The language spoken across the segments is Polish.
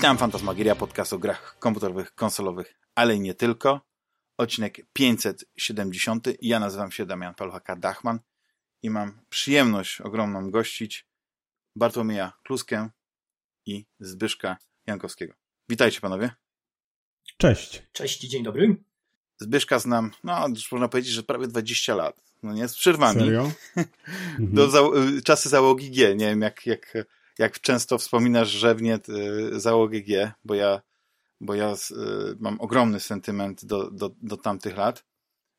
Witam, Fantasmagieria, podcast o grach komputerowych, konsolowych, ale i nie tylko. Odcinek 570. Ja nazywam się Damian Paluchaka-Dachman i mam przyjemność ogromną gościć Bartłomieja Kluskę i Zbyszka Jankowskiego. Witajcie panowie. Cześć. Cześć, dzień dobry. Zbyszka znam, no już można powiedzieć, że prawie 20 lat. No nie, z przerwami. Serio? Do za czasy załogi G. Nie wiem, jak, jak, jak często wspominasz rzewnie y, załogę G, bo ja, bo ja y, mam ogromny sentyment do, do, do tamtych lat.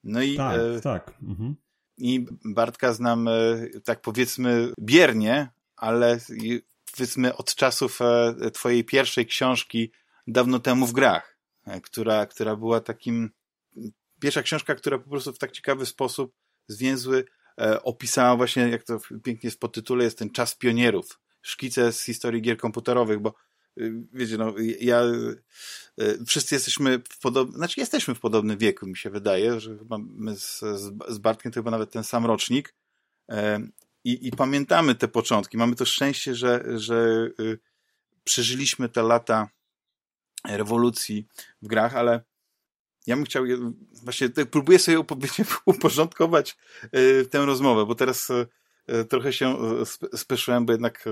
No i, tak, e, tak. Mhm. I Bartka znam, tak powiedzmy, biernie, ale powiedzmy od czasów e, twojej pierwszej książki dawno temu w grach, e, która, która była takim pierwsza książka, która po prostu w tak ciekawy sposób zwięzły e, opisała właśnie, jak to pięknie jest po tytule, jest ten czas pionierów. Szkice z historii gier komputerowych, bo y, wiecie, no, ja, y, wszyscy jesteśmy w podobnym, znaczy jesteśmy w podobnym wieku, mi się wydaje, że chyba my z, z Bartkiem to chyba nawet ten sam rocznik e, i, i pamiętamy te początki. Mamy to szczęście, że, że y, przeżyliśmy te lata rewolucji w grach, ale ja bym chciał, właśnie tak próbuję sobie uporządkować y, tę rozmowę, bo teraz y, y, trochę się speszyłem, bo jednak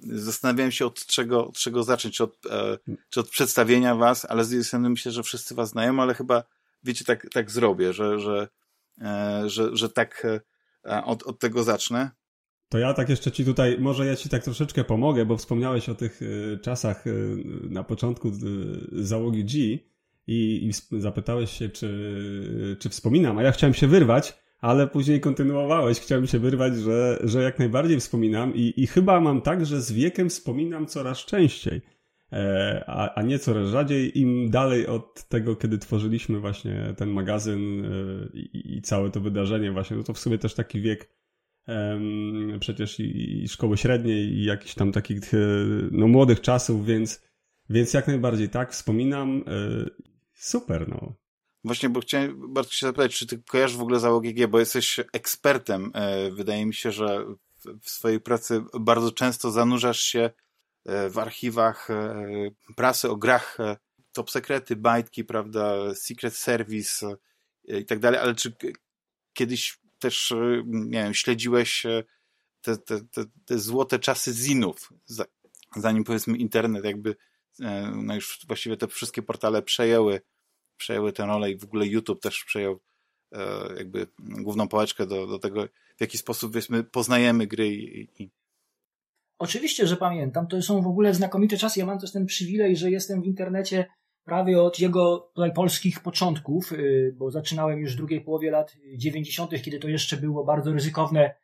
zastanawiałem się od czego, od czego zacząć, czy od, e, czy od przedstawienia was, ale z jednej strony myślę, że wszyscy was znają, ale chyba, wiecie, tak, tak zrobię, że, że, e, że, że tak e, od, od tego zacznę. To ja tak jeszcze ci tutaj, może ja ci tak troszeczkę pomogę, bo wspomniałeś o tych czasach na początku załogi G i, i zapytałeś się, czy, czy wspominam, a ja chciałem się wyrwać, ale później kontynuowałeś. Chciałem się wyrwać, że, że jak najbardziej wspominam i, i chyba mam tak, że z wiekiem wspominam coraz częściej, e, a, a nie coraz rzadziej. Im dalej od tego, kiedy tworzyliśmy właśnie ten magazyn e, i, i całe to wydarzenie właśnie, no to w sumie też taki wiek przecież i, i szkoły średniej i jakichś tam takich e, no, młodych czasów, więc, więc jak najbardziej tak, wspominam Super, no. Właśnie, bo chciałem bardzo się zapytać, czy ty kojarzysz w ogóle załogę G, bo jesteś ekspertem. E, wydaje mi się, że w swojej pracy bardzo często zanurzasz się e, w archiwach e, prasy o grach, top sekrety, bajtki, prawda, Secret Service i tak dalej, ale czy kiedyś też, nie wiem, śledziłeś te, te, te, te złote czasy zinów, zanim powiedzmy internet jakby no już właściwie te wszystkie portale przejęły przejęły tę rolę i w ogóle YouTube też przejął e, jakby główną pałeczkę do, do tego, w jaki sposób wiedzmy, poznajemy gry i, i... Oczywiście, że pamiętam. To są w ogóle znakomite czasy. Ja mam też ten przywilej, że jestem w internecie prawie od jego tutaj polskich początków, y, bo zaczynałem już w drugiej połowie lat 90., kiedy to jeszcze było bardzo ryzykowne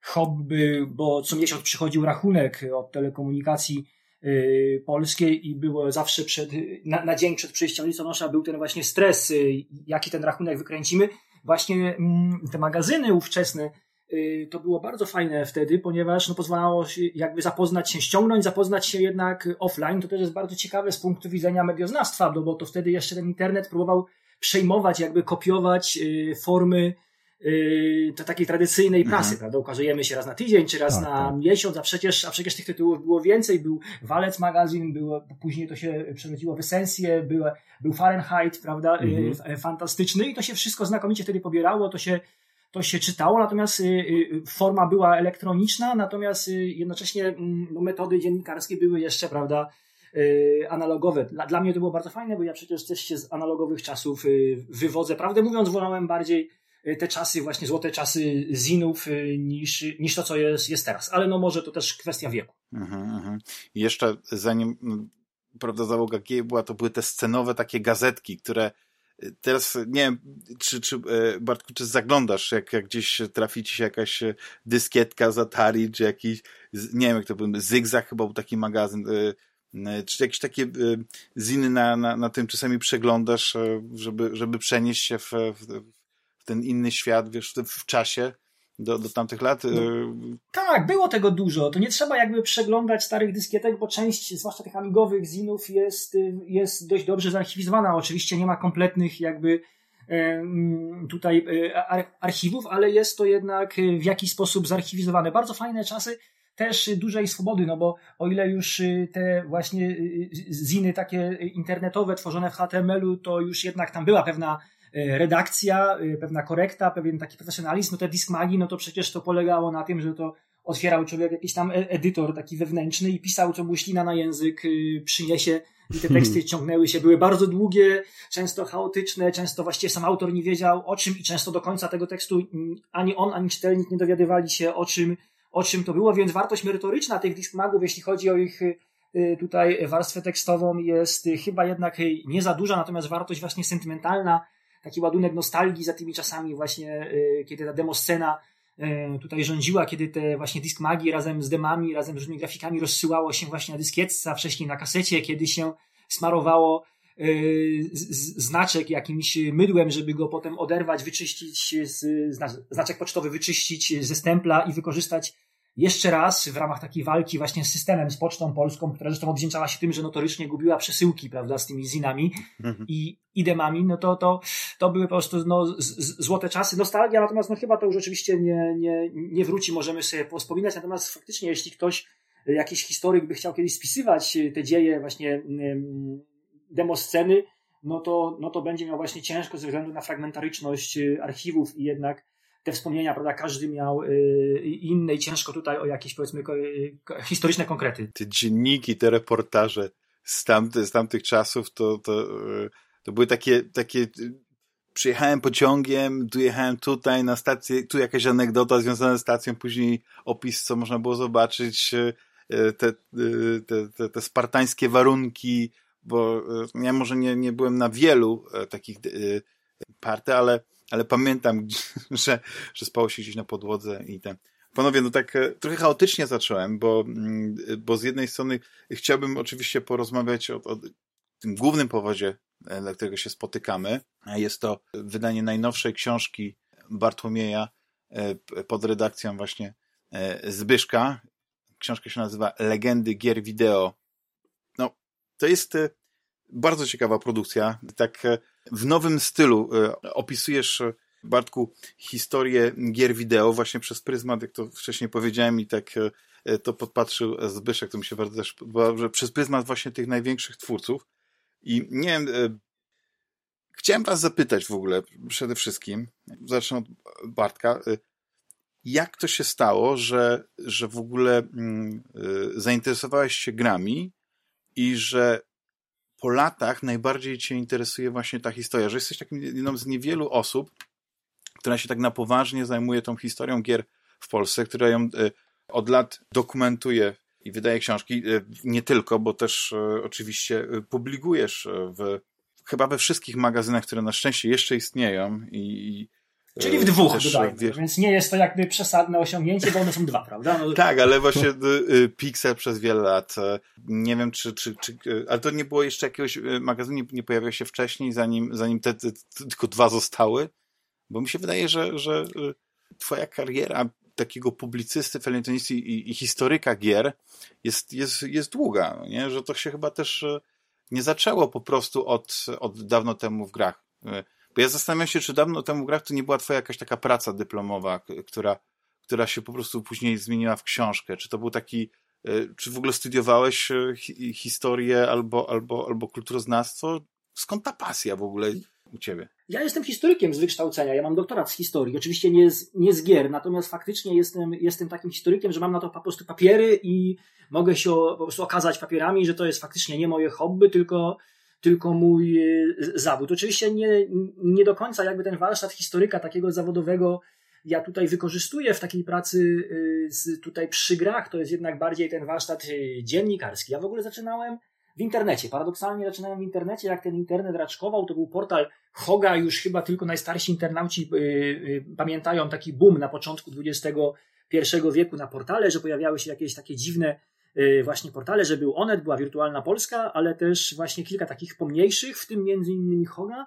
hobby, bo co miesiąc przychodził rachunek od telekomunikacji Y, polskiej i było zawsze przed, na, na dzień przed przyjściem listonosza był ten właśnie stres, y, jaki ten rachunek wykręcimy. Właśnie mm, te magazyny ówczesne, y, to było bardzo fajne wtedy, ponieważ no, pozwalało się jakby zapoznać się, ściągnąć, zapoznać się jednak offline. To też jest bardzo ciekawe z punktu widzenia medioznawstwa, no bo to wtedy jeszcze ten internet próbował przejmować, jakby kopiować formy yy, takiej tradycyjnej mhm. prasy, mhm. prawda? Ukazujemy się raz na tydzień, czy raz tak, na tak. miesiąc, a przecież, a przecież tych tytułów było więcej. Był Walec Magazyn, było, później to się przerodziło w Esencję, był, był Fahrenheit, prawda? Yy, mhm. Yy, fantastyczny i to się wszystko znakomicie wtedy pobierało, to się to się czytało, natomiast yy, forma była elektroniczna, natomiast jednocześnie mm, no, metody dziennikarskie były jeszcze, prawda, analogowe. Dla, dla mnie to było bardzo fajne, bo ja przecież też się z analogowych czasów wywodzę. Prawdę mówiąc, wolałem bardziej Y, te czasy, właśnie złote czasy zinów y, niż, niż to, co jest, jest teraz. Ale no może to też kwestia wieku. Mhm, mhm. Jeszcze zanim, prawda, załoga była, to były te scenowe takie gazetki, które y, teraz nie wiem, czy, czy Bartku, czy zaglądasz, jak, jak gdzieś trafi ci się jakaś dyskietka z Atari, czy jakiś, nie wiem jak to był, Zygzak chyba był taki magazyn, czy jakieś takie ziny na, na, na tym czasami przeglądasz, żeby, żeby przenieść się w, ten inny świat, wiesz, w czasie do, do tamtych lat. No, y, tak, było tego dużo. To nie trzeba jakby przeglądać starych dyskietek, bo część, zwłaszcza tych amigowych zinów, jest, y, jest dość dobrze zarchiwizowana. Oczywiście nie ma kompletnych jakby tutaj y, archiwów, ale jest to jednak w jakiś sposób zarchiwizowane. Bardzo fajne czasy. też dużej swobody, no bo o ile już te właśnie ziny takie internetowe tworzone w HTML-u, to już jednak tam była pewna redakcja, pewna korekta, pewien taki profesjonalizm, no te Discmagi, no to przecież to polegało na tym, że to otwierał człowiek jakiś tam edytor taki wewnętrzny i pisał, co mu ślina na język przyniesie i te teksty ciągnęły się, były bardzo długie, często chaotyczne, często właściwie sam autor nie wiedział o czym i często do końca tego tekstu ani on, ani czytelnik nie dowiadywali się o czym, o czym to było, więc wartość merytoryczna tych diskmagów, jeśli chodzi o ich y, tutaj warstwę tekstową jest chyba jednak nie za duża, natomiast wartość właśnie sentymentalna, taki ładunek nostalgii za tymi czasami właśnie, y, kiedy ta demoscena E, tutaj rządziła, kiedy te właśnie disk magii razem z demami, razem z różnymi grafikami rozsyłało się właśnie na dyskietce, a wcześniej na kasecie, kiedy się smarowało e, znaczek jakimś mydłem, żeby go potem oderwać, wyczyścić, z, znaczek pocztowy wyczyścić ze stempla i wykorzystać jeszcze raz w ramach takiej walki właśnie z systemem, z Pocztą Polską, która zresztą odwdzięczała się tym, że notorycznie gubiła przesyłki, prawda, z tymi zinami mhm. i, i demami, no to, to, to były po prostu no, z, z, złote czasy. Nostalgia natomiast no chyba to już oczywiście nie, nie, nie wróci, możemy sobie wspominać, natomiast faktycznie jeśli ktoś, jakiś historyk by chciał kiedyś spisywać te dzieje właśnie demosceny, no to, no to będzie miał właśnie ciężko ze względu na fragmentaryczność archiwów i jednak te wspomnienia, prawda, każdy miał y, inne i ciężko tutaj o jakieś, powiedzmy, historyczne konkrety. Te dzienniki, te reportaże z, tamty, z tamtych czasów, to, to, y, to były takie, takie przyjechałem pociągiem, tu jechałem tutaj na stację, tu jakaś anegdota związana z stacją, później opis, co można było zobaczyć, y, te, te, te, te spartańskie warunki, bo ja może nie, nie byłem na wielu takich party, ale ale pamiętam, że, że spało się gdzieś na podłodze i ten. Panowie, no tak e, trochę chaotycznie zacząłem, bo, mm, bo z jednej strony chciałbym oczywiście porozmawiać o, o tym głównym powodzie, e, dla którego się spotykamy. Jest to wydanie najnowszej książki Bartłomieja e, pod redakcją właśnie Zbyszka. Książka się nazywa Legendy gier wideo. No, to jest bardzo ciekawa produkcja. Tak w nowym stylu e, opisujesz, e, Bartku, historię gier wideo właśnie przez pryzmat, jak to wcześniej powiedziałem i tak e, to podpatrzył Zbyszek, to mi się bardzo też podoba, że przez pryzmat właśnie tych największych twórców. I nie wiem, chciałem was zapytać w ogóle przede wszystkim, zacznę od Bartka, jak to się stało, że, że w ogóle mm, zainteresowałeś się grami i że po latach najbardziej cię interesuje właśnie ta historia, że jesteś takim jedną z niewielu osób, która się tak na poważnie zajmuje tą historią gier w Polsce, która ją e, od lat dokumentuje i wydaje książki. E, nie tylko, bo też e, oczywiście publikujesz w, chyba we wszystkich magazynach, które na szczęście jeszcze istnieją i, Czyli w dwóch Też, dodajmy, więc nie jest to jakby przesadne osiągnięcie, bo one są dwa, prawda? No... tak, ale właśnie y, y, Pixel przez wiele lat, e, nie wiem czy, czy, czy ale to nie było jeszcze jakiegoś magazynu, nie, nie pojawiał się wcześniej, zanim, zanim te, te, te, tylko dwa zostały, bo mi się wydaje, że, że twoja kariera takiego publicysty, felietonisty i, i historyka gier jest, jest, jest długa, nie? że to się chyba też nie zaczęło po prostu od, od dawno temu w grach bo ja zastanawiam się, czy dawno temu grach to nie była twoja jakaś taka praca dyplomowa, która, która się po prostu później zmieniła w książkę. Czy to był taki, e, czy w ogóle studiowałeś e, historię albo, albo, albo kulturoznawstwo? Skąd ta pasja w ogóle u ciebie? Ja jestem historykiem z wykształcenia, ja mam doktorat z historii, oczywiście nie z, nie z gier, natomiast faktycznie jestem, jestem takim historykiem, że mam na to po prostu papiery i mogę się po prostu okazać papierami, że to jest faktycznie nie moje hobby, tylko tylko mój e, zawód. Oczywiście nie, nie do końca jakby ten warsztat historyka takiego zawodowego ja tutaj wykorzystuję w takiej pracy e, z, tutaj przy grach, to jest jednak bardziej ten warsztat e, dziennikarski. Ja w ogóle zaczynałem w internecie. Paradoksalnie zaczynałem w internecie, jak ten internet raczkował, to był portal Hoga, już chyba tylko najstarsi internauci pamiętają taki boom na początku XXI wieku na portale, że pojawiały się jakieś takie dziwne właśnie portale, że był Onet, była Wirtualna Polska, ale też właśnie kilka takich pomniejszych, w tym między innymi Hoga,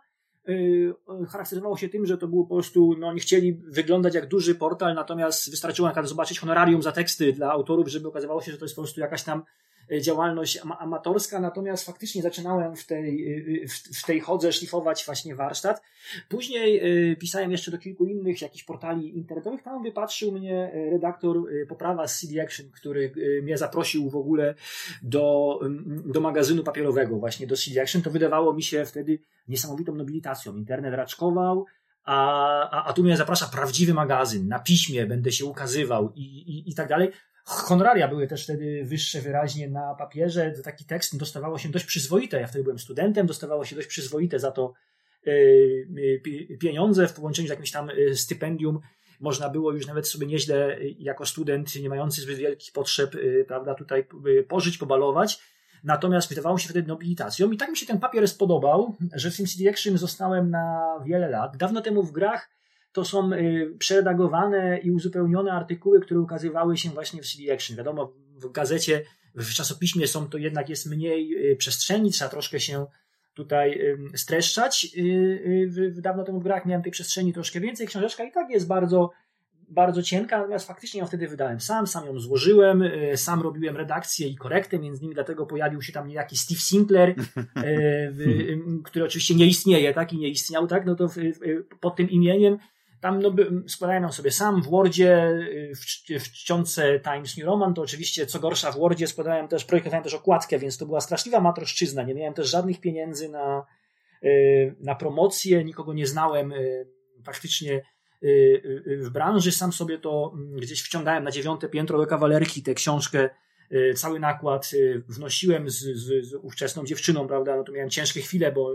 y, charakteryzowało się tym, że to było po prostu, no nie chcieli wyglądać jak duży portal, natomiast wystarczyło na zobaczyć honorarium za teksty dla autorów, żeby okazywało się, że to jest po prostu jakaś tam działalność amatorska, natomiast faktycznie zaczynałem w tej, w tej chodze szlifować właśnie warsztat. Później pisałem jeszcze do kilku innych jakichś portali internetowych, tam wypatrzył mnie redaktor Poprawa z CD Action, który mnie zaprosił w ogóle do, do magazynu papierowego, właśnie do CD Action. To wydawało mi się wtedy niesamowitą nobilitacją. Internet raczkował, a, a, a tu mnie zaprasza prawdziwy magazyn, na piśmie będę się ukazywał i, i, i tak dalej. Honoraria były też wtedy wyższe wyraźnie na papierze. Taki tekst dostawało się dość przyzwoite. Ja wtedy byłem studentem, dostawało się dość przyzwoite za to yy, pieniądze w połączeniu z jakimś tam y, stypendium. Można było już nawet sobie nieźle, jako student nie mający zbyt wielkich potrzeb, prawda, tutaj pożyć, pobalować. Natomiast wydawało się wtedy nobilitacją i tak mi się ten papier spodobał, że w SimCity Action zostałem na wiele lat. Dawno temu w grach to są y, przeredagowane i uzupełnione artykuły, które ukazywały się właśnie w CD Action. Wiadomo, w gazecie, w czasopiśmie są to jednak jest mniej y, przestrzeni, trzeba troszkę się tutaj streszczać. Y, dawno temu w grach miałem tej przestrzeni troszkę więcej. Książeczka i tak jest bardzo bardzo cienka, natomiast faktycznie ją wtedy wydałem sam, sam ją złożyłem, sam robiłem redakcję i korektę, między innymi dlatego pojawił się tam niejaki Steve Sinclair, który oczywiście nie istnieje, tak, i nie istniał, tak, no to pod tym imieniem tam no, składałem ją sobie sam w Wordzie, w, w czcionce Times New Roman, to oczywiście co gorsza w Wordzie składałem też, projektowałem też okładkę, więc to była straszliwa matroszczyzna, nie miałem też żadnych pieniędzy na, e, na promocję, nikogo nie znałem, Y, y, w branży. Sam sobie to mm, gdzieś wciągałem na dziewiąte piętro do kawalerki, tę książkę, y, cały nakład wnosiłem z, z, z ówczesną dziewczyną, prawda? No to miałem ciężkie chwile, bo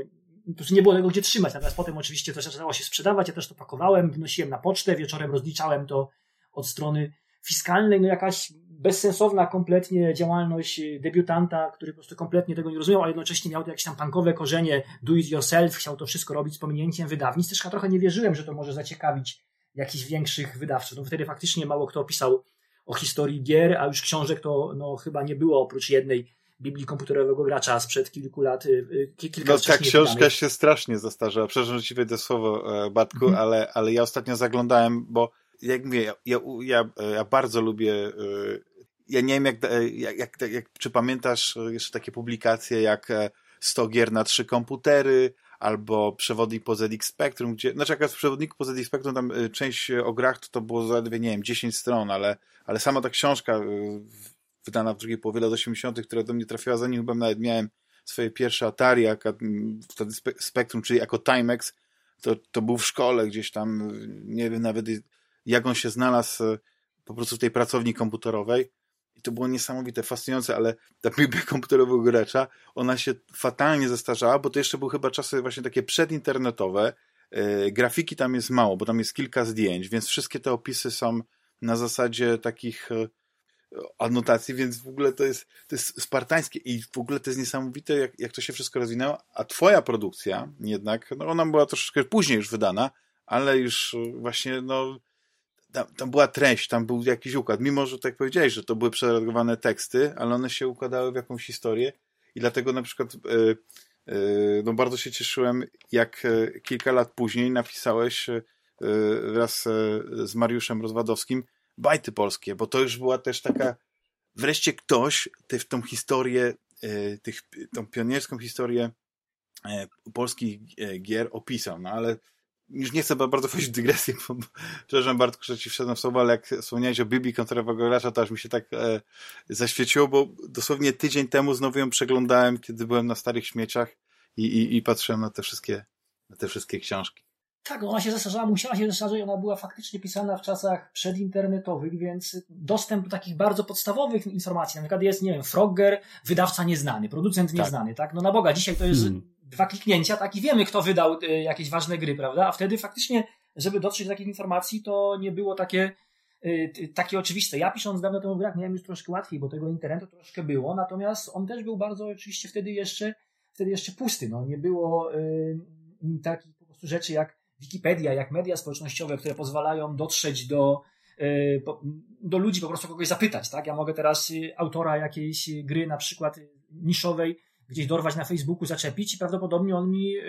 nie było tego gdzie trzymać. Natomiast potem oczywiście to zaczęło się sprzedawać, ja też to pakowałem, wnosiłem na pocztę, wieczorem rozliczałem to od strony fiskalnej, no jakaś bezsensowna kompletnie działalność debiutanta, który po prostu kompletnie tego nie rozumiał, a jednocześnie miał jakieś tam punkowe korzenie, do it yourself, chciał to wszystko robić z pominięciem wydawnictw. Też trochę nie wierzyłem, że to może zaciekawić jakichś większych wydawców. No wtedy faktycznie mało kto pisał o historii gier, a już książek to no, chyba nie było oprócz jednej Biblii komputerowego gracza sprzed kilku lat. Y, y, kilka no ta książka wydanych. się strasznie zastarzała. Przepraszam, że ci wejdę słowo, e, Batku, mhm. ale, ale ja ostatnio zaglądałem, bo jak mówię, ja, ja, ja bardzo lubię y, ja nie wiem, jak, jak, jak, jak, czy pamiętasz jeszcze takie publikacje jak 100 gier na trzy komputery, albo przewodnik po ZX Spectrum, gdzie, znaczy jak w przewodniku po ZX Spectrum tam część o grach to, to było zaledwie, nie wiem, 10 stron, ale, ale sama ta książka wydana w drugiej połowie lat 80., która do mnie trafiła, zanim chyba nawet miałem swoje pierwsze Atari, wtedy Spectrum, czyli jako Timex, to, to był w szkole gdzieś tam, nie wiem nawet jak on się znalazł po prostu w tej pracowni komputerowej, i to było niesamowite, fascynujące, ale ta Biblia komputerowego gracza, ona się fatalnie zestarzała, bo to jeszcze były chyba czasy właśnie takie przedinternetowe, yy, grafiki tam jest mało, bo tam jest kilka zdjęć, więc wszystkie te opisy są na zasadzie takich yy, anotacji, więc w ogóle to jest, to jest spartańskie i w ogóle to jest niesamowite, jak, jak to się wszystko rozwinęło, a twoja produkcja jednak, no ona była troszeczkę później już wydana, ale już właśnie, no tam, tam, była treść, tam był jakiś układ. Mimo, że tak powiedziałeś, że to były przeredagowane teksty, ale one się układały w jakąś historię i dlatego na przykład yy, yy, no bardzo się cieszyłem, jak yy, kilka lat później napisałeś wraz z Mariuszem Rozwadowskim bajty polskie, bo to już była też taka wreszcie ktoś ty, w tą historię, tych, tą pionierską historię polskich gier opisał, no ale już nie chcę bardzo wchodzić w dygresję, bo przepraszam Bartku, że ci wszedłem w słowo, ale jak wspomniałeś o Bibi kontrowego gracza, to aż mi się tak e, zaświeciło, bo dosłownie tydzień temu znowu ją przeglądałem, kiedy byłem na starych śmieciach i, i, i patrzyłem na te wszystkie, na te wszystkie książki. Tak, ona się zastarzała, musiała się zastarzać, ona była faktycznie pisana w czasach przedinternetowych, więc dostęp do takich bardzo podstawowych informacji, na przykład jest, nie wiem, Frogger, wydawca nieznany, producent tak. nieznany, tak? No na Boga, dzisiaj to jest hmm dwa kliknięcia, tak, i wiemy, kto wydał e, jakieś ważne gry, prawda? A wtedy faktycznie, żeby dotrzeć do takich informacji, to nie było takie, e, takie oczywiste. Ja pisząc dawno temu grach miałem już troszkę łatwiej, bo tego internetu troszkę było, natomiast on też był bardzo oczywiście wtedy jeszcze, wtedy jeszcze pusty, no, nie było y, takich po prostu rzeczy jak Wikipedia, jak media społecznościowe, które pozwalają dotrzeć do, y, do ludzi, po prostu kogoś zapytać, tak? Ja mogę teraz autora jakiejś gry, na przykład niszowej, gdzieś dorwać na Facebooku, zaczepić i prawdopodobnie on mi y,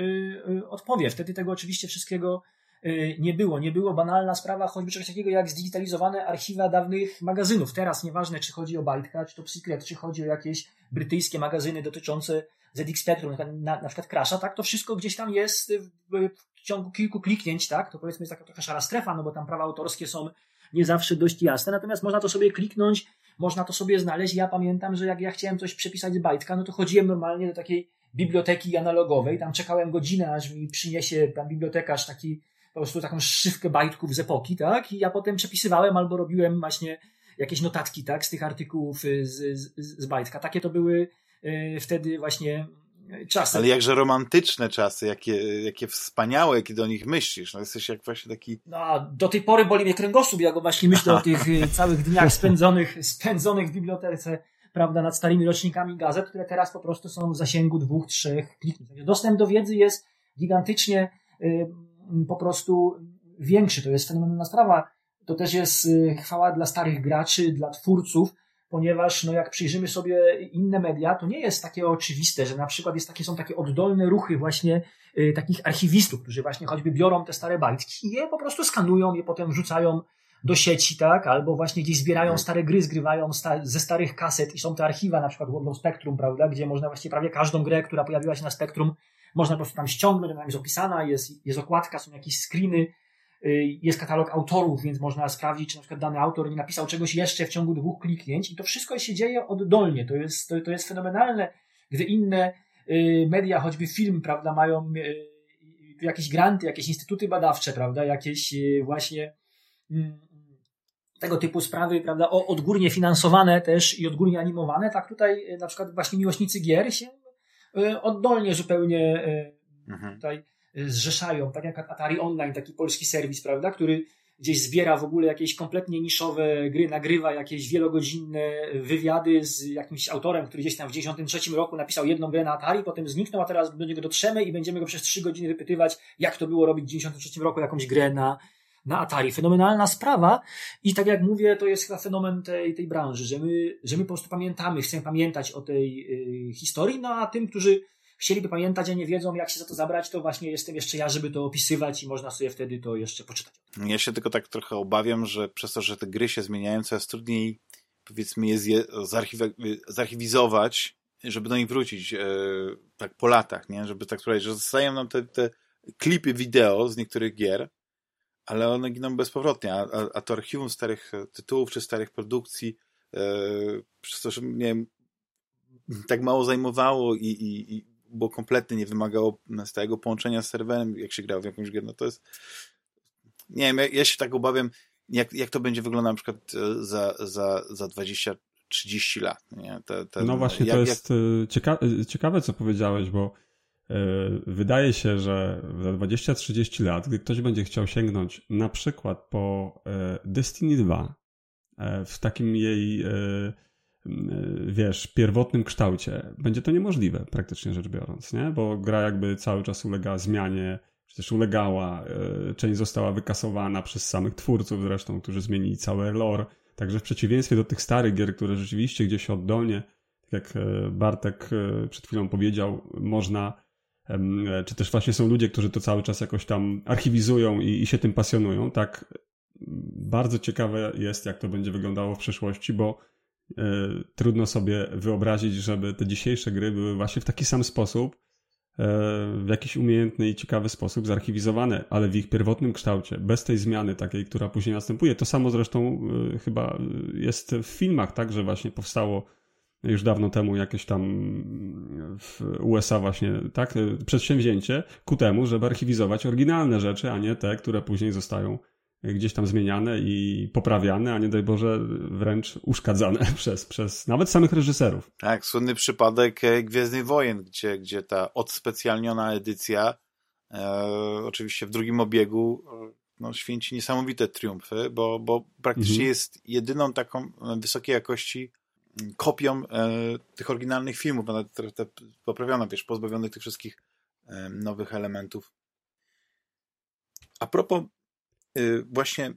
y, odpowie. Wtedy tego oczywiście wszystkiego y, nie było. Nie było banalna sprawa, choćby czegoś takiego jak zdigitalizowane archiwa dawnych magazynów. Teraz nieważne, czy chodzi o Bytecast, czy Top Secret, czy chodzi o jakieś brytyjskie magazyny dotyczące ZX Spectrum, na, na przykład Crasha, tak? To wszystko gdzieś tam jest w ciągu kilku kliknięć, tak? To powiedzmy jest taka trochę szara strefa, no bo tam prawa autorskie są nie zawsze dość jasne, natomiast można to sobie kliknąć, można to sobie znaleźć. Ja pamiętam, że jak ja chciałem coś przepisać z bajtka, no to chodziłem normalnie do takiej biblioteki analogowej, tam czekałem godzinę, aż mi przyniesie tam bibliotekarz taki, po prostu taką szywkę bajtków z epoki, tak? I ja potem przepisywałem albo robiłem właśnie jakieś notatki, tak? Z tych artykułów y, z, z, z bajtka. Takie to były y, wtedy właśnie czasy. Ale jakże romantyczne czasy, jakie, jakie wspaniałe, kiedy o nich myślisz. No jesteś jak właśnie taki... No, do tej pory boli mnie kręgosłup, jak właśnie myślę o tych całych dniach spędzonych, spędzonych w bibliotece, prawda, nad starymi rocznikami gazet, które teraz po prostu są w zasięgu dwóch, trzech kliknięć. Dostęp do wiedzy jest gigantycznie y, po prostu większy. To jest fenomenalna sprawa. To też jest y, chwała dla starych graczy, dla twórców, ponieważ no jak przyjrzymy sobie inne media, to nie jest takie oczywiste, że na przykład jest takie, są takie oddolne ruchy właśnie y, takich archiwistów, którzy właśnie choćby biorą te stare bajtki i je po prostu skanują, je potem wrzucają do sieci, tak, albo właśnie gdzieś zbierają tak. stare gry, zgrywają sta ze starych kaset i są te archiwa, na przykład World of Spectrum, prawda, gdzie można właśnie prawie każdą grę, która pojawiła się na Spectrum, można po prostu tam ściągnąć, ona jest opisana, jest, jest okładka, są jakieś screeny, jest katalog autorów, więc można sprawdzić, czy na przykład dany autor nie napisał czegoś jeszcze w ciągu dwóch kliknięć i to wszystko się dzieje oddolnie. To jest, to, to jest fenomenalne, gdy inne y, media, choćby film, prawda, mają y, jakieś granty, jakieś instytuty badawcze, prawda, jakieś właśnie mm, tego typu sprawy, prawda, odgórnie finansowane też i odgórnie animowane, tak tutaj na przykład właśnie miłośnicy gier się oddolnie zupełnie mhm. Tutaj zrzeszają, tak jak Atari Online, taki polski serwis, prawda, który gdzieś zbiera w ogóle jakieś kompletnie niszowe gry, nagrywa jakieś wielogodzinne wywiady z jakimś autorem, który gdzieś tam w 93 roku napisał jedną grę na Atari, potem zniknął, a teraz do niego dotrzemy i będziemy go przez 3 godziny wypytywać, jak to było robić w 93 roku jakąś grę na, na Atari. Fenomenalna sprawa i tak jak mówię, to jest chyba fenomen tej, tej branży, że my, że my po prostu pamiętamy, chcemy pamiętać o tej y, historii, no a tym, którzy chcieliby pamiętać, a nie wiedzą, jak się za to zabrać, to właśnie jestem jeszcze ja, żeby to opisywać i można sobie wtedy to jeszcze poczytać. Ja się tylko tak trochę obawiam, że przez to, że te gry się zmieniają, coraz trudniej powiedzmy je zarchiwizować, żeby do nich wrócić e, tak po latach, nie? Żeby tak tutaj, że zostają nam te, te klipy wideo z niektórych gier, ale one giną bezpowrotnie, a, a, a to archiwum starych tytułów czy starych produkcji e, przez to, że nie wiem, tak mało zajmowało i, i, i bo kompletnie nie wymagało stałego połączenia z serwerem, jak się grał w jakąś grę, no to jest nie wiem, ja, ja się tak obawiam, jak, jak to będzie wyglądać na przykład e, za, za, za 20 30 lat. Nie? Te, te, no właśnie, jak, to jest jak... E, cieka e, ciekawe, co powiedziałeś, bo wydaje się, że za 20-30 lat, gdy ktoś będzie chciał sięgnąć na przykład po Destiny 2 w takim jej wiesz, pierwotnym kształcie, będzie to niemożliwe, praktycznie rzecz biorąc, nie? Bo gra jakby cały czas ulega zmianie, czy też ulegała, e, część została wykasowana przez samych twórców zresztą, którzy zmienili całe lore. Także w przeciwieństwie do tych starych gier, które rzeczywiście gdzieś oddolnie, tak jak e, Bartek przed chwilą powiedział, można czy też właśnie są ludzie, którzy to cały czas jakoś tam archiwizują i, i się tym pasjonują, tak bardzo ciekawe jest, jak to będzie wyglądało w przyszłości, bo trudno sobie wyobrazić, żeby te dzisiejsze gry były właśnie w taki sam sposób, e, w jakiś umiejętny i ciekawy sposób zarchiwizowane, ale w ich pierwotnym kształcie, bez tej zmiany takiej, która później następuje. To samo zresztą e, chyba jest w filmach, tak, że właśnie powstało już dawno temu jakieś tam w USA właśnie, tak, przedsięwzięcie ku temu, żeby archiwizować oryginalne rzeczy, a nie te, które później zostają gdzieś tam zmieniane i poprawiane, a nie daj Boże wręcz uszkadzane przez, przez nawet samych reżyserów. Tak, słynny przypadek e, Gwiezdnych Wojen, gdzie, gdzie ta odspecjalniona edycja e, oczywiście w drugim obiegu e, no, święci niesamowite triumfy, bo, bo praktycznie mhm. jest jedyną taką wysokiej jakości kopią e, tych oryginalnych filmów, nawet trochę poprawiono, wiesz, pozbawionych tych wszystkich e, nowych elementów. A propos właśnie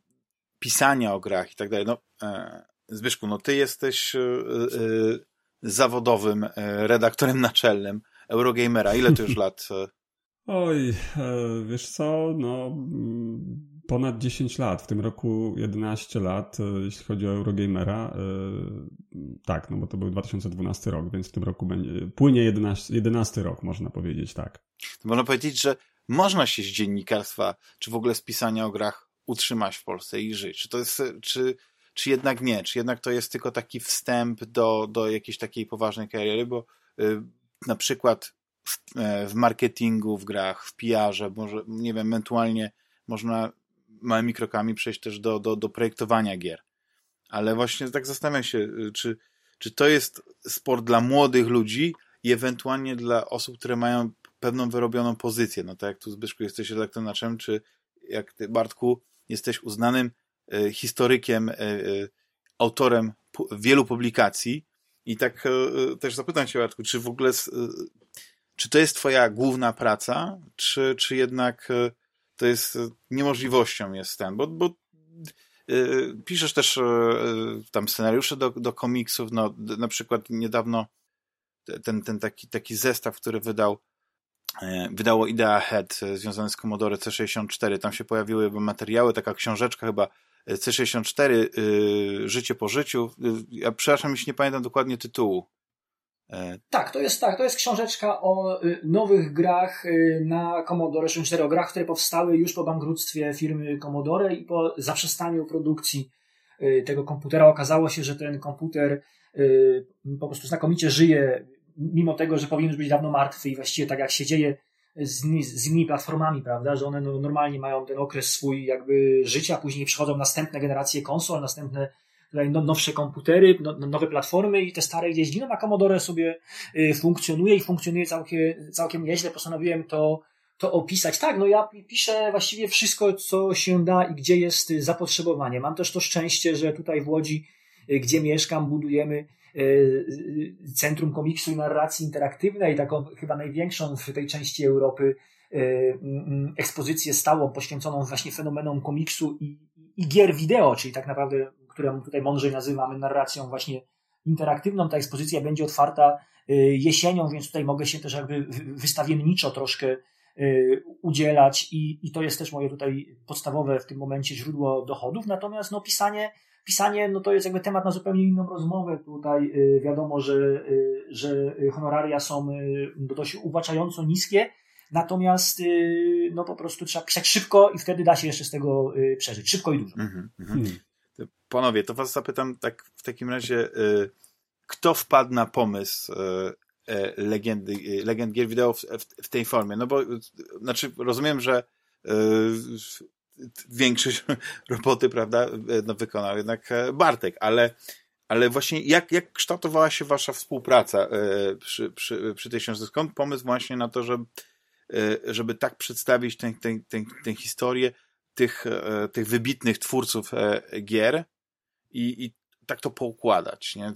pisania o grach i tak dalej. No, e, Zbyszku, no ty jesteś y, y, zawodowym e, redaktorem naczelnym Eurogamera. Ile to już lat? Oj, e, wiesz co, no mm, ponad 10 lat, w tym roku 11 lat, e, jeśli chodzi o Eurogamera. Tak, no bo to był 2012 rok, więc w tym roku będzie, płynie 11, 11 rok, można powiedzieć, tak. Można powiedzieć, że można się z dziennikarstwa, czy w ogóle z pisania o grach utrzymać w Polsce i żyć. Czy to jest, czy, czy jednak nie? Czy jednak to jest tylko taki wstęp do, do jakiejś takiej poważnej kariery? Bo y, na przykład w, e, w marketingu, w grach, w PR-ze, może, nie wiem, ewentualnie można małymi krokami przejść też do, do, do projektowania gier. Ale właśnie tak zastanawiam się, y, czy, czy to jest sport dla młodych ludzi i ewentualnie dla osób, które mają pewną wyrobioną pozycję. No tak jak tu Zbyszku jesteś elektronaczem, czy jak ty Bartku jesteś uznanym y, historykiem, y, y, autorem wielu publikacji. I tak też zapytam cię Bartku, czy w ogóle czy to jest twoja główna praca, czy, czy jednak to jest niemożliwością jest ten, bo, bo piszesz też tam scenariusze do, do komiksów, no na przykład niedawno ten, ten taki, taki zestaw, który wydał E, wydało Idea Head e, związane z Commodore C64. Tam się pojawiły materiały, taka książeczka chyba e, C64, Życie po życiu. Ja przepraszam, jeśli nie pamiętam dokładnie tytułu. Tak, to jest tak, to jest książeczka o nowych grach na Commodore 64, o grach, które powstały już po bankructwie firmy Commodore i po zaprzestaniu produkcji tego komputera. Okazało się, że ten komputer po prostu znakomicie żyje mimo tego, że powinien być dawno martwy i właściwie tak jak się dzieje z, z innymi platformami, prawda, że one no, normalnie mają ten okres swój jakby życia, później przychodzą następne generacje konsol, następne tutaj no, nowsze komputery, no, nowe platformy i te stare gdzieś giną, a Commodore sobie y, funkcjonuje i funkcjonuje całkiem, całkiem nieźle. Postanowiłem to, to opisać. Tak, no ja piszę właściwie wszystko, co się da i gdzie jest zapotrzebowanie. Mam też to szczęście, że tutaj w Łodzi, y, gdzie mieszkam, budujemy Centrum Komiksu i Narracji Interaktywnej, taką chyba największą w tej części Europy y, mm, ekspozycję stałą poświęconą właśnie fenomenom komiksu i, i gier wideo, czyli tak naprawdę, którą tutaj mądrzej nazywamy narracją właśnie interaktywną. Ta ekspozycja będzie otwarta y, jesienią, więc tutaj mogę się też jakby wystawienniczo troszkę udzielać i, i to jest też moje tutaj podstawowe w tym momencie źródło dochodów. Natomiast no, pisanie pisanie, no to jest jakby temat na zupełnie inną rozmowę. Tutaj y, wiadomo, że, y, że honoraria są y, dość uwłaczająco niskie, natomiast no po prostu trzeba pisać szybko i wtedy da się jeszcze z tego przeżyć. Szybko i dużo. Mm -hmm. hmm. Panowie, to was zapytam tak w takim razie, kto wpadł na pomysł legendy, legend gier wideo w, w, tej formie? No bo, znaczy, rozumiem, że większość roboty, prawda, no, wykonał jednak e, Bartek, ale, ale właśnie jak, jak kształtowała się wasza współpraca e, przy, przy, przy tej książce? Skąd pomysł właśnie na to, żeby, żeby tak przedstawić tę, tę, tę, tę historię tych, e, tych wybitnych twórców gier i, i tak to poukładać, nie?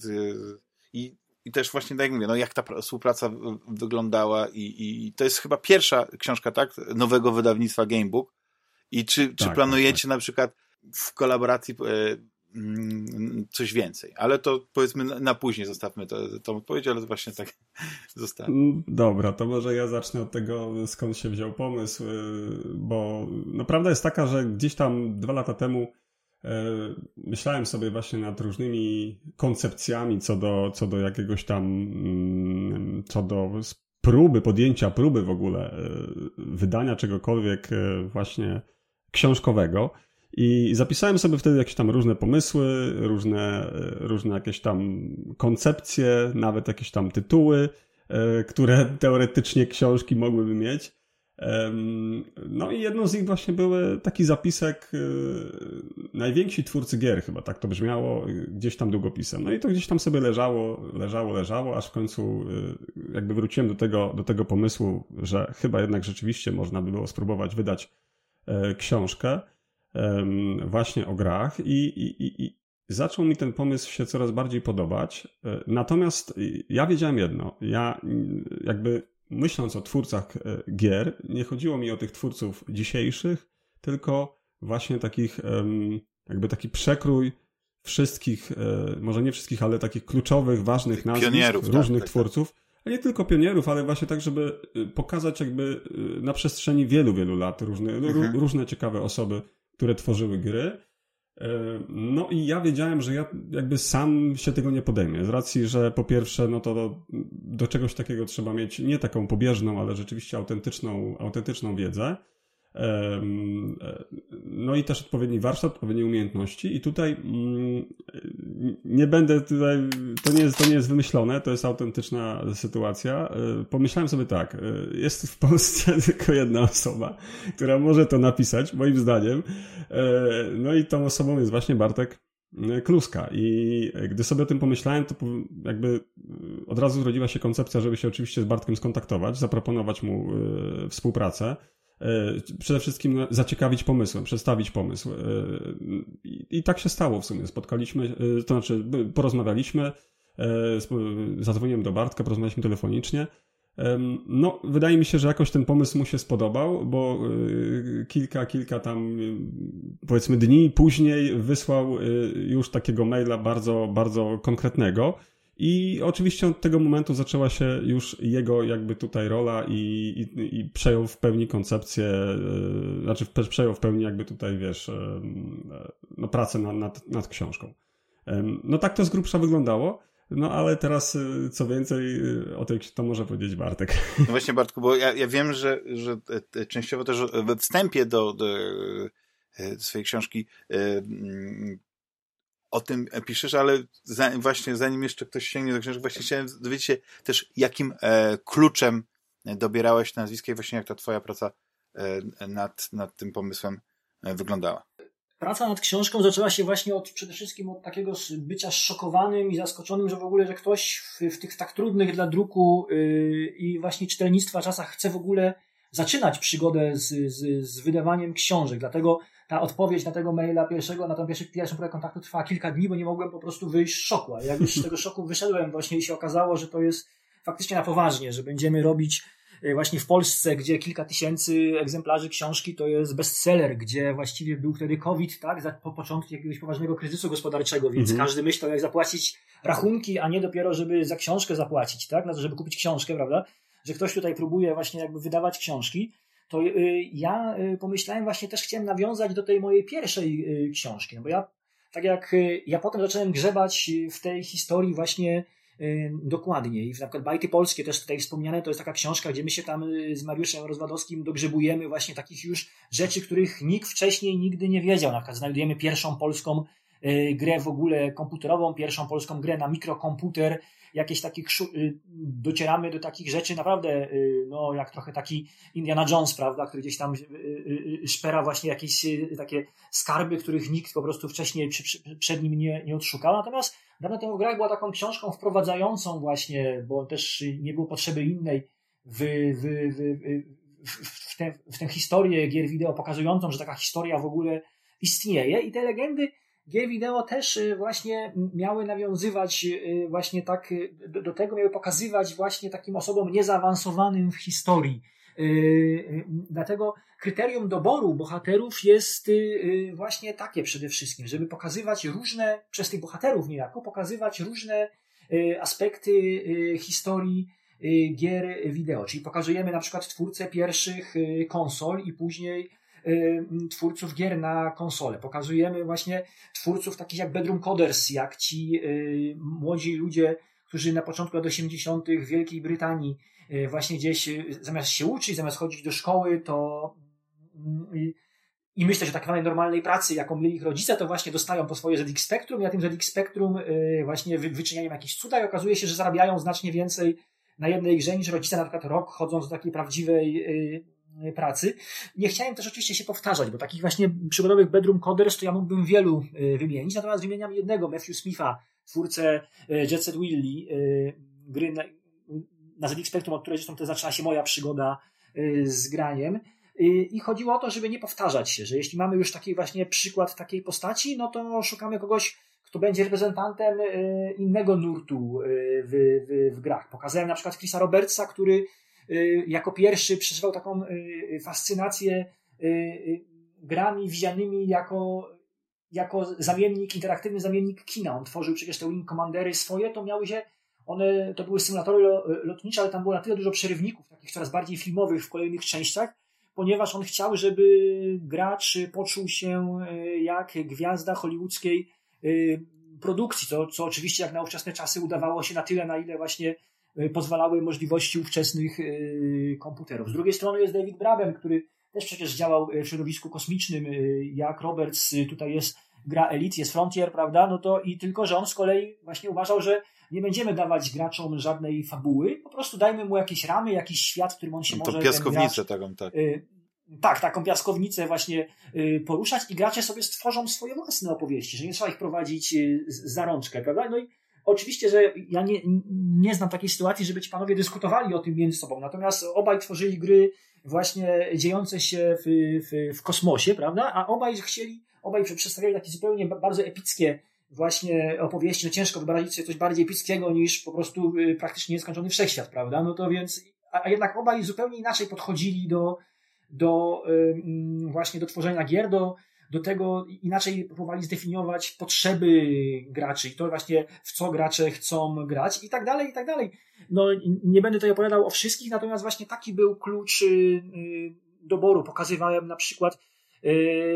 I, i też właśnie tak jak mówię, no jak ta współpraca wyglądała i, i to jest chyba pierwsza książka, tak, nowego wydawnictwa Gamebook, i czy, czy tak, planujecie tak, tak. na przykład w kolaboracji e, mm, coś więcej? Ale to powiedzmy na później zostawmy to, tą odpowiedź, ale to właśnie tak zostawmy. Mm, dobra, to może ja zacznę od tego, skąd się wziął pomysł, e, bo no, prawda jest taka, że gdzieś tam dwa lata temu e, myślałem sobie właśnie nad różnymi koncepcjami co do, co do jakiegoś tam, mm, co do próby, podjęcia próby w ogóle wydania czegokolwiek właśnie książkowego. I zapisałem sobie wtedy jakieś tam różne pomysły, różne, różne jakieś tam koncepcje, nawet jakieś tam tytuły, e, które teoretycznie książki mogłyby mieć. No i jedną z nich właśnie były taki zapisek e, najwięksi twórcy gier, chyba tak to brzmiało, gdzieś tam długopisem. No i to gdzieś tam sobie leżało, leżało, leżało, aż w końcu e, jakby wróciłem do tego, do tego pomysłu, że chyba jednak rzeczywiście można by było spróbować wydać E, książkę właśnie o grach i, i, i zaczął mi ten pomysł się coraz bardziej podobać. E, natomiast ja wiedziałem jedno. Ja jakby myśląc o twórcach e, gier, nie chodziło mi o tych twórców dzisiejszych, tylko właśnie takich jakby taki przekrój wszystkich, może nie wszystkich, ale takich kluczowych, ważnych nazwisk, różnych tak, tak, twórców, nie tylko pionierów, ale właśnie tak, żeby pokazać jakby na przestrzeni wielu, wielu lat różne, mhm. różne ciekawe osoby, które tworzyły gry. No i ja wiedziałem, że ja jakby sam się tego nie podejmę. Z racji, że po pierwsze, no to do, do czegoś takiego trzeba mieć nie taką pobieżną, ale rzeczywiście autentyczną, autentyczną wiedzę. No i też odpowiedni warsztat, odpowiednie umiejętności. I tutaj mm, nie będę tutaj, to nie, jest, to nie jest wymyślone, to jest autentyczna sytuacja. E, pomyślałem sobie tak, e, jest w Polsce tylko jedna osoba, która może to napisać, moim zdaniem. E, no i tą osobą jest właśnie Bartek Kluska. I gdy sobie o tym pomyślałem, to jakby od razu zrodziła się koncepcja, żeby się oczywiście z Bartkiem skontaktować, zaproponować mu współpracę. E, przede wszystkim zaciekawić pomysłem, przedstawić pomysł. E, I tak się stało w sumie. Spotkaliśmy, e, to znaczy porozmawialiśmy, zadzwoniłem do Bartka, porozmawialiśmy telefonicznie. No, wydaje mi się, że jakoś ten pomysł mu się spodobał, bo kilka, kilka tam powiedzmy dni później wysłał już takiego maila bardzo, bardzo konkretnego i oczywiście od tego momentu zaczęła się już jego jakby tutaj rola i, i, i przejął w pełni koncepcję, yy, znaczy przejął w pełni jakby tutaj, wiesz, yy, no, pracę nad, nad, nad książką. Yy, no tak to z grubsza wyglądało. No ale teraz co więcej o tej to może powiedzieć Bartek. No właśnie Bartku, bo ja, ja wiem, że, że częściowo też we wstępie do, do, do swojej książki o tym piszesz, ale za, właśnie zanim jeszcze ktoś sięgnie do książki, właśnie chciałem dowiedzieć się też, jakim e, kluczem dobierałeś nazwiska i właśnie jak ta twoja praca e, nad, nad tym pomysłem e, wyglądała. Praca nad książką zaczęła się właśnie od przede wszystkim od takiego bycia szokowanym i zaskoczonym, że w ogóle, że ktoś w, w tych tak trudnych dla druku yy, i właśnie czytelnictwa czasach chce w ogóle zaczynać przygodę z, z, z wydawaniem książek. Dlatego ta odpowiedź na tego maila pierwszego, na tą pierwszy, pierwszą próbę kontaktu trwała kilka dni, bo nie mogłem po prostu wyjść z szoku. A jak już z tego szoku wyszedłem właśnie i się okazało, że to jest faktycznie na poważnie, że będziemy robić e, właśnie w Polsce, gdzie kilka tysięcy egzemplarzy książki to jest bestseller, gdzie właściwie był wtedy COVID, tak, po początku jakiegoś poważnego kryzysu gospodarczego, więc mhm. każdy myślał, jak zapłacić rachunki, a nie dopiero, żeby za książkę zapłacić, tak, na to, żeby kupić książkę, prawda, że ktoś tutaj próbuje właśnie jakby wydawać książki to y, ja y, pomyślałem właśnie też chciałem nawiązać do tej mojej pierwszej y, książki, no bo ja tak jak ja potem zacząłem grzebać w tej historii właśnie dokładniej. Na przykład Bajty Polskie też tutaj wspomniane, to jest taka książka, gdzie my się tam z Mariuszem Rozwadowskim dogrzebujemy właśnie takich już rzeczy, których nikt wcześniej nigdy nie wiedział. Na przykład znajdujemy pierwszą polską grę w ogóle komputerową, pierwszą polską grę na mikrokomputer, jakieś takich, y, docieramy do takich rzeczy naprawdę, y, no jak trochę taki Indiana Jones, prawda, który gdzieś tam y, szpera właśnie jakieś takie skarby, których nikt po prostu wcześniej przed nim nie, nie odszukał. Natomiast dawno temu gra była taką książką wprowadzającą właśnie, bo też nie było potrzeby innej w, w, w, w, w tę historię gier wideo pokazującą, że taka historia w ogóle istnieje i te legendy Gier wideo też y, właśnie miały nawiązywać y, właśnie tak y, do, do tego, miały pokazywać właśnie takim osobom niezaawansowanym w historii. Dlatego kryterium doboru bohaterów jest właśnie takie przede wszystkim, żeby pokazywać różne, przez tych bohaterów niejako, pokazywać różne aspekty historii gier wideo. Czyli pokazujemy na przykład twórcę pierwszych konsol i później Y, twórców gier na konsolę. Pokazujemy właśnie twórców takich jak Bedroom Coders, jak ci y, młodzi ludzie, którzy na początku lat 80. w Wielkiej Brytanii y, właśnie gdzieś zamiast się uczyć, zamiast chodzić do szkoły, to i myślę, że takiej normalnej pracy, jaką mieli ich rodzice, to właśnie dostają po swoje ZX Spectrum i na tym ZX Spectrum właśnie wyczyniają jakieś cuda i okazuje się, że zarabiają znacznie więcej na jednej grze niż rodzice na przykład rok chodząc do takiej prawdziwej pracy. Nie chciałem też oczywiście się powtarzać, bo takich właśnie przygodowych bedroom coders to ja mógłbym wielu e, wymienić, natomiast wymieniam jednego, Matthew Smitha, twórcę e, Jet Set Willy, gry na, na ZX Spectrum, od której zresztą to zaczęła się moja przygoda z graniem. I chodziło o to, żeby nie powtarzać się, że jeśli mamy już taki właśnie przykład takiej postaci, no to szukamy kogoś, kto będzie reprezentantem innego nurtu w, w, w grach. Pokazałem na przykład Chrisa Robertsa, który jako pierwszy przeżywał taką y, fascynację y, grami widzianymi jako, jako zamiennik, interaktywny zamiennik kina. On tworzył przecież te Wing Commandery swoje, to miały się one to były symulatory lotnicze, ale tam było na tyle dużo przerywników, takich coraz bardziej filmowych w kolejnych częściach, ponieważ on chciał, żeby gracz poczuł się jak gwiazda hollywoodzkiej produkcji, to, co oczywiście jak na ówczesne czasy udawało się na tyle, na ile właśnie pozwalały możliwości ówczesnych komputerów. Z drugiej strony jest David Braben, który też przecież działał w środowisku kosmicznym, jak Roberts tutaj jest gra Elite, jest Frontier, prawda? No to i tylko, że on z kolei właśnie uważał, że nie będziemy dawać graczom żadnej fabuły, po prostu dajmy mu jakieś ramy, jakiś świat, w którym on się no może... To piaskownicę taką, tak. Y, tak, taką piaskownicę właśnie y, poruszać i gracze sobie stworzą swoje własne opowieści, że nie trzeba ich prowadzić y, za rączkę, prawda? No i oczywiście, że ja nie, nie znam takiej sytuacji, żeby ci panowie dyskutowali o tym między sobą, natomiast obaj tworzyli gry właśnie dziejące się w, w, w kosmosie, prawda? A obaj chcieli, obaj przedstawiali takie zupełnie bardzo epickie właśnie opowieści, no ciężko wyobrazić sobie coś bardziej epickiego niż po prostu y, praktycznie nieskończony wszechświat, prawda? No to więc, a, jednak obaj zupełnie inaczej podchodzili do, do właśnie do tworzenia gier, do, do tego inaczej próbowali zdefiniować potrzeby graczy i to właśnie w co gracze chcą grać i tak dalej, i tak dalej. No nie będę tutaj opowiadał o wszystkich, natomiast właśnie taki był klucz y, y, doboru. Pokazywałem na przykład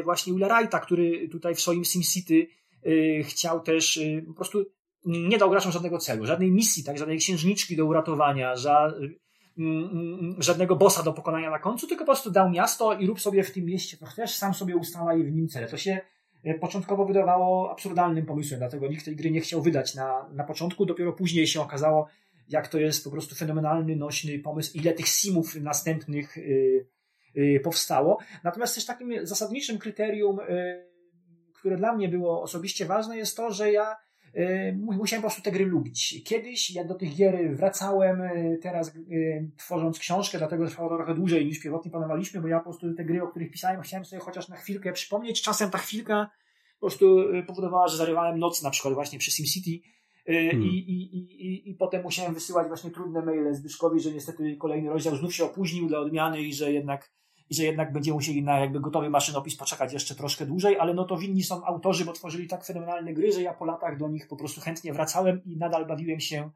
właśnie Willa Wrighta, który tutaj w swoim SimCity Y, chciał też y, po prostu nie dał graczom żadnego celu, żadnej misji, tak, żadnej księżniczki do uratowania, ża, y, żadnego bossa do pokonania na końcu, tylko po prostu dał miasto i rób sobie w tym mieście co chcesz, sam sobie ustalaj w nim cele. To się początkowo wydawało absurdalnym pomysłem, dlatego nikt tej gry nie chciał wydać na, na początku, dopiero później się okazało, jak to jest po prostu fenomenalny, nośny pomysł, ile tych simów następnych powstało. Natomiast też takim zasadniczym kryterium które dla mnie było osobiście ważne, jest to, że ja musiałem po prostu te gry lubić. Kiedyś ja do tych gier wracałem, y, teraz y, tworząc książkę, dlatego trwało to trochę dłużej niż pierwotnie planowaliśmy, bo ja po prostu te gry, o których pisałem, chciałem sobie chociaż na chwilkę przypomnieć. Czasem ta chwilka po prostu powodowała, że zarywałem noc na przykład właśnie przy SimCity hmm. I, i, i, i potem musiałem wysyłać właśnie trudne maile Zbyszkowi, że niestety kolejny rozdział znów się opóźnił dla odmiany i że jednak i że jednak będziemy musieli na jakby gotowy maszynopis poczekać jeszcze troszkę dłużej, ale no to winni są autorzy, bo tworzyli tak fenomenalne gry, że ja po latach do nich po prostu chętnie wracałem i nadal bawiłem się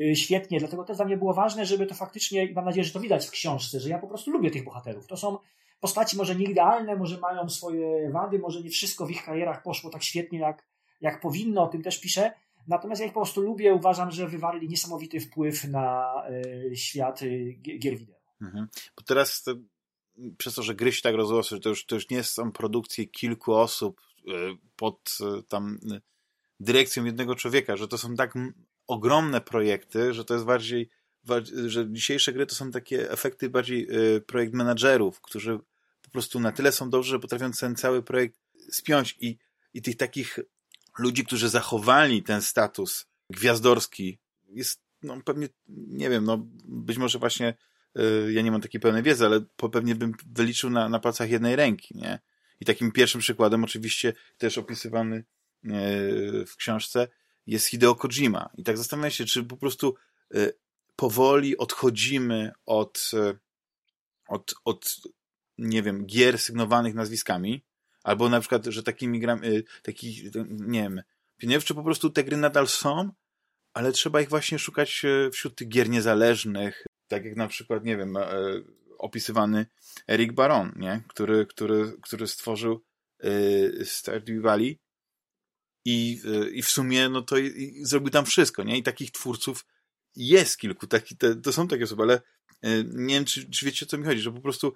y, świetnie, dlatego też dla mnie było ważne, żeby to faktycznie, i mam nadzieję, że to widać w książce, że ja po prostu lubię tych bohaterów. To są postaci może nie idealne, może mają swoje wady, może nie wszystko w ich karierach poszło tak świetnie, jak, jak powinno, o tym też piszę, Natomiast ja ich po prostu lubię, uważam, że wywarli niesamowity wpływ na y, świat y, gier wideo. Mhm. Bo teraz przez to, że gry się tak rozrosły, to już, to już nie są produkcje kilku osób e, pod e, tam e, dyrekcją jednego człowieka, że to są tak ogromne projekty, że to jest bardziej, że dzisiejsze gry to są takie efekty bardziej projekt menadżerów, którzy po prostu na tyle są dobrzy, że potrafią ten cały projekt spiąć i, i tych takich ludzi, którzy zachowali ten status gwiazdorski jest no pewnie, nie wiem, no być może właśnie ja nie mam takiej pełnej wiedzy, ale pewnie bym wyliczył na, na palcach jednej ręki, nie? I takim pierwszym przykładem, oczywiście też opisywany y, w książce, jest Hideo Kojima. I tak zastanawiam się, czy po prostu y, powoli odchodzimy od, od, od nie wiem, gier sygnowanych nazwiskami, albo na przykład, że takimi grami, takich, nie wiem, nie wiem, czy po prostu te gry nadal są, ale trzeba ich właśnie szukać wśród tych gier niezależnych, tak jak na przykład, nie wiem, e, opisywany Eric Baron, nie? Który, który, który stworzył e, Stardew Valley i, e, i w sumie no to i, i zrobił tam wszystko, nie? I takich twórców jest kilku, taki, te, to są takie osoby, ale nie wiem, czy, czy wiecie o co mi chodzi, że po prostu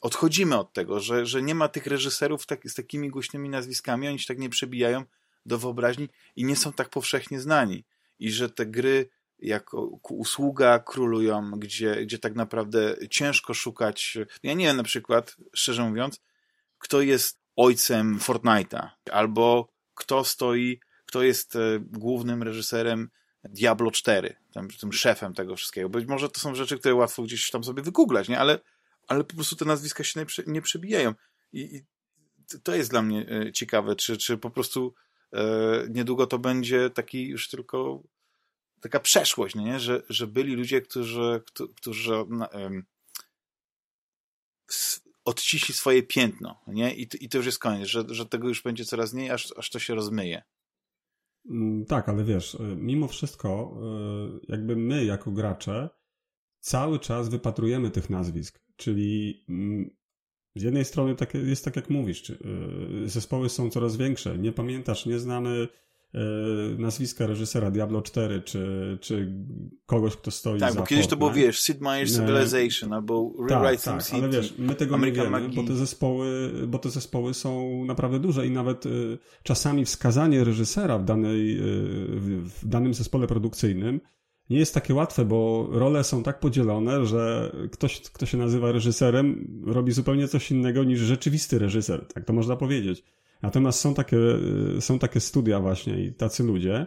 odchodzimy od tego, że, że nie ma tych reżyserów tak, z takimi głośnymi nazwiskami, oni się tak nie przebijają do wyobraźni i nie są tak powszechnie znani. I że te gry jako usługa królują, gdzie, gdzie tak naprawdę ciężko szukać. Ja nie wiem na przykład, szczerze mówiąc, kto jest ojcem Fortnite'a, albo kto stoi, kto jest e, głównym reżyserem Diablo 4, tam, tym szefem tego wszystkiego. Być może to są rzeczy, które łatwo gdzieś tam sobie wygooglać, nie? Ale, ale po prostu te nazwiska się nie, przebijają. I, I, to jest dla mnie e, ciekawe, czy, czy po prostu e, niedługo to będzie taki już tylko taka przeszłość, no nie? Że, że byli ludzie, którzy, którzy odciśli swoje piętno, no nie? I, I to już jest koniec, że, że tego już będzie coraz mniej, aż, aż to się rozmyje. Mm, tak, ale wiesz, y, mimo wszystko, y, jakby my jako gracze cały czas wypatrujemy tych nazwisk, czyli mm, z jednej strony tak, jest tak jak mówisz, y, zespoły są coraz większe. Nie pamiętasz, nie znamy nazwiska reżysera Diablo 4, czy, czy kogoś, kto stoi tak, za Tak, bo kiedyś to było, wiesz, Sid Meier's Civilization, albo Rewrite tak, tak, ale wiesz, my tego American nie wiemy, bo te, zespoły, bo te zespoły są naprawdę duże i nawet y, czasami wskazanie reżysera w, danej, y, w danym zespole produkcyjnym nie jest takie łatwe, bo role są tak podzielone, że ktoś, kto się nazywa reżyserem, robi zupełnie coś innego niż rzeczywisty reżyser, tak to można powiedzieć. Natomiast są takie, y, są takie studia właśnie i tacy ludzie,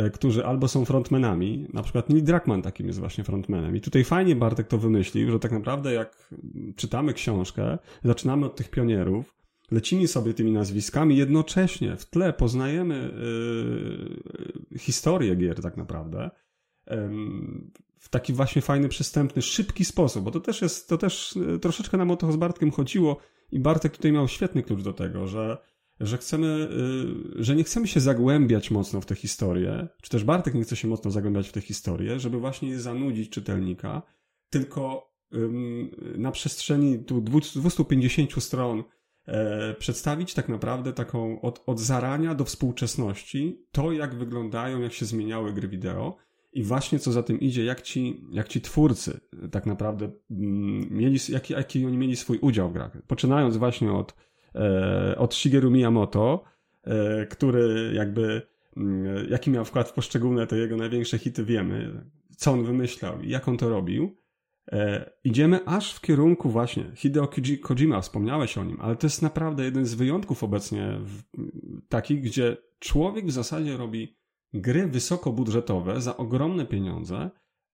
y, którzy albo są frontmenami, na przykład Neil Druckmann takim jest właśnie frontmenem. I tutaj fajnie Bartek to wymyślił, że tak naprawdę jak czytamy książkę, zaczynamy od tych pionierów, lecimy sobie tymi nazwiskami, jednocześnie w tle poznajemy yy, historię gier tak naprawdę w taki właśnie fajny, przystępny, szybki sposób, bo to też jest, to też troszeczkę nam o to z Bartkiem chodziło i Bartek tutaj miał świetny klucz do tego, że że chcemy, y, że nie chcemy się zagłębiać mocno w tę historię, czy też Bartek nie chce się mocno zagłębiać w tę historię, żeby właśnie nie zanudzić czytelnika, tylko na przestrzeni tu 250 stron e, przedstawić tak naprawdę taką od, od zarania do współczesności to, jak wyglądają, jak się zmieniały gry wideo i właśnie co za tym idzie, jak ci, jak ci twórcy tak naprawdę mieli, jaki, jaki oni mieli swój udział w grach. Poczynając właśnie od E, od Shigeru Miyamoto, e, który jakby, mm, jaki miał wkład w poszczególne te jego największe hity, wiemy, co on wymyślał i jak on to robił. E, idziemy aż w kierunku właśnie Hideo Kojima, wspomniałeś o nim, ale to jest naprawdę jeden z wyjątków obecnie takich, gdzie człowiek w zasadzie robi gry wysokobudżetowe za ogromne pieniądze,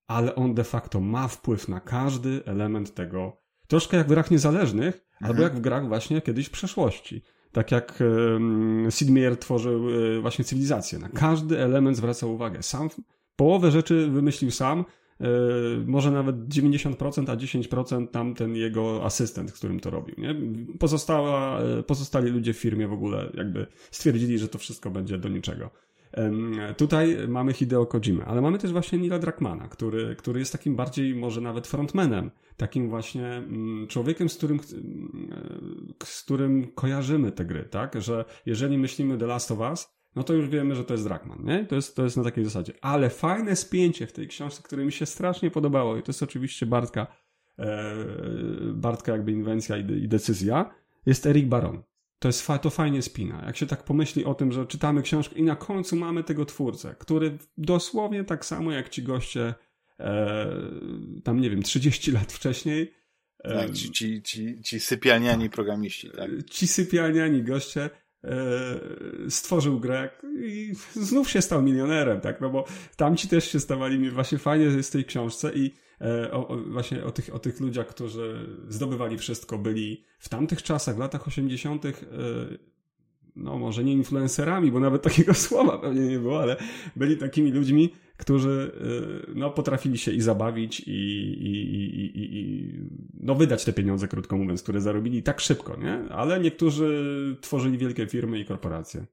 ale on de facto ma wpływ na każdy element tego. Troszkę jak w grach niezależnych, Albo mhm. jak w grach właśnie kiedyś w przeszłości. Tak jak Sid Meier tworzył e, właśnie cywilizację. Na każdy element zwracał uwagę. Sam połowę rzeczy wymyślił sam, e, może nawet 90%, a 10% tam ten jego asystent, z którym to robił. Nie? Pozostała, e, pozostali ludzie w firmie w ogóle jakby stwierdzili, że to wszystko będzie do niczego. Tutaj mamy Hideo Kojima, ale mamy też właśnie Nila Druckmana, który, który jest takim bardziej może nawet frontmanem, takim właśnie mm, człowiekiem, z którym, z którym kojarzymy te gry, tak? Że jeżeli myślimy The Last of Us, no to już wiemy, że to jest Druckmann, nie? To jest, to jest na takiej zasadzie. Ale fajne spięcie w tej książce, które mi się strasznie podobało i to jest oczywiście Bartka, e, Bartka jakby inwencja i, i decyzja, jest Eric Baron to jest to fajnie spina. Jak się tak pomyśli o tym, że czytamy książkę i na końcu mamy tego twórcę, który dosłownie tak samo jak ci goście e, tam nie wiem, 30 lat wcześniej e, tak, ci, ci, ci, ci sypialniani programiści, tak? Ci sypialniani goście e, stworzył grę i znów się stał milionerem, tak? No bo tamci też się stawali mi właśnie fajnie z tej książce i E, o, o, właśnie o tych, o tych ludziach, którzy zdobywali wszystko, byli w tamtych czasach, w latach 80., e, no może nie influencerami, bo nawet takiego słowa pewnie nie było, ale byli takimi ludźmi, którzy e, no, potrafili się i zabawić i, i, i, i, no, wydać te pieniądze, krótko mówiąc, które zarobili tak szybko, nie? Ale niektórzy tworzyli wielkie firmy i korporacje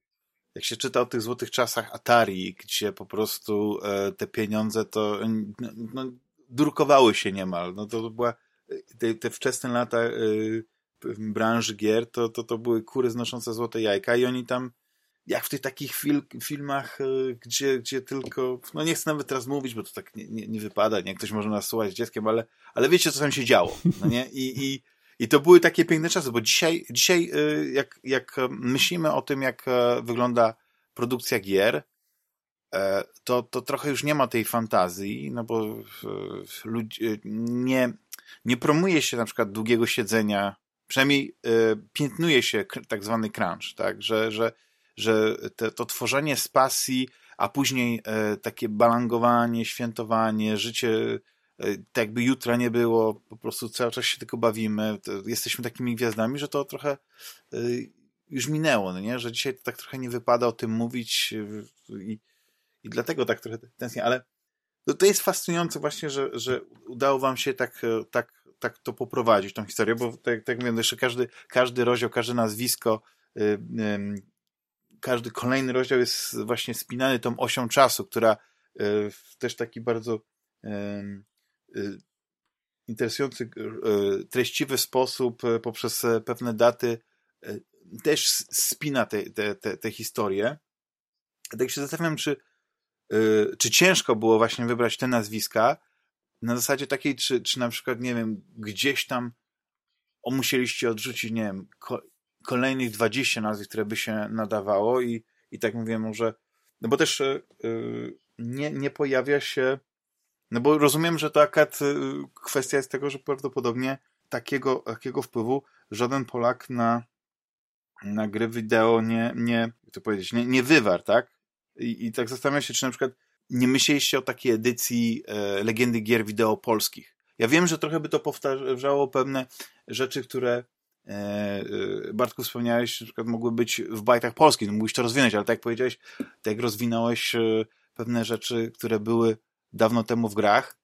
jak się czyta o tych złotych czasach Atari, gdzie po prostu e, te pieniądze to no, drukowały się niemal. No to była te, te wczesne lata y, branży gier, to, to, to były kury znoszące złote jajka i oni tam jak w tych takich fil, filmach, y, gdzie, gdzie tylko, no nie chcę nawet teraz mówić, bo to tak nie, nie, nie wypada, nie ktoś może nas słuchać dzieckiem, ale, ale wiecie, co tam się działo, no nie? I, i, i to były takie piękne czasy, bo dzisiaj, dzisiaj y, jak, jak myślimy o tym, jak e, wygląda produkcja gier, to, to trochę już nie ma tej fantazji, no bo ludzie nie, nie promuje się na przykład długiego siedzenia, przynajmniej e, piętnuje się tak zwany crunch, tak, że, że, że te, to tworzenie z pasji, a później e, takie balangowanie, świętowanie, życie tak jakby jutra nie było, po prostu cały czas się tylko bawimy, jesteśmy takimi gwiazdami, że to trochę już minęło, no nie? że dzisiaj to tak trochę nie wypada o tym mówić i, i dlatego tak trochę tęsknię, ale to, to jest fascynujące właśnie, że, że udało wam się tak, tak, tak to poprowadzić, tą historię, bo tak, tak mówię, no jeszcze każdy, każdy rozdział, każde nazwisko, yy, yy, każdy kolejny rozdział jest właśnie spinany tą osią czasu, która w też taki bardzo interesujący, treściwy sposób poprzez pewne daty też spina te, te, te, te historie. Tak się zastanawiam, czy, czy ciężko było właśnie wybrać te nazwiska, na zasadzie takiej, czy, czy na przykład, nie wiem, gdzieś tam o, musieliście odrzucić, nie wiem, ko kolejnych 20 nazwisk, które by się nadawało i, i tak mówię, może, no bo też yy, nie, nie pojawia się, no bo rozumiem, że to yy, kwestia jest tego, że prawdopodobnie takiego, takiego wpływu żaden Polak na, na gry wideo nie, nie, jak to powiedzieć, nie, nie wywarł, tak? I, I tak zastanawiam się, czy na przykład nie myśleliście o takiej edycji e, Legendy Gier Wideo polskich. Ja wiem, że trochę by to powtarzało pewne rzeczy, które e, e, Bartku wspomniałeś, na przykład mogły być w bajtach polskich, no mógłbyś to rozwinąć, ale tak jak powiedziałeś, tak jak rozwinąłeś e, pewne rzeczy, które były dawno temu w grach,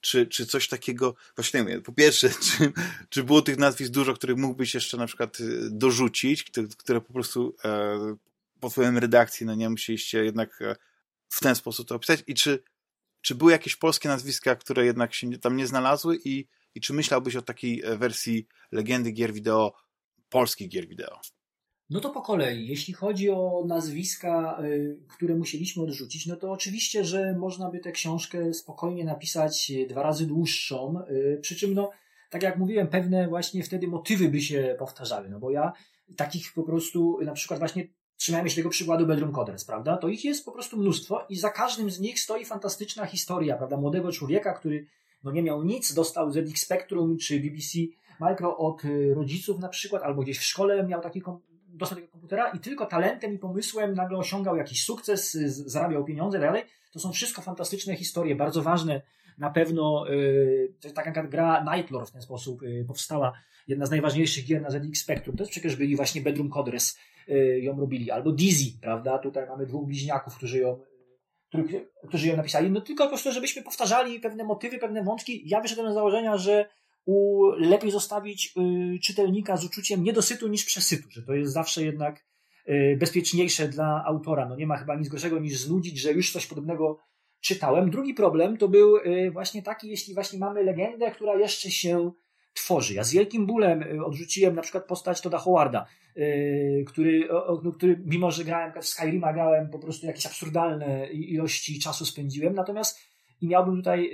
czy, czy coś takiego, właśnie nie wiem, po pierwsze, czy, czy było tych nazwisk dużo, których mógłbyś jeszcze na przykład e, dorzucić, które po prostu e, po twoim redakcji, no nie musieliście jednak e, w ten sposób to opisać i czy, czy były jakieś polskie nazwiska, które jednak się tam nie znalazły i, i czy myślałbyś o takiej e, wersji legendy gier wideo, polskich gier wideo? No to po kolei. Jeśli chodzi o nazwiska, y, które musieliśmy odrzucić, no to oczywiście, że można by tę książkę spokojnie napisać dwa razy dłuższą, przy czym no, tak jak mówiłem, pewne właśnie wtedy motywy by się powtarzały, no bo ja takich po prostu, na przykład właśnie trzymajmy się tego przykładu Bedroom Coders, prawda? To ich jest po prostu mnóstwo i za każdym z nich stoi fantastyczna historia, prawda? Młodego człowieka, który no nie miał nic, dostał ZX Spectrum czy BBC Micro od y, rodziców na przykład, albo gdzieś w szkole miał taki tego komputera i tylko talentem i pomysłem nagle osiągał jakiś sukces, zarabiał pieniądze i tak dalej. To są wszystko fantastyczne historie, bardzo ważne. Na pewno yy, taka gra Nightlore w ten sposób yy, powstała. Jedna z najważniejszych gier na ZX Spectrum. To jest przecież byli właśnie Bedroom Coders Y, ją robili. Albo Dizzy, prawda? Tutaj mamy dwóch bliźniaków, którzy ją, którzy ją napisali. No tylko po prostu, żebyśmy powtarzali pewne motywy, pewne wątki. Ja wyszedłem z założenia, że u, lepiej zostawić y, czytelnika z uczuciem niedosytu niż przesytu, że to jest zawsze jednak y, bezpieczniejsze dla autora. No nie ma chyba nic gorszego niż znudzić, że już coś podobnego czytałem. Drugi problem to był y, właśnie taki, jeśli właśnie mamy legendę, która jeszcze się tworzy. Ja z wielkim bólem y, odrzuciłem na przykład postać Toda Howarda, y, który, no, który mimo, że grałem w Skyrima, grałem po prostu jakieś absurdalne ilości czasu spędziłem, natomiast i miałbym tutaj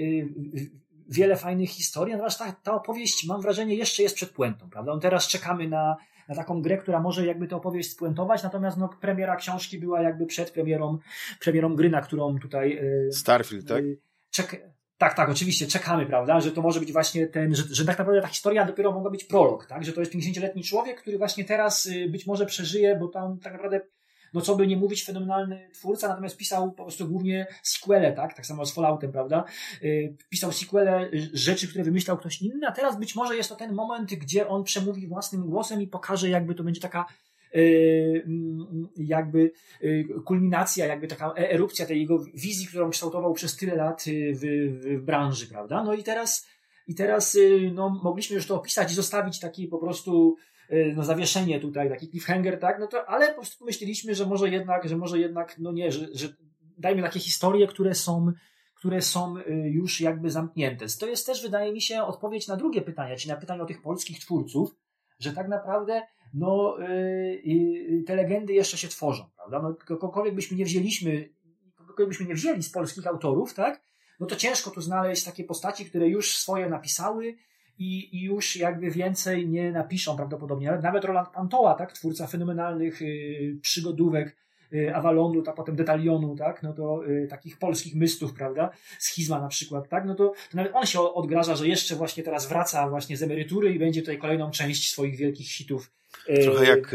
wiele fajnych historii, natomiast ta, ta opowieść, mam wrażenie, jeszcze jest przed puentą, prawda? On teraz czekamy na, na taką grę, która może jakby tę opowieść spuentować, natomiast no, premiera książki była jakby przed premierą, premierą gry, na którą tutaj... Starfield, tak? Czek tak, tak, oczywiście, czekamy, prawda, że to może być właśnie ten, że, że tak naprawdę ta historia dopiero mogła być prolog, tak, że to jest 50-letni człowiek, który właśnie teraz y, być może przeżyje, bo tam tak naprawdę, no co by nie mówić, fenomenalny twórca, natomiast pisał po prostu głównie sequele, tak, tak samo z Falloutem, prawda, y, pisał sequele, y, rzeczy, które wymyślał ktoś inny, a teraz być może jest to ten moment, gdzie on przemówi własnym głosem i pokaże, jakby to będzie taka Y, mm, jakby kulminacja, jakby taka e, erupcja tej jego wizji, którą kształtował przez tyle lat w, w, w branży, prawda? No i teraz, i teraz no, mogliśmy już to opisać i zostawić taki po prostu no, zawieszenie tutaj, taki cliffhanger, tak? No to, ale po prostu pomyśleliśmy, że może jednak, że może jednak, no nie, że, że dajmy takie historie, które są, które są już jakby zamknięte. To jest też, wydaje mi się, odpowiedź na drugie pytanie, czyli na pytanie o tych polskich twórców, że tak naprawdę no, yy, te legendy jeszcze się tworzą, prawda? No, kogokolwiek byśmy nie wzięliśmy, kogokolwiek byśmy nie wzięli z polskich autorów, tak? No to ciężko tu znaleźć takie postaci, które już swoje napisały i, i już jakby więcej nie napiszą prawdopodobnie. Nawet Roland Pantoła, tak? Twórca fenomenalnych yy, przygodówek, Y, Avalonu, a potem Detalionu, tak, no to y, takich polskich mystów, prawda, Schizma na przykład, tak, no to, to nawet on się odgraża, że jeszcze właśnie teraz wraca właśnie z emerytury i będzie tutaj kolejną część swoich wielkich hitów y, Trochę jak,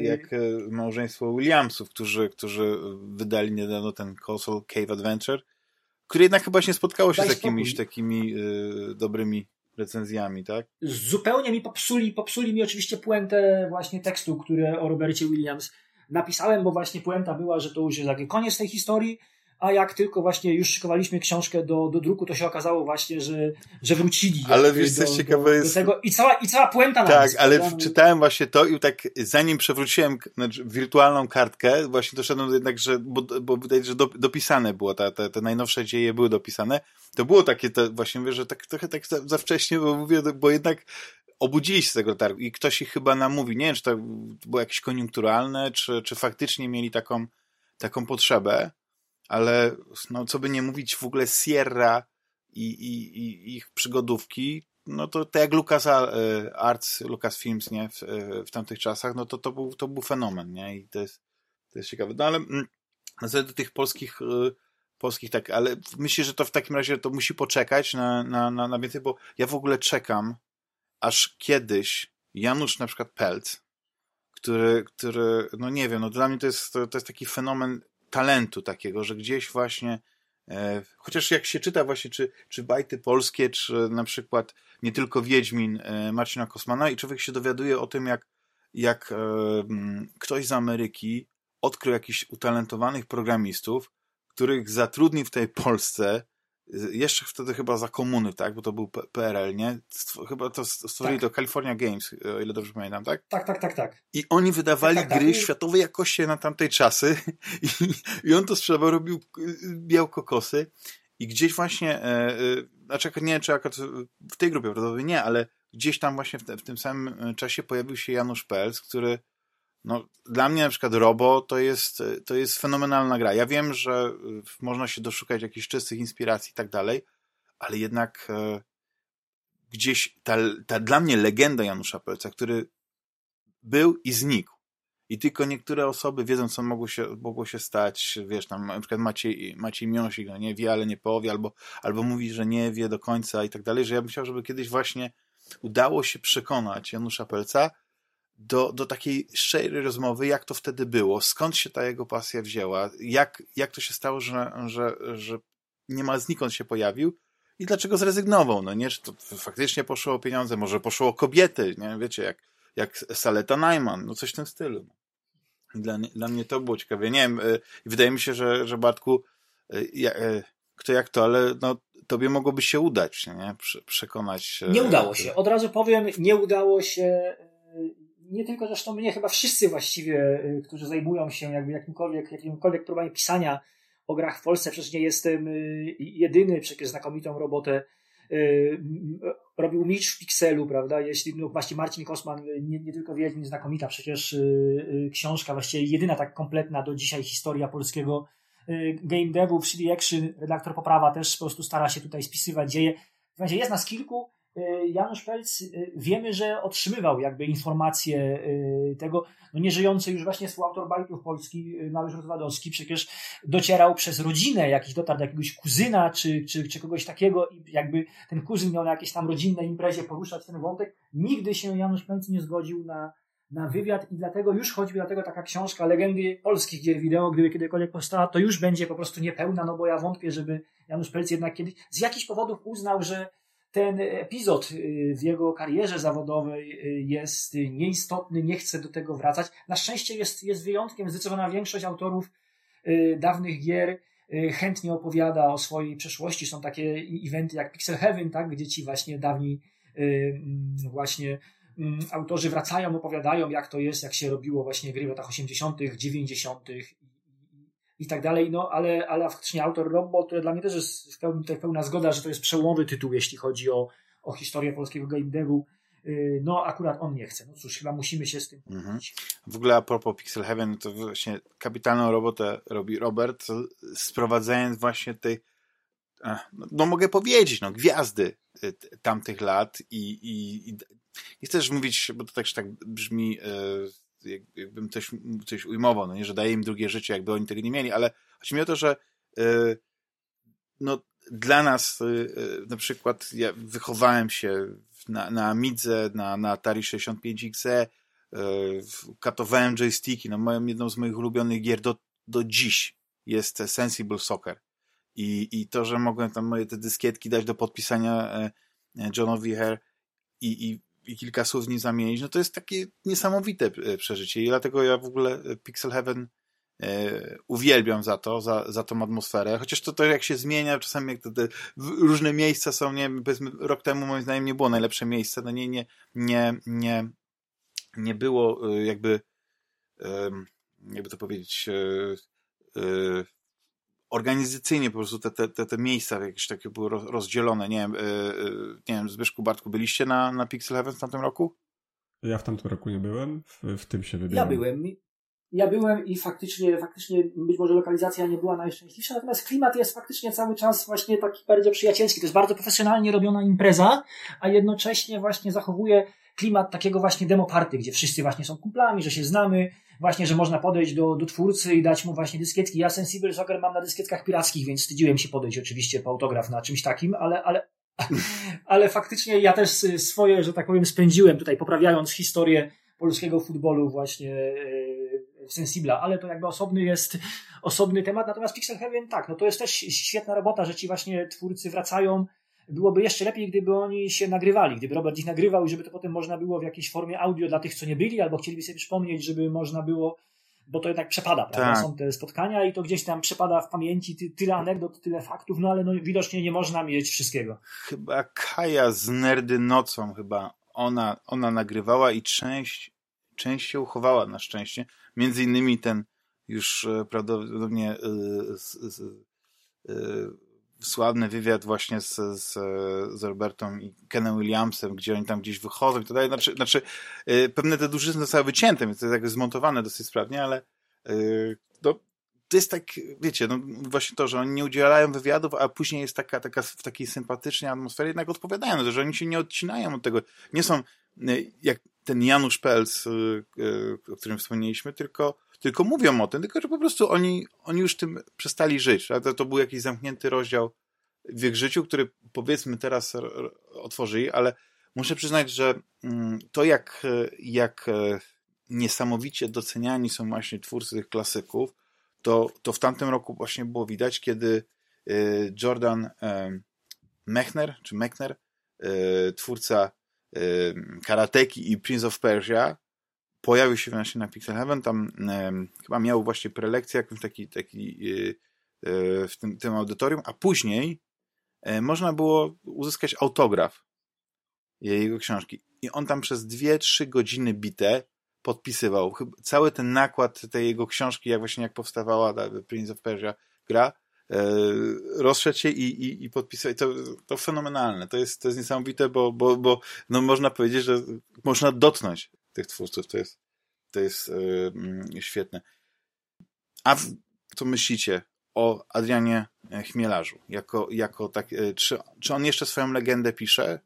jak małżeństwo Williamsów, którzy, którzy wydali niedawno ten Colossal Cave Adventure, który jednak chyba się spotkało się Daj z jakimiś spokój. takimi y, dobrymi recenzjami, tak? Zupełnie mi popsuli, popsuli mi oczywiście puentę właśnie tekstu, który o Robercie Williams napisałem, bo właśnie puenta była, że to już jest taki koniec tej historii, a jak tylko właśnie już szykowaliśmy książkę do, do druku, to się okazało właśnie, że, że wrócili. Ale wiesz, do, coś ciekawe jest... Tego. I cała, i cała puenta na Tak, ale prawda? czytałem właśnie to i tak zanim przewróciłem znaczy, wirtualną kartkę, właśnie doszedłem jednak, że, bo, bo wydaje że do, dopisane było, ta, te, te najnowsze dzieje były dopisane, to było takie, to właśnie mówię, że tak trochę tak za, za wcześnie, bo mówię, bo jednak obudzili się z tego targu i ktoś ich chyba namówi. Nie wiem, czy to było jakieś koniunkturalne, czy, czy faktycznie mieli taką, taką potrzebę, ale no, co by nie mówić, w ogóle Sierra i, i, i ich przygodówki, no to tak jak Lucas e, Arts, Lucas Films, nie, w, e, w tamtych czasach, no to to był, to był fenomen, nie, i to jest, to jest ciekawe. No ale mm, do tych polskich, e, polskich tak, ale myślę, że to w takim razie to musi poczekać na, na, na, na więcej, bo ja w ogóle czekam, aż kiedyś Janusz na przykład Pelc, który, który, no nie wiem, no dla mnie to jest, to, to jest taki fenomen talentu takiego, że gdzieś właśnie, e, chociaż jak się czyta właśnie, czy, czy bajty polskie, czy na przykład nie tylko Wiedźmin e, Marcina Kosmana i człowiek się dowiaduje o tym, jak, jak e, ktoś z Ameryki odkrył jakichś utalentowanych programistów, których zatrudnił w tej Polsce jeszcze wtedy chyba za komuny, tak? Bo to był PRL, nie? Chyba to stworzyli tak. to California Games, o ile dobrze pamiętam, tak? Tak, tak, tak, tak. I oni wydawali tak, tak, gry tak. światowej jakości na tamtej czasy i, i on to sprzedawał, robił biał kokosy i gdzieś właśnie, e, e, znaczy nie wiem, czy akurat w tej grupie prawdopodobnie nie, ale gdzieś tam właśnie w, te, w tym samym czasie pojawił się Janusz Pels, który no, dla mnie na przykład Robo to jest, to jest fenomenalna gra. Ja wiem, że można się doszukać jakichś czystych inspiracji i tak dalej, ale jednak e, gdzieś ta, ta dla mnie legenda Janusza Pelca, który był i znikł. I tylko niektóre osoby wiedzą, co mogło się, mogło się stać. Wiesz, tam na przykład Maciej, Maciej Miąsik, no nie wie, ale nie powie, albo, albo mówi, że nie wie do końca i tak dalej, że ja bym chciał, żeby kiedyś właśnie udało się przekonać Janusza Pelca, do, do takiej szczerej rozmowy, jak to wtedy było, skąd się ta jego pasja wzięła, jak, jak to się stało, że, że, że niemal znikąd się pojawił i dlaczego zrezygnował, no nie, czy to faktycznie poszło o pieniądze, może poszło o kobiety, nie, wiecie, jak, jak Saleta Najman, no coś w tym stylu. Dla, dla mnie to było ciekawe. Nie wiem, y, wydaje mi się, że, że Bartku, y, y, kto jak to, ale no, tobie mogłoby się udać, nie? Przekonać. Nie udało się. Od razu powiem, nie udało się nie tylko zresztą mnie, chyba wszyscy właściwie, y, którzy zajmują się jakby jakimkolwiek, jakimkolwiek próbami pisania o grach w Polsce, przecież nie jestem y, jedyny, przecież znakomitą robotę y, robił Mitch w Pixelu, prawda? Jeśli no właśnie Marcin Kosman, nie, nie tylko Wiedźmin, znakomita przecież książka, właściwie jedyna tak kompletna do dzisiaj historia polskiego game devu, 3D Action, redaktor Poprawa też po prostu stara się tutaj spisywać dzieje. W jest nas kilku, Janusz Pelc, e, wiemy, że otrzymywał jakby informacje e, tego, no nieżyjący już właśnie współautor bajtów polski, Mariusz Rozwadowski, przecież docierał przez rodzinę, jakiś dotarł do jakiegoś kuzyna, czy, czy, czy kogoś takiego i jakby ten kuzyn miał na jakiejś tam rodzinnej imprezie poruszać ten wątek. Nigdy się Janusz Pelc nie zgodził na, na wywiad i dlatego już choćby dlatego taka książka Legendy polskich gier wideo, gdyby kiedykolwiek powstała, to już będzie po prostu niepełna, no bo ja wątpię, żeby Janusz Pelc jednak kiedyś z jakichś powodów uznał, że ten epizod y, w jego karierze zawodowej y, jest nieistotny, nie chce do tego wracać. Na szczęście jest, jest wyjątkiem. Zdecydowana większość autorów y, dawnych gier chętnie opowiada o swojej przeszłości. Są takie eventy jak Pixel Heaven, tak, gdzie ci właśnie dawni mm, właśnie mm, autorzy wracają, opowiadają jak to jest, jak się robiło właśnie gry w latach 80., 90., i tak dalej, no ale, ale faktycznie autor Robo, to dla mnie też jest w pełna zgoda, że to jest przełomowy tytuł, jeśli chodzi o, o historię polskiego game devu. Y, no, akurat on nie chce. No cóż, chyba musimy się z tym mhm. W ogóle a propos Pixel Heaven, to właśnie kapitalną robotę robi Robert, sprowadzając właśnie tej, no, no mogę powiedzieć, no, gwiazdy y, tamtych lat i, i, i nie chcesz mówić, bo to też tak brzmi jakbym coś, coś ujmował, no nie, że daje im drugie życie, jakby oni tego nie mieli, ale chodzi mi o to, że yy, no, dla nas yy, na przykład ja wychowałem się na, na Amidze, na, na Atari 65XE, yy, katowałem joysticki, no moją, jedną z moich ulubionych gier do, do dziś jest Sensible Soccer. I, I to, że mogłem tam moje te dyskietki dać do podpisania Johnowi Hare i, i i kilka słów z nim zamienić, no to jest takie niesamowite e, przeżycie. I dlatego ja w ogóle e, Pixel Heaven E, uwielbiam za to, za, za tą atmosferę, chociaż to, to jak się zmienia, czasami jak te, różne miejsca są, nie powiedzmy, rok temu moim zdaniem nie było najlepsze miejsce, no nie, nie, nie, nie, nie było jakby, jakby to powiedzieć, organizacyjnie po prostu te, te, te, miejsca jakieś takie były rozdzielone, nie wiem, nie wiem, Zbyszku, Bartku, byliście na, na Pixel Heaven w tamtym roku? Ja w tamtym roku nie byłem, w, w tym się wybieram. Ja byłem. Ja byłem i faktycznie, faktycznie być może lokalizacja nie była najszczęśliwsza, natomiast klimat jest faktycznie cały czas właśnie taki bardzo przyjacielski. To jest bardzo profesjonalnie robiona impreza, a jednocześnie właśnie zachowuje klimat takiego właśnie demoparty, gdzie wszyscy właśnie są kumplami, że się znamy, właśnie, że można podejść do, do twórcy i dać mu właśnie dyskietki. Ja Sensible Soccer mam na dyskietkach pirackich, więc wstydziłem się podejść oczywiście po autograf na czymś takim, ale, ale, ale faktycznie ja też swoje, że tak powiem, spędziłem tutaj poprawiając historię polskiego futbolu właśnie e, Sensibla, ale to jakby osobny jest osobny temat. Natomiast Pixel Heaven tak, no to jest też świetna robota, że ci właśnie twórcy wracają. Byłoby jeszcze lepiej, gdyby oni się nagrywali, gdyby Robert ich nagrywał i żeby to potem można było w jakiejś formie audio dla tych, co nie byli, albo chcieliby sobie przypomnieć, żeby można było bo to jednak przepada, prawda? Tak. Są te spotkania i to gdzieś tam przepada w pamięci ty, tyle anegdot, tyle faktów, no ale no, widocznie nie można mieć wszystkiego. Chyba Kaja z Nerdy Nocą chyba ona, ona nagrywała i część, część się uchowała na szczęście. Między innymi ten już e, prawdopodobnie y, y, sławny wywiad właśnie z, z, z Robertą i Kenem Williamsem, gdzie oni tam gdzieś wychodzą i tak dalej. Znaczy, znaczy pewne te drużyny zostały wycięte, więc to jest jakby zmontowane dosyć sprawnie, ale no, to jest tak, wiecie, no właśnie to, że oni nie udzielają wywiadów, a później jest taka, taka w takiej sympatycznej atmosferze jednak odpowiadają że oni się nie odcinają od tego. Nie są jak ten Janusz Pelc, o którym wspomnieliśmy, tylko, tylko mówią o tym, tylko że po prostu oni, oni już tym przestali żyć. To, to był jakiś zamknięty rozdział w ich życiu, który powiedzmy teraz otworzyli, ale muszę przyznać, że mm, to jak, jak e, niesamowicie doceniani są właśnie twórcy tych klasyków, to, to w tamtym roku właśnie było widać, kiedy e, Jordan e, Mechner, czy Mechner, twórca Karateki i Prince of Persia, pojawił się właśnie na Pixel Heaven, tam chyba miał właśnie prelekcję jakąś taki, taki w tym, tym audytorium, a później można było uzyskać autograf jego książki. I on tam przez 2-3 godziny bite podpisywał. Cały ten nakład tej jego książki, jak właśnie jak powstawała ta Prince of Persia gra, e, rozszedł się i, i, i podpisywał. To, to fenomenalne. To jest, to jest niesamowite, bo, bo, bo no można powiedzieć, że można dotknąć tych twórców. To jest, to jest yy, świetne. A w, co myślicie o Adrianie Chmielarzu? Jako, jako tak, czy, czy on jeszcze swoją legendę pisze?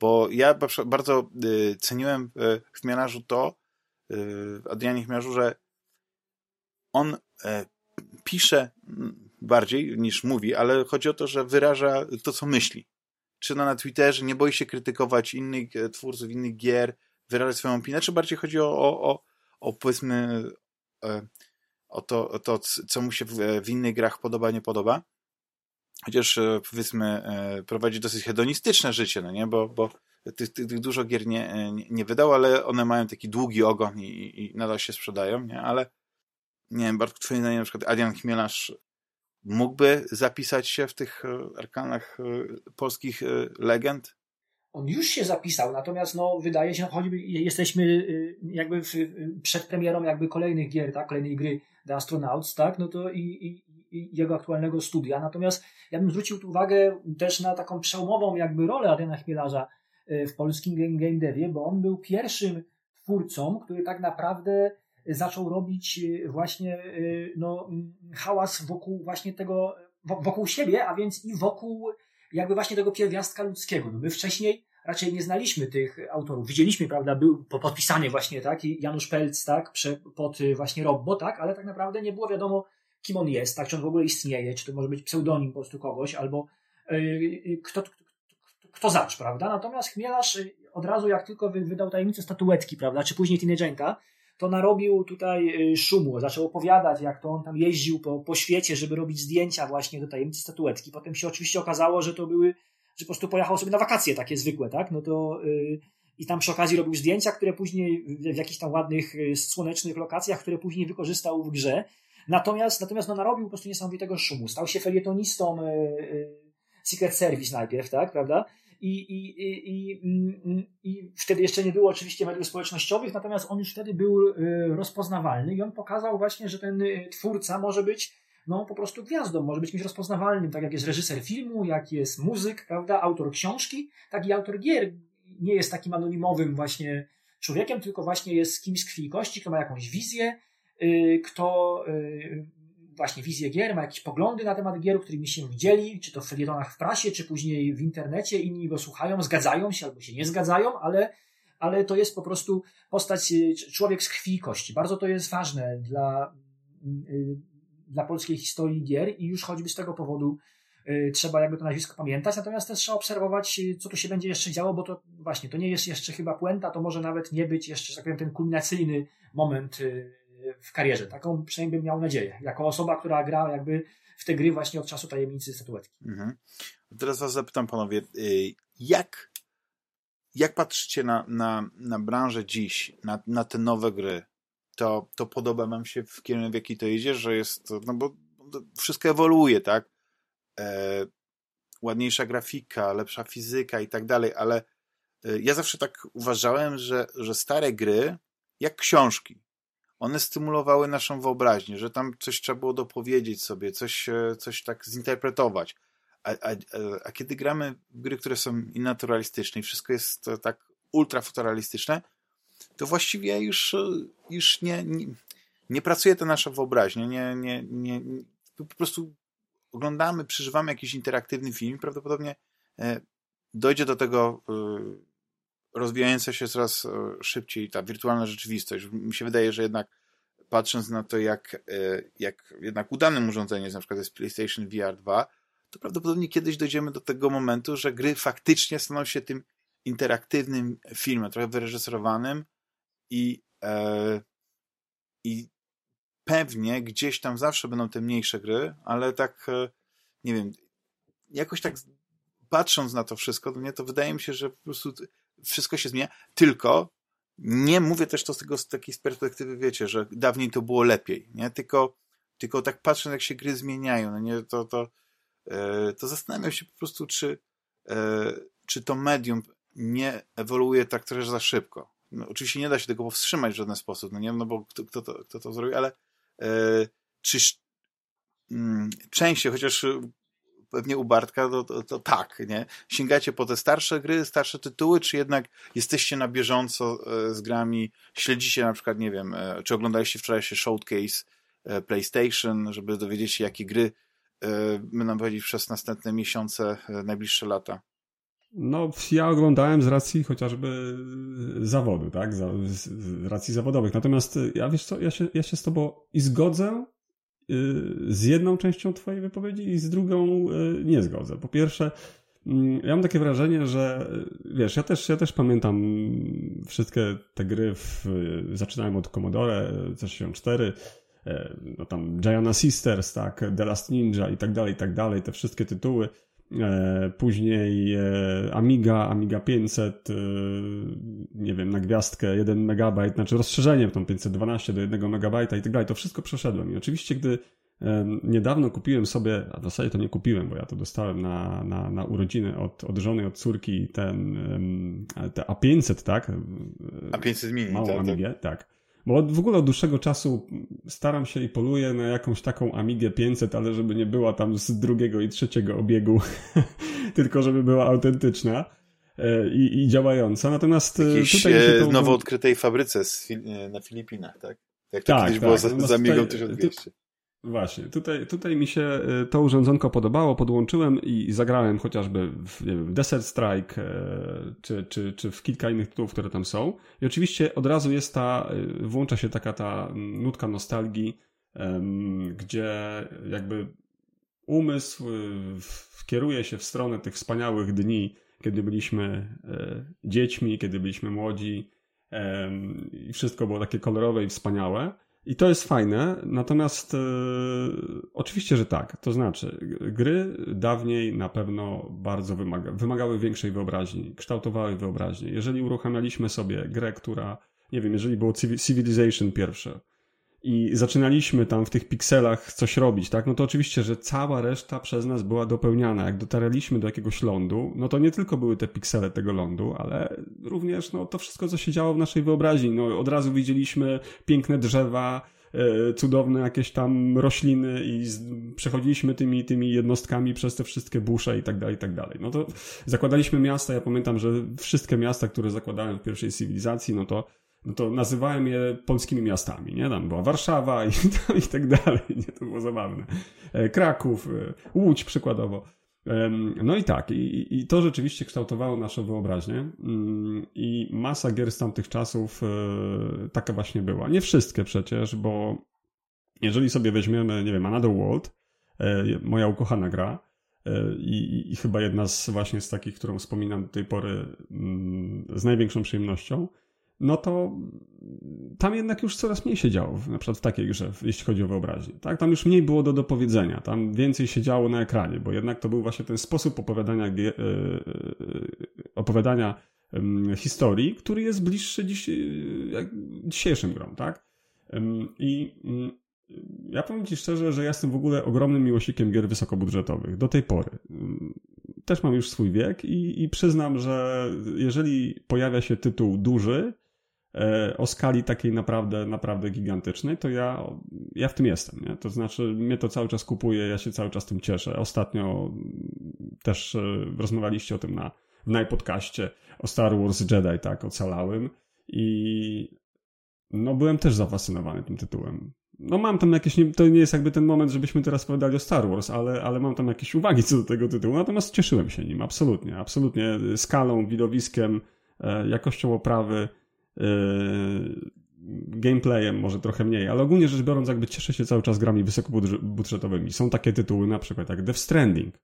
Bo ja bardzo y, ceniłem w Chmielarzu to, w Adrianie Chmielarzu, że on e, pisze bardziej niż mówi, ale chodzi o to, że wyraża to, co myśli. Czy na, Twitterze nie boi się krytykować innych e, twórców, innych gier, wyrażać swoją opinię, czy bardziej chodzi o, o, o, o powiedzmy e, o to, o to, co mu się w, w innych grach podoba, nie podoba? Chociaż e, powiedzmy e, prowadzi dosyć hedonistyczne życie, no nie, bo, bo tych, tych, tych dużo gier nie, e, nie, nie wydał, ale one mają taki długi ogon i, i nadal się sprzedają, nie, ale nie wiem, Bartku, twoim na przykład Adrian Chmielarz mógłby zapisać się w tych arkanach polskich legend? On już się zapisał, natomiast no, wydaje się, choćby jesteśmy jakby w, przed premierą jakby kolejnych gier, tak, kolejnej gry The Astronauts, tak, no to i, i jego aktualnego studia. Natomiast ja bym zwrócił tu uwagę też na taką przełomową jakby rolę Adriana Chmielarza e, w polskim game devie, bo on był pierwszym twórcą, który tak naprawdę zaczął robić e, właśnie e, no, hałas wokół właśnie tego, wokół siebie, a więc i wokół jakby właśnie tego pierwiastka ludzkiego. No my wcześniej raczej nie znaliśmy tych autorów. Widzieliśmy, prawda, był podpisany właśnie, tak, Janusz Pelc, tak, pod właśnie Robbo, tak, ale tak naprawdę nie było wiadomo, kim on jest, tak, czy on w ogóle istnieje, czy to może być pseudonim po prostu kogoś, albo yy, kto, kto, kto zacz, prawda? Natomiast Chmielarz y, od razu, jak tylko wydał tajemnicę statuetki, prawda, czy później Teenage'enta, to narobił tutaj y, szumu, zaczął opowiadać, jak to on tam jeździł po, po świecie, żeby robić zdjęcia właśnie do tajemnicy statuetki. Potem się oczywiście okazało, że to były, że po prostu pojechał sobie na wakacje takie zwykłe, tak? No to yy, i tam przy okazji robił zdjęcia, które później w, jakichś tam ładnych, słonecznych lokacjach, które później wykorzystał w grze. Natomiast, natomiast no, narobił po prostu niesamowitego szumu. Stał się felietonistą Secret Service najpierw, tak, prawda? I, i, i, mm, i wtedy jeszcze nie było oczywiście mediów społecznościowych, natomiast on już wtedy był rozpoznawalny i on pokazał właśnie, że ten twórca może być no po prostu gwiazdą, może być kimś rozpoznawalnym, tak jak jest reżyser filmu, jak jest muzyk, prawda, autor książki, tak i autor gier. Nie jest takim anonimowym właśnie człowiekiem, tylko właśnie jest kimś z krwi i kości, kto ma jakąś wizję, yy, kto właśnie wizję gier, ma jakieś poglądy na temat gier, którymi się dzieli, czy to w felietonach w prasie, czy później w internecie, inni go słuchają, zgadzają się albo się nie zgadzają, ale, ale to jest po prostu postać, yy, człowiek z krwi i kości. Bardzo to jest ważne dla dla polskiej historii gier i już choćby z tego powodu y, trzeba jakby to nazwisko pamiętać, natomiast też trzeba obserwować, y, co tu się będzie jeszcze działo, bo to właśnie, to nie jest jeszcze chyba puenta, to może nawet nie być jeszcze, że tak powiem, ten kulminacyjny moment y, w karierze. Taką przynajmniej bym miał nadzieję, jako osoba, która gra jakby w te gry właśnie od czasu tajemnicy statuetki. Mhm. Teraz was zapytam panowie, jak, jak patrzycie na, na, na branżę dziś, na, na te nowe gry? to, to podoba nam się w kierunku, w jaki to idzie, że jest, no bo wszystko ewoluuje, tak? E, ładniejsza grafika, lepsza fizyka i tak dalej, ale e, ja zawsze tak uważałem, że, że stare gry, jak książki, one stymulowały naszą wyobraźnię, że tam coś trzeba było dopowiedzieć sobie, coś, e, coś tak zinterpretować. A, a, a kiedy gramy w gry, które są innaturalistyczne i wszystko jest tak ultrafotorealistyczne, to właściwie już, już nie, nie, nie pracuje to nasza wyobraźnia. Nie, nie, nie, po prostu oglądamy, przeżywamy jakiś interaktywny film, prawdopodobnie e, dojdzie do tego e, rozwijająca się coraz e, szybciej ta wirtualna rzeczywistość. Mi się wydaje, że jednak patrząc na to, jak, jak jednak udanym urządzeniem jest na przykład jest PlayStation VR 2, to prawdopodobnie kiedyś dojdziemy do tego momentu, że gry faktycznie staną się tym interaktywnym filmem, trochę wyreżyserowanym, i, e, i pewnie gdzieś tam zawsze będą te mniejsze gry, ale tak, e, nie wiem, jakoś tak patrząc na to wszystko, to to wydaje mi się, że po prostu wszystko się zmienia, tylko nie mówię też to z, tego, z takiej perspektywy, wiecie, że dawniej to było lepiej, nie? Tylko, tylko tak patrząc, jak się gry zmieniają, no nie, to, to, e, to zastanawiam się po prostu, czy, e, czy to medium nie ewoluuje tak trochę za szybko. No, oczywiście nie da się tego powstrzymać w żaden sposób, no nie? No bo kto, kto, to, kto to zrobi, ale e, czy mm, częściej, chociaż pewnie u Bartka, to, to, to, tak, nie? Sięgacie po te starsze gry, starsze tytuły, czy jednak jesteście na bieżąco e, z grami, śledzicie na przykład, nie wiem, e, czy oglądaliście wczorajszy showcase e, PlayStation, żeby dowiedzieć się, jakie gry będą powiedzieć przez następne miesiące, najbliższe lata? No, ja oglądałem z racji chociażby zawodu, tak? Z, racji zawodowych. Natomiast ja wiesz co, ja się, ja się z tobą i zgodzę z jedną częścią twojej wypowiedzi i z drugą y, nie zgodzę. Po pierwsze, mm, ja mam takie wrażenie, że wiesz, ja też, ja też pamiętam wszystkie te gry, w, zaczynałem od Commodore C64, no tam Giana Sisters, tak, The Last Ninja i tak dalej, i tak dalej, te wszystkie tytuły. E, później e, Amiga, Amiga 500, e, nie wiem, na gwiazdkę 1 MB, znaczy rozszerzenie tą 512 do 1 MB i tak dalej. To wszystko przeszedłem. I oczywiście, gdy niedawno kupiłem sobie, a w zasadzie to nie kupiłem, bo ja to dostałem na, na, na urodziny od, od żony, od córki, ten, te A500, tak? A500 mini, Małą tak, Amigę, tak. tak. Bo w ogóle od dłuższego czasu staram się i poluję na jakąś taką Amigę 500, ale żeby nie była tam z drugiego i trzeciego obiegu, tylko żeby była autentyczna e, i, i działająca. Natomiast e, Jakiejś tutaj to... nowo odkrytej fabryce na Filipinach, tak? Jak to tak, kiedyś tak. było za, za Amigą 1200. Właśnie, tutaj, tutaj mi się y, to urządzonko podobało, podłączyłem i zagrałem chociażby w, nie wiem, Desert Strike y, czy, czy, czy w kilka innych tytułów, które tam są. I oczywiście od razu jest ta, y, włącza się taka ta nutka nostalgii, gdzie jakby umysł kieruje się w stronę tych wspaniałych dni, kiedy byliśmy dziećmi, kiedy byliśmy młodzi i wszystko było takie kolorowe i wspaniałe. I to jest fajne, natomiast e, oczywiście, że tak. To znaczy, gry dawniej na pewno bardzo wymaga, wymagały większej wyobraźni, kształtowały wyobraźnię. Jeżeli uruchamialiśmy sobie grę, która, nie wiem, jeżeli było Civilization pierwsze i zaczynaliśmy tam w tych pikselach coś robić, tak? No to oczywiście, że cała reszta przez nas była dopełniana. Jak dotarliśmy do jakiegoś lądu, no to nie tylko były te piksele tego lądu, ale również no, to wszystko, co się działo w naszej wyobraźni. No, od razu widzieliśmy piękne drzewa, e, cudowne jakieś tam rośliny i przechodziliśmy tymi, tymi jednostkami przez te wszystkie busze i tak dalej, i tak dalej. No to zakładaliśmy miasta, ja pamiętam, że wszystkie miasta, które zakładałem w pierwszej cywilizacji, no to no to nazywałem je polskimi miastami, nie? Tam była Warszawa i, i tak dalej, nie? To było zabawne. E, Kraków, e, Łódź przykładowo. No i tak, i, i to rzeczywiście kształtowało naszą wyobraźnię mm, i masa gier z tamtych czasów e, taka właśnie była. Nie wszystkie przecież, bo jeżeli sobie weźmiemy, nie wiem, Another World, moja ukochana gra, i, i, chyba jedna z właśnie z takich, którą wspominam do tej pory mm, z największą przyjemnością, no to tam jednak już coraz mniej się działo, na przykład w takiej grze, jeśli chodzi o wyobraźnię. Tak? Tam już mniej było do dopowiedzenia, tam więcej się działo na ekranie, bo jednak to był właśnie ten sposób opowiadania, e, e, opowiadania historii, który jest bliższy dziś, dzisiejszym grom, tak? I mm, ja powiem Ci szczerze, że ja jestem w ogóle ogromnym miłośnikiem gier wysokobudżetowych. Do tej pory. Też mam już swój wiek i, i przyznam, że jeżeli pojawia się tytuł duży, E, o skali takiej naprawdę, naprawdę gigantycznej, to ja, ja w tym jestem. Nie? To znaczy, mnie to cały czas kupuje, ja się cały czas tym cieszę. Ostatnio też e, rozmawialiście o tym na, w najpodcaście o Star Wars Jedi, tak, ocalałem i no byłem też zafascynowany tym tytułem. No mam tam jakieś, to nie jest jakby ten moment, żebyśmy teraz opowiadali o Star Wars, ale, ale mam tam jakieś uwagi co do tego tytułu, natomiast cieszyłem się nim, absolutnie, absolutnie skalą, widowiskiem, e, jakością oprawy, gameplayem może trochę mniej, ale ogólnie rzecz biorąc jakby cieszę się cały czas grami wysokobudżetowymi. Są takie tytuły na przykład jak Death Stranding,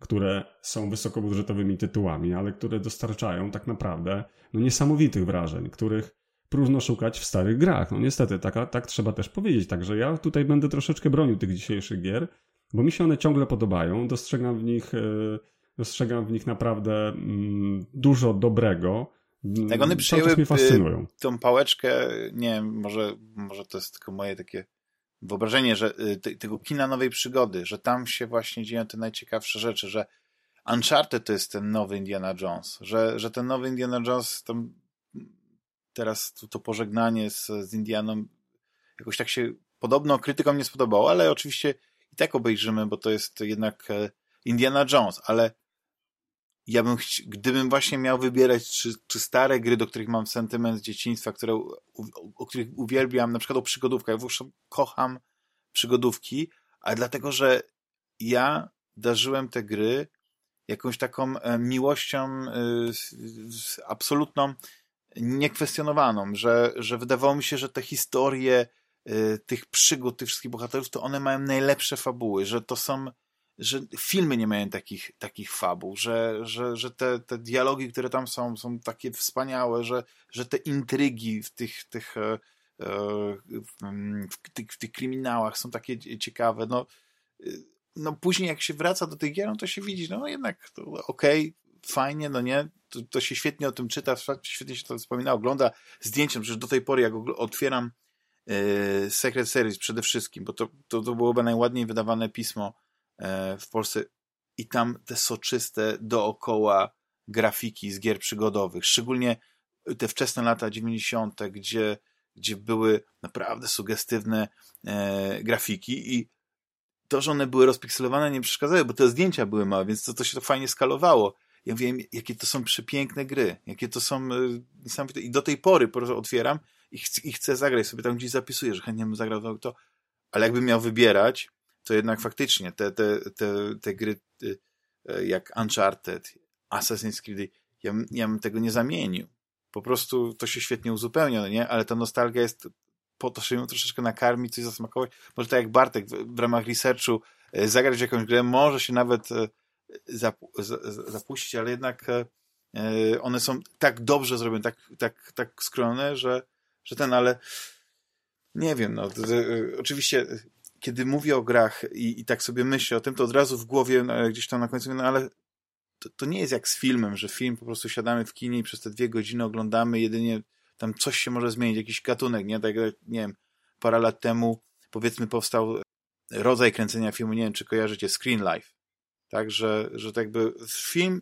które są wysokobudżetowymi tytułami, ale które dostarczają tak naprawdę no, niesamowitych wrażeń, których próżno szukać w starych grach. No niestety, tak, tak trzeba też powiedzieć. Także ja tutaj będę troszeczkę bronił tych dzisiejszych gier, bo mi się one ciągle podobają. Dostrzegam w nich, yy, dostrzegam w nich naprawdę mm, dużo dobrego jak one przyjęły y, tą pałeczkę, nie wiem, może, może to jest tylko moje takie wyobrażenie, że y, tego kina nowej przygody, że tam się właśnie dzieją te najciekawsze rzeczy, że Uncharted to jest ten nowy Indiana Jones, że, że ten nowy Indiana Jones, tam teraz to, to pożegnanie z, z Indianą jakoś tak się podobno krytykom nie spodobało, ale oczywiście i tak obejrzymy, bo to jest jednak e, Indiana Jones, ale ja bym, gdybym właśnie miał wybierać, czy, czy stare gry, do których mam sentyment z dzieciństwa, które, o, o których uwielbiam, na przykład o przygodówkach, ja już kocham przygodówki, ale dlatego, że ja darzyłem te gry jakąś taką e, miłością y, absolutną, niekwestionowaną, że, że wydawało mi się, że te historie y, tych przygód, tych wszystkich bohaterów, to one mają najlepsze fabuły, że to są że filmy nie mają takich, takich fabuł, że, że, że te, te dialogi, które tam są, są takie wspaniałe, że, że te intrygi w tych, tych, e, e, w tych, w tych kryminałach są takie ciekawe. No, y, no później jak się wraca do tych gier, no to się widzi, no jednak okej, okay, fajnie, no nie, to, to, się świetnie o tym czyta, świetnie się to wspomina, ogląda zdjęciem, przecież do tej pory jak otwieram yy, Secret Series przede wszystkim, bo to, to, to byłoby najładniej wydawane pismo E, w Polsce i tam te soczyste dookoła grafiki z gier przygodowych, szczególnie te wczesne lata 90., gdzie, gdzie były naprawdę sugestywne e, grafiki i to, że one były rozpikselowane nie przeszkadzało, bo te zdjęcia były małe, więc to, to się to fajnie skalowało. Ja wiem, jakie to są przepiękne gry, jakie to są e, niesamowite. I do tej pory po prostu otwieram i, ch i chcę zagrać, sobie tam gdzieś zapisuję, że chętnie bym zagrał to, ale jakbym miał wybierać, to jednak faktycznie te, te, te, te gry y, y, jak Uncharted, Assassin's Creed, ja, ja bym tego nie zamienił. Po prostu to się świetnie uzupełnia, no nie? Ale ta nostalgia jest po to, żeby ją troszeczkę nakarmić, coś zasmakować. Może tak jak Bartek w, w ramach researchu y, zagrać jakąś grę, może się nawet zapu zapuścić, ale jednak one są tak dobrze zrobione, tak, tak, tak skrojone, że, że ten, ale nie wiem, no, to, to, oczywiście kiedy mówię o grach i, i tak sobie myślę o tym, to od razu w głowie no, gdzieś tam na końcu no ale to, to nie jest jak z filmem, że film po prostu siadamy w kinie i przez te dwie godziny oglądamy, jedynie tam coś się może zmienić, jakiś gatunek, nie? Tak, nie wiem, parę lat temu, powiedzmy, powstał rodzaj kręcenia filmu, nie wiem, czy kojarzycie, Screen Life. Tak, że, że tak jakby film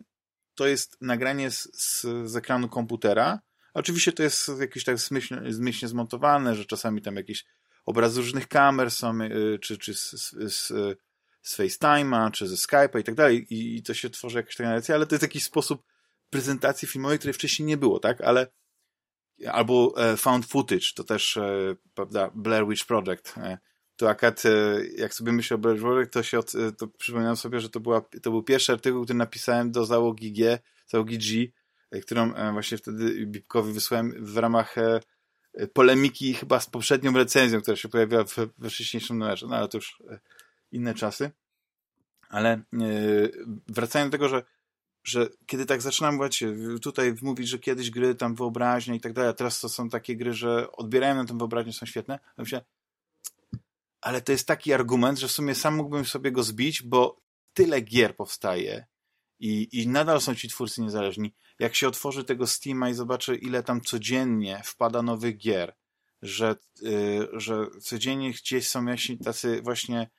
to jest nagranie z, z, z ekranu komputera. Oczywiście to jest jakieś tak zmyślnie, zmyślnie zmontowane, że czasami tam jakieś obrazy różnych kamer są, y, czy, czy z, z, z FaceTime'a, czy ze Skype'a i tak dalej, i to się tworzy jakaś taka narracja, ale to jest jakiś sposób prezentacji filmowej, której wcześniej nie było, tak? Ale albo e, found footage, to też, e, prawda, Blair Witch Project. E, to akad, jak sobie myślę o Blair Witch Project, to się od, to przypominam sobie, że to, była, to był pierwszy artykuł, który napisałem do załogi G, załogi G, którą właśnie wtedy Bipkowi wysłałem w ramach polemiki chyba z poprzednią recenzją, która się pojawiła w, we wcześniejszym numerze, no ale to już inne czasy. Ale wracając do tego, że że kiedy tak zaczynam właśnie tutaj mówić, że kiedyś gry tam wyobraźnia i tak dalej, a teraz to są takie gry, że odbierają na tę wyobraźnię, są świetne, myślę, ale to jest taki argument, że w sumie sam mógłbym sobie go zbić, bo tyle gier powstaje i, i nadal są ci twórcy niezależni. Jak się otworzy tego Steama i zobaczy, ile tam codziennie wpada nowych gier, że, yy, że codziennie gdzieś są jaśni tacy właśnie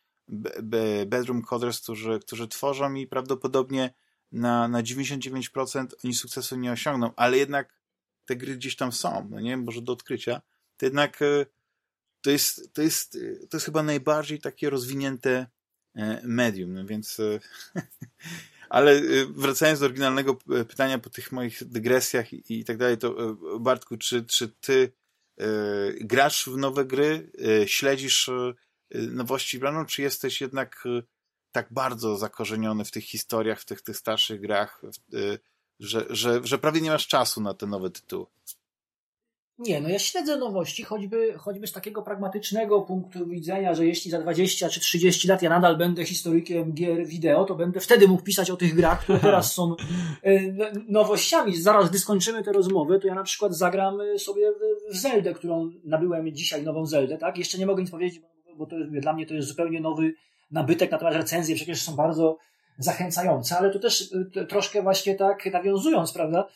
bedroom coders, którzy, którzy tworzą i prawdopodobnie na, na 99% oni sukcesu nie osiągną, ale jednak te gry gdzieś tam są, no nie, może do odkrycia, to jednak e, to jest, to jest, to jest chyba najbardziej takie rozwinięte e, medium, no więc ale e, wracając do oryginalnego pytania po tych moich dygresjach i, tak dalej, to Bartku, czy, czy ty grasz w nowe gry, śledzisz nowości brano, czy jesteś jednak tak bardzo zakorzeniony w tych historiach, w tych, tych starszych grach, y, że, że, że prawie nie masz czasu na te nowe tytuły. Nie, no ja śledzę nowości, choćby, choćby z takiego pragmatycznego punktu widzenia, że jeśli za 20 czy 30 lat ja nadal będę historykiem gier wideo, to będę wtedy mógł pisać o tych grach, które teraz są y, nowościami. Zaraz, gdy skończymy tę rozmowę, to ja na przykład zagram sobie w Zeldę, którą nabyłem dzisiaj, nową Zeldę, tak? Jeszcze nie mogę nic powiedzieć, bo to jest, dla mnie to jest zupełnie nowy nabytek, natomiast recenzje przecież są bardzo zachęcające, ale tu też y, troszkę właśnie tak nawiązując, prawda,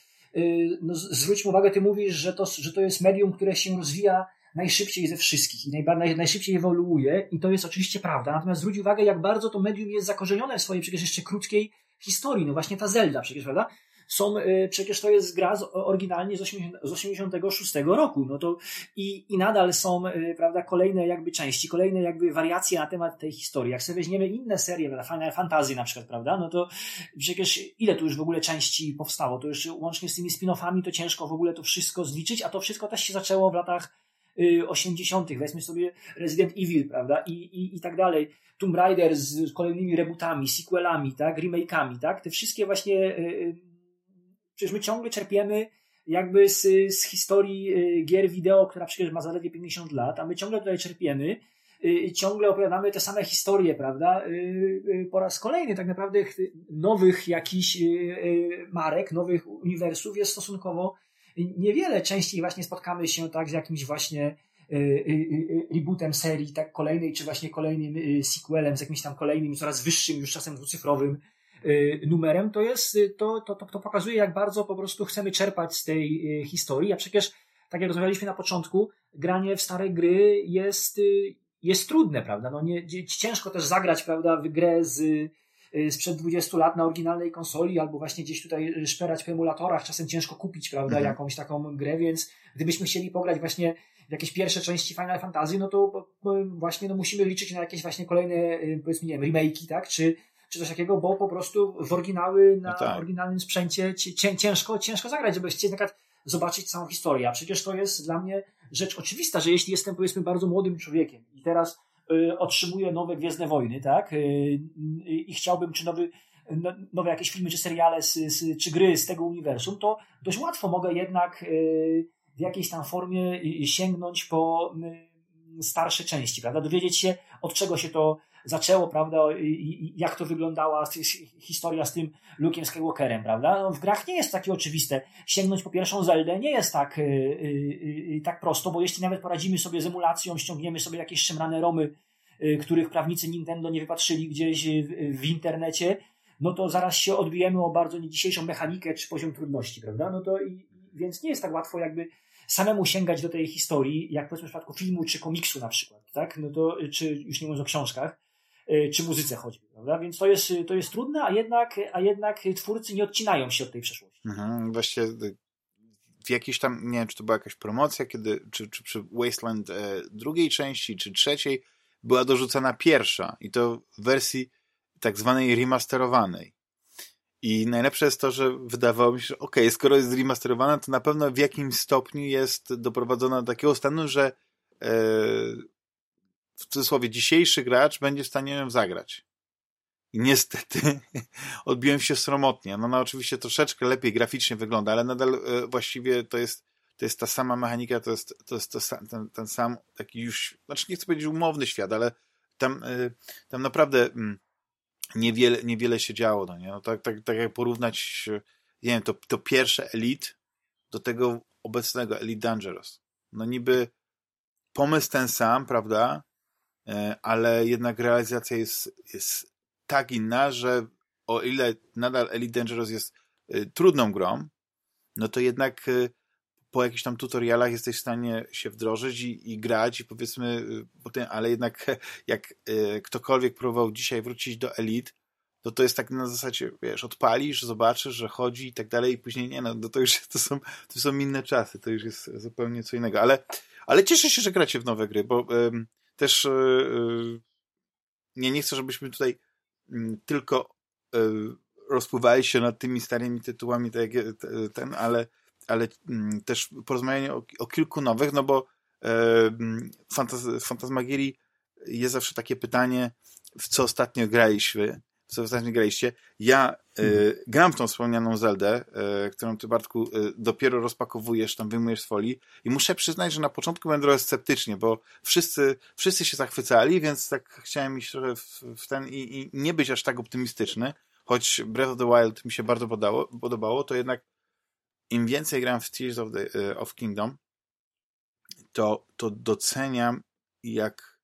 no, zwróćmy uwagę, ty mówisz, że to, że to jest medium, które się rozwija najszybciej ze wszystkich i naj, najszybciej ewoluuje i to jest oczywiście prawda, natomiast zwróć uwagę, jak bardzo to medium jest zakorzenione w swojej przecież jeszcze krótkiej historii, no właśnie ta Zelda przecież, prawda, są, y, przecież to jest gra z, oryginalnie z, 80, z 86 roku, no to i, i nadal są, y, prawda, kolejne jakby części, kolejne jakby wariacje na temat tej historii. Jak sobie weźmiemy inne serie, Final Fantasy na przykład, prawda, no to przecież ile tu już w ogóle części powstało, to już łącznie z tymi spin-offami to ciężko w ogóle to wszystko zliczyć, a to wszystko też się zaczęło w latach 80., y, weźmy sobie Resident Evil, prawda, i, i, i tak dalej. Tomb Raider z kolejnymi rebootami, sequelami, tak, remake'ami, tak, te wszystkie właśnie Przecież my ciągle czerpiemy jakby z, z historii y, gier wideo, która przecież ma zaledwie 50 lat, a my ciągle tutaj czerpiemy y, ciągle opowiadamy te same historie, prawda? Y, po raz kolejny tak naprawdę nowych jakichś marek, nowych uniwersów jest stosunkowo niewiele. Częściej właśnie spotkamy się tak z jakimś właśnie rebootem serii, tak kolejnej, czy właśnie kolejnym sequelem, z jakimś tam kolejnym, coraz wyższym, już czasem dwucyfrowym numerem, to jest, y, to, to, to, to pokazuje, jak bardzo po prostu chcemy czerpać z tej y, historii. A przecież, tak jak rozmawialiśmy na początku, granie w stare gry jest, jest trudne, prawda? No nie, ciężko też zagrać, prawda, w grę z, sprzed 20 lat na oryginalnej konsoli, albo właśnie gdzieś tutaj szperać w emulatorach, czasem ciężko kupić, prawda, mhm. jakąś taką grę, więc gdybyśmy chcieli pograć właśnie w jakieś pierwsze części Final Fantasy, no to właśnie no musimy liczyć na jakieś właśnie kolejne, powiedzmy, nie wiem, remake'i, tak, czy, czy coś takiego, bo po prostu w oryginały na no tak. oryginalnym sprzęcie ciężko, ciężko zagrać, żeby chcieć na przykład zobaczyć całą historię. A przecież to jest dla mnie rzecz oczywista, że jeśli jestem powiedzmy bardzo młodym człowiekiem i teraz y, otrzymuję nowe Gwiezdne Wojny, tak? Y, y, I chciałbym, czy nowy, no, nowe jakieś filmy, czy seriale, z, z, czy gry z tego uniwersum, to dość łatwo mogę jednak y, w jakiejś tam formie sięgnąć po y, starsze części, prawda? Dowiedzieć się, od czego się to zaczęło, prawda, jak to wyglądała historia z tym Luke'em Skywalkerem, prawda? No, w grach nie jest takie oczywiste. Sięgnąć po pierwszą Zeldę nie jest tak, yy, yy, tak prosto, bo jeśli nawet poradzimy sobie z emulacją, ściągniemy sobie jakieś szemrane romy, których prawnicy Nintendo nie wypatrzyli gdzieś w, w internecie, no to zaraz się odbijemy o bardzo dzisiejszą mechanikę czy poziom trudności, prawda? No to i, więc nie jest tak łatwo jakby samemu sięgać do tej historii, jak powiedzmy w przypadku filmu czy komiksu na przykład, tak? No to, czy już nie mówiąc o książkach, y, czy muzyce choćby, prawda? Więc to jest, to jest trudne, a jednak, a jednak twórcy nie odcinają się od tej przeszłości. Mhm, właśnie w jakiejś tam, nie wiem, czy to była jakaś promocja, kiedy, czy, czy przy Wasteland e, drugiej części, czy trzeciej, była dorzucana pierwsza i to w wersji tak zwanej remasterowanej. I najlepsze jest to, że wydawało mi się, że okej, okay, skoro jest remasterowana, to na pewno w jakimś stopniu jest doprowadzona do takiego stanu, że e, w cudzysłowie dzisiejszy gracz będzie w stanie ją zagrać. I niestety odbiłem się sromotnie. No, no oczywiście troszeczkę lepiej graficznie wygląda, ale nadal e, właściwie to jest, to jest ta sama mechanika, to jest, to jest to, ten, ten sam taki już, znaczy nie chcę powiedzieć umowny świat, ale tam, e, tam naprawdę mm, niewiele, niewiele się działo, no nie? No, tak, tak, tak jak porównać, nie wiem, to, to pierwsze Elite do tego obecnego Elite Dangerous. No niby pomysł ten sam, prawda? E, ale jednak realizacja jest, jest tak inna, że o ile nadal Elite Dangerous jest y, trudną grą, no to jednak y, po jakichś tam tutorialach jesteś w stanie się wdrożyć i, i grać i powiedzmy, potem, ale jednak jak ktokolwiek próbował dzisiaj wrócić do Elite, to to jest tak na zasadzie, wiesz, odpalisz, zobaczysz, że chodzi i tak dalej i później nie, no to już to są, to są inne czasy, to już jest zupełnie co innego, ale, ale cieszę się, że gracie w nowe gry, bo też nie, nie chcę, żebyśmy tutaj Mm, tylko e, rozpływali się nad tymi starymi tytułami, tak jak ten, ale, ale mm, też porozmawianie o, o kilku nowych, no bo e, mm, Fantasmagierii jest zawsze takie pytanie, w co ostatnio graliśmy, co ostatnio graliście. Ja y, gram w tą wspomnianą Zeldę, y, którą ty, Bartku, y, dopiero rozpakowujesz, tam wyjmujesz z folii i muszę przyznać, że na początku będę trochę sceptycznie, bo wszyscy, wszyscy się zachwycali, więc tak chciałem iść trochę w, w ten i, i, nie być aż tak optymistyczny, choć Breath of the Wild mi się bardzo podało, podobało, to jednak im więcej gram w Tears of, the, of Kingdom, to, to doceniam jak,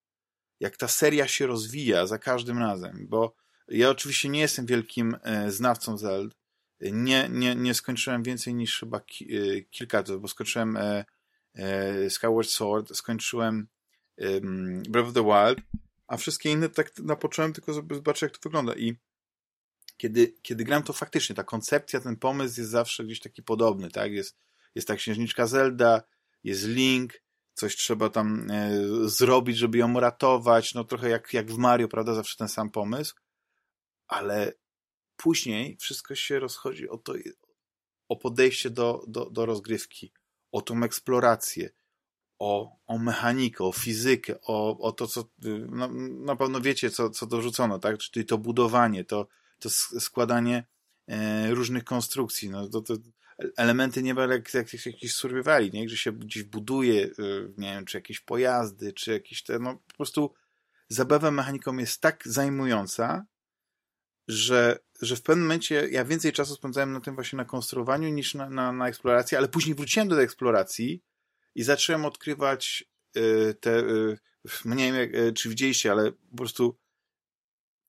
jak ta seria się rozwija za każdym razem, bo ja oczywiście nie jestem wielkim e, znawcą Zeld. Nie, nie, nie skończyłem więcej niż chyba ki, e, kilka, bo skończyłem e, e, Skyward Sword, skończyłem e, Breath of the Wild, a wszystkie inne tak napocząłem tylko, żeby zobaczyć, jak to wygląda. I kiedy, kiedy gram, to faktycznie ta koncepcja, ten pomysł jest zawsze gdzieś taki podobny, tak? Jest, jest ta księżniczka Zelda, jest Link, coś trzeba tam e, zrobić, żeby ją ratować, no trochę jak, jak w Mario, prawda? Zawsze ten sam pomysł ale później wszystko się rozchodzi o to, o podejście do, do, do rozgrywki, o tą eksplorację, o, o mechanikę, o fizykę, o, o to, co no, na pewno wiecie, co, co dorzucono, tak? Czyli to budowanie, to, to składanie e, różnych konstrukcji, no, to, to elementy nieba jak, jak, jak jakiś survivali, nie? Że się gdzieś buduje, e, nie wiem, czy jakieś pojazdy, czy jakieś te, no po prostu zabawa mechaniką jest tak zajmująca, że, że w pewnym momencie ja więcej czasu spędzałem na tym właśnie na konstruowaniu niż na, na, na eksploracji, ale później wróciłem do tej eksploracji i zacząłem odkrywać y, te, y, nie wiem jak, y, czy widzieliście, ale po prostu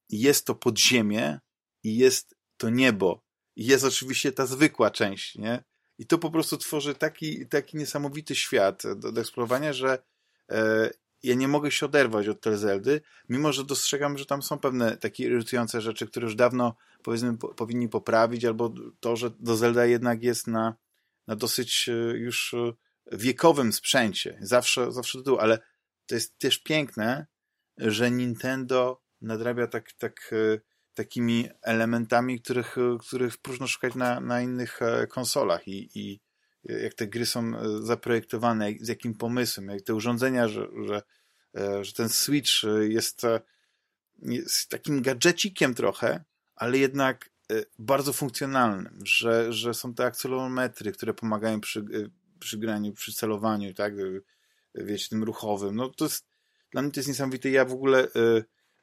jest to podziemie i jest to niebo. I jest oczywiście ta zwykła część, nie? I to po prostu tworzy taki, taki niesamowity świat do, do eksplorowania, że e, ja nie mogę się oderwać od tej Zeldy, mimo że dostrzegam, że tam są pewne takie irytujące rzeczy, które już dawno powiedzmy po, powinni poprawić, albo to, że do Zelda jednak jest na, na dosyć e, już e, wiekowym sprzęcie. Zawsze, zawsze to ale to jest też piękne, że Nintendo nadrabia tak, tak, e, takimi elementami, których, których próżno szukać na, na innych konsolach i, i jak te gry są zaprojektowane, z jakim pomysłem, jak te urządzenia, że, że E, że ten Switch e, jest, e, jest takim gadżecikiem trochę, ale jednak bardzo funkcjonalnym, że, że są te akcelerometry, które pomagają przy, przy graniu, przy celowaniu, tak, wiecie, tym ruchowym. No to jest, dla mnie to jest niesamowite. Ja w ogóle y,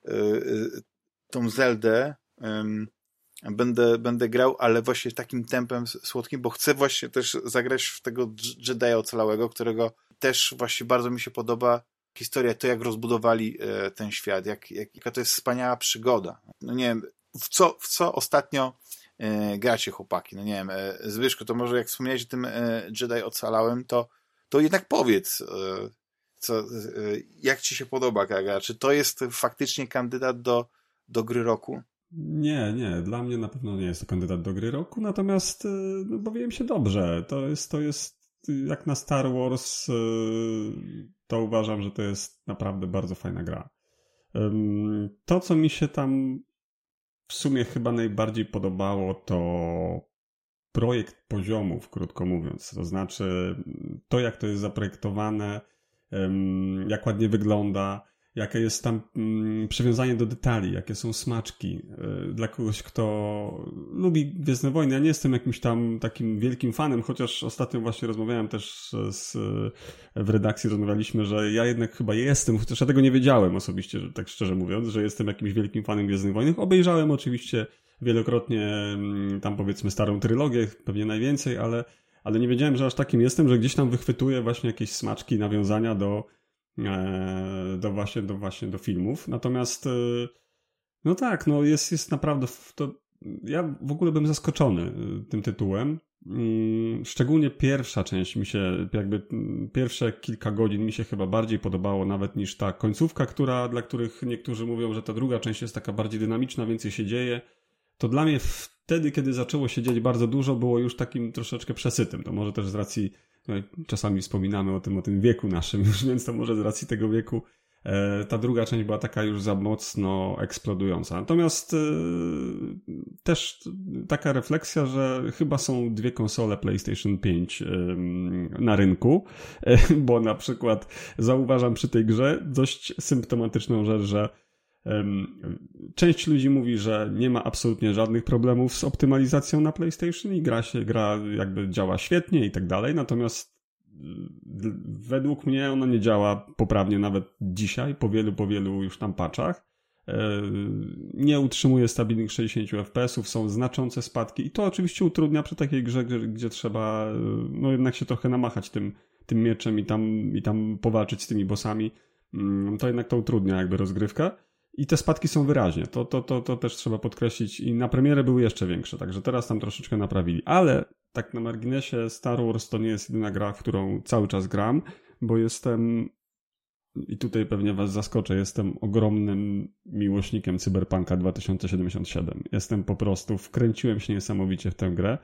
y, y, tą Zeldę będę, będę grał, ale właśnie takim tempem słodkim, bo chcę właśnie też zagrać w tego Jedi ocalałego, którego też właśnie bardzo mi się podoba historia, to jak rozbudowali e, ten świat, jak, jak, jaka to jest wspaniała przygoda. No nie wiem, w co, w co ostatnio e, gracie chłopaki? No nie wiem, e, Zbyszko, to może jak wspomniałeś o tym Jedi Ocalałem, to, to jednak powiedz, co, jak ci się podoba Kaga? Czy to jest faktycznie kandydat do, do gry roku? Nie, nie, dla mnie na pewno nie jest to kandydat do gry roku, natomiast no, bawiłem się dobrze. To jest, to jest jak na Star Wars, to uważam, że to jest naprawdę bardzo fajna gra. To, co mi się tam w sumie chyba najbardziej podobało, to projekt poziomów, krótko mówiąc. To znaczy to, jak to jest zaprojektowane, jak ładnie wygląda, jakie jest tam mm, przywiązanie do detali, jakie są smaczki. E, dla kogoś, kto lubi Gwiezdne Wojny. Ja nie jestem jakimś tam takim wielkim fanem, chociaż ostatnio właśnie rozmawiałem też z, w redakcji, rozmawialiśmy, że ja jednak chyba jestem, chociaż ja tego nie wiedziałem osobiście, tak szczerze mówiąc, że jestem jakimś wielkim fanem Gwiezdnych Wojny. Obejrzałem oczywiście wielokrotnie mm, tam powiedzmy starą trylogię, pewnie najwięcej, ale, ale nie wiedziałem, że aż takim jestem, że gdzieś tam wychwytuję właśnie jakieś smaczki, nawiązania do do właśnie, do właśnie do filmów. Natomiast e, no tak, no jest, jest naprawdę to ja w ogóle byłem zaskoczony e, tym tytułem. Mm, szczególnie pierwsza część mi się, jakby mm, pierwsze kilka godzin mi się chyba bardziej podobało nawet niż ta końcówka, która, dla których niektórzy mówią, że ta druga część jest taka bardziej dynamiczna, więcej się dzieje. To dla mnie wtedy, kiedy zaczęło się dziać bardzo dużo, było już takim troszeczkę przesytym. To może też z racji no czasami wspominamy o tym, o tym wieku naszym już, więc to może z racji tego wieku e, ta druga część była taka już za mocno eksplodująca. Natomiast e, też taka refleksja, że chyba są dwie konsole PlayStation 5 na rynku, e, bo na przykład zauważam przy tej grze dość symptomatyczną rzecz, że Część ludzi mówi, że nie ma absolutnie żadnych problemów z optymalizacją na PlayStation i gra się, gra jakby działa świetnie i tak dalej, natomiast według mnie ona nie działa poprawnie nawet dzisiaj, po wielu, po wielu już tam patchach. E, nie utrzymuje stabilnych 60 fps, są znaczące spadki i to oczywiście utrudnia przy takiej grze, gdzie, gdzie trzeba e, no jednak się trochę namachać tym, tym mieczem i tam, i tam powalczyć z tymi bossami. Mm, to jednak to utrudnia jakby rozgrywkę. I te spadki są wyraźnie. To, to, to, to też trzeba podkreślić. I na premierę były jeszcze większe, także teraz tam troszeczkę naprawili. Ale tak na marginesie Star Wars to nie jest jedyna gra, w którą cały czas gram, bo jestem i tutaj pewnie was zaskoczę, jestem ogromnym miłośnikiem Cyberpunka 2077. Jestem po prostu, wkręciłem się niesamowicie w tę grę.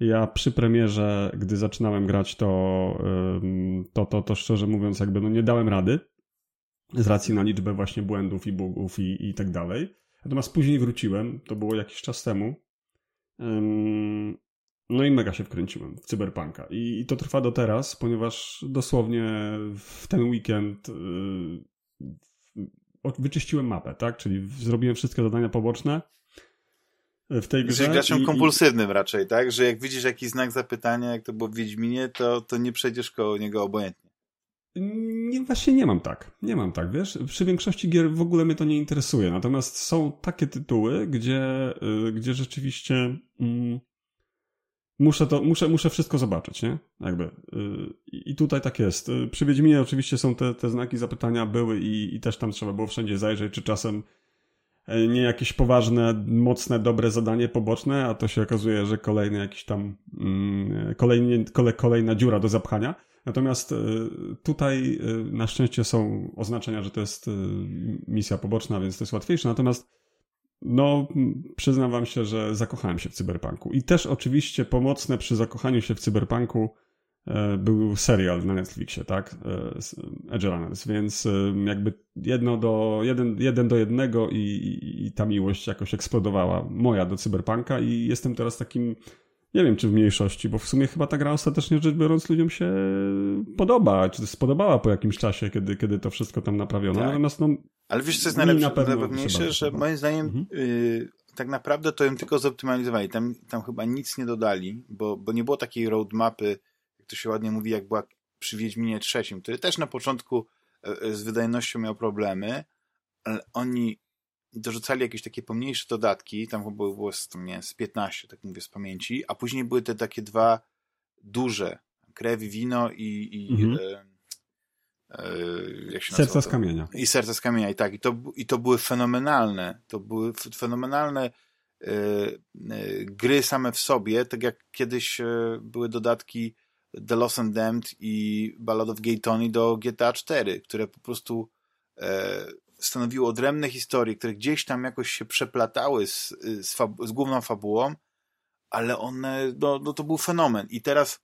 Ja przy premierze, gdy zaczynałem grać, to, to, to, to szczerze mówiąc, jakby no nie dałem rady z racji na liczbę właśnie błędów i bugów i, i tak dalej. Natomiast później wróciłem, to było jakiś czas temu. No i mega się wkręciłem w Cyberpunka. I, I, to trwa do teraz, ponieważ dosłownie w ten weekend yy, wyczyściłem mapę, tak? Czyli zrobiłem wszystkie zadania poboczne w tej grze. Jesteś graczem i, kompulsywnym i... raczej, tak? Że jak widzisz jakiś znak zapytania, jak to było w Wiedźminie, to, to nie przejdziesz koło niego obojętnie. Nie, właśnie nie mam tak. Nie mam tak, wiesz? Przy większości gier w ogóle mnie to nie interesuje. Natomiast są takie tytuły, gdzie, y, gdzie rzeczywiście mm, muszę, to, muszę, muszę wszystko zobaczyć, nie? Jakby. Y, I tutaj tak jest. Y, przy Wiedźminie oczywiście są te, te znaki zapytania były i, i też tam trzeba było wszędzie zajrzeć, czy czasem nie jakieś poważne, mocne, dobre zadanie poboczne, a to się okazuje, że kolejny jakiś tam, mm, kolejny, kole, kolejna dziura do zapchania. Natomiast e, tutaj e, na szczęście są oznaczenia, że to jest e, misja poboczna, więc to jest łatwiejsze. Natomiast no, przyznam wam się, że zakochałem się w cyberpunku. I też oczywiście pomocne przy zakochaniu się w cyberpunku był serial na Netflixie, tak? Edge Runners, więc jakby jedno do, jeden, jeden do jednego i, i, i ta miłość jakoś eksplodowała moja do cyberpunka i jestem teraz takim nie wiem, czy w mniejszości, bo w sumie chyba ta gra ostatecznie rzecz biorąc ludziom się podoba, czy spodobała po jakimś czasie, kiedy, kiedy to wszystko tam naprawiono. Tak. Natomiast no, Ale wiesz, co jest najlepsze, najpewniejsze, że moim zdaniem mhm. yy, tak naprawdę to im tylko zoptymalizowali. Tam, tam chyba nic nie dodali, bo, bo nie było takiej roadmapy, jak to się ładnie mówi, jak była przy Wiedźminie trzecim, który też na początku e, e, z wydajnością miał problemy, ale oni dorzucali jakieś takie pomniejsze dodatki, tam chyba było z, nie, z 15, tak mówię z pamięci, a później były te takie dwa duże, krew i wino i, i mhm. e, e, jak się Serca z kamienia. I serca z kamienia, i tak, i to, i to były fenomenalne, to były fenomenalne e, e, gry same w sobie, tak jak kiedyś e, były dodatki The Lost and Damned i Ballad of Gay Tony do GTA 4, które po prostu e, stanowiły odrębne historie, które gdzieś tam jakoś się przeplatały z, z, z główną fabułą, ale one, no, no to był fenomen. I teraz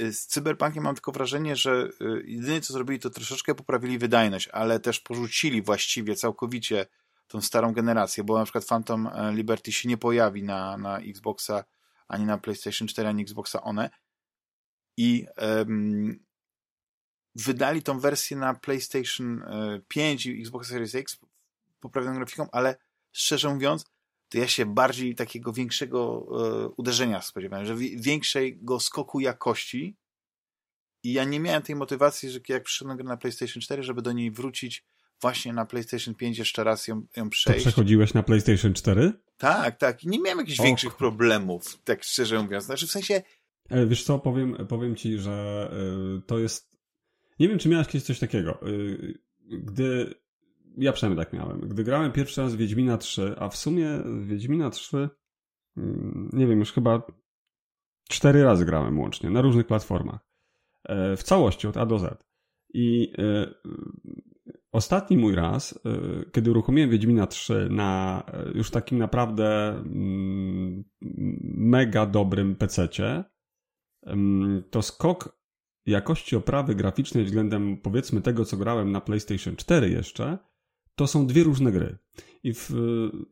y, z Cyberpunkiem mam tylko wrażenie, że y, jedyne co zrobili to troszeczkę poprawili wydajność, ale też porzucili właściwie całkowicie tą starą generację, bo na przykład Phantom e, Liberty się nie pojawi na, na Xboxa, ani na PlayStation 4, ani Xboxa One. I um, wydali tą wersję na PlayStation 5 e, i Xbox Series X poprawioną grafiką, ale szczerze mówiąc, to ja się bardziej takiego większego e, uderzenia spodziewałem, że większego skoku jakości i ja nie miałem tej motywacji, że jak przyszedłem na PlayStation 4, żeby do niej wrócić właśnie na PlayStation 5 jeszcze raz ją, ją przejść. To przechodziłeś na PlayStation 4? Tak, tak. I nie miałem jakichś większych problemów, tak szczerze mówiąc. Znaczy w sensie... E, wiesz co, powiem, powiem ci, że to jest... Nie wiem, czy miałeś kiedyś coś takiego. Y, gdy... Ja przynajmniej tak miałem. Gdy grałem pierwszy raz Wiedźmina 3, a w sumie Wiedźmina 3 y, mm, nie wiem, już chyba cztery razy grałem łącznie, na różnych platformach. E, w całości, od A do Z. I Ostatni mój raz, y, kiedy uruchomiłem Wiedźmina 3 na już takim naprawdę mm, mega dobrym PC-cie, to skok jakości oprawy graficznej względem powiedzmy tego, co grałem na PlayStation 4 jeszcze, to są dwie różne gry. I, w,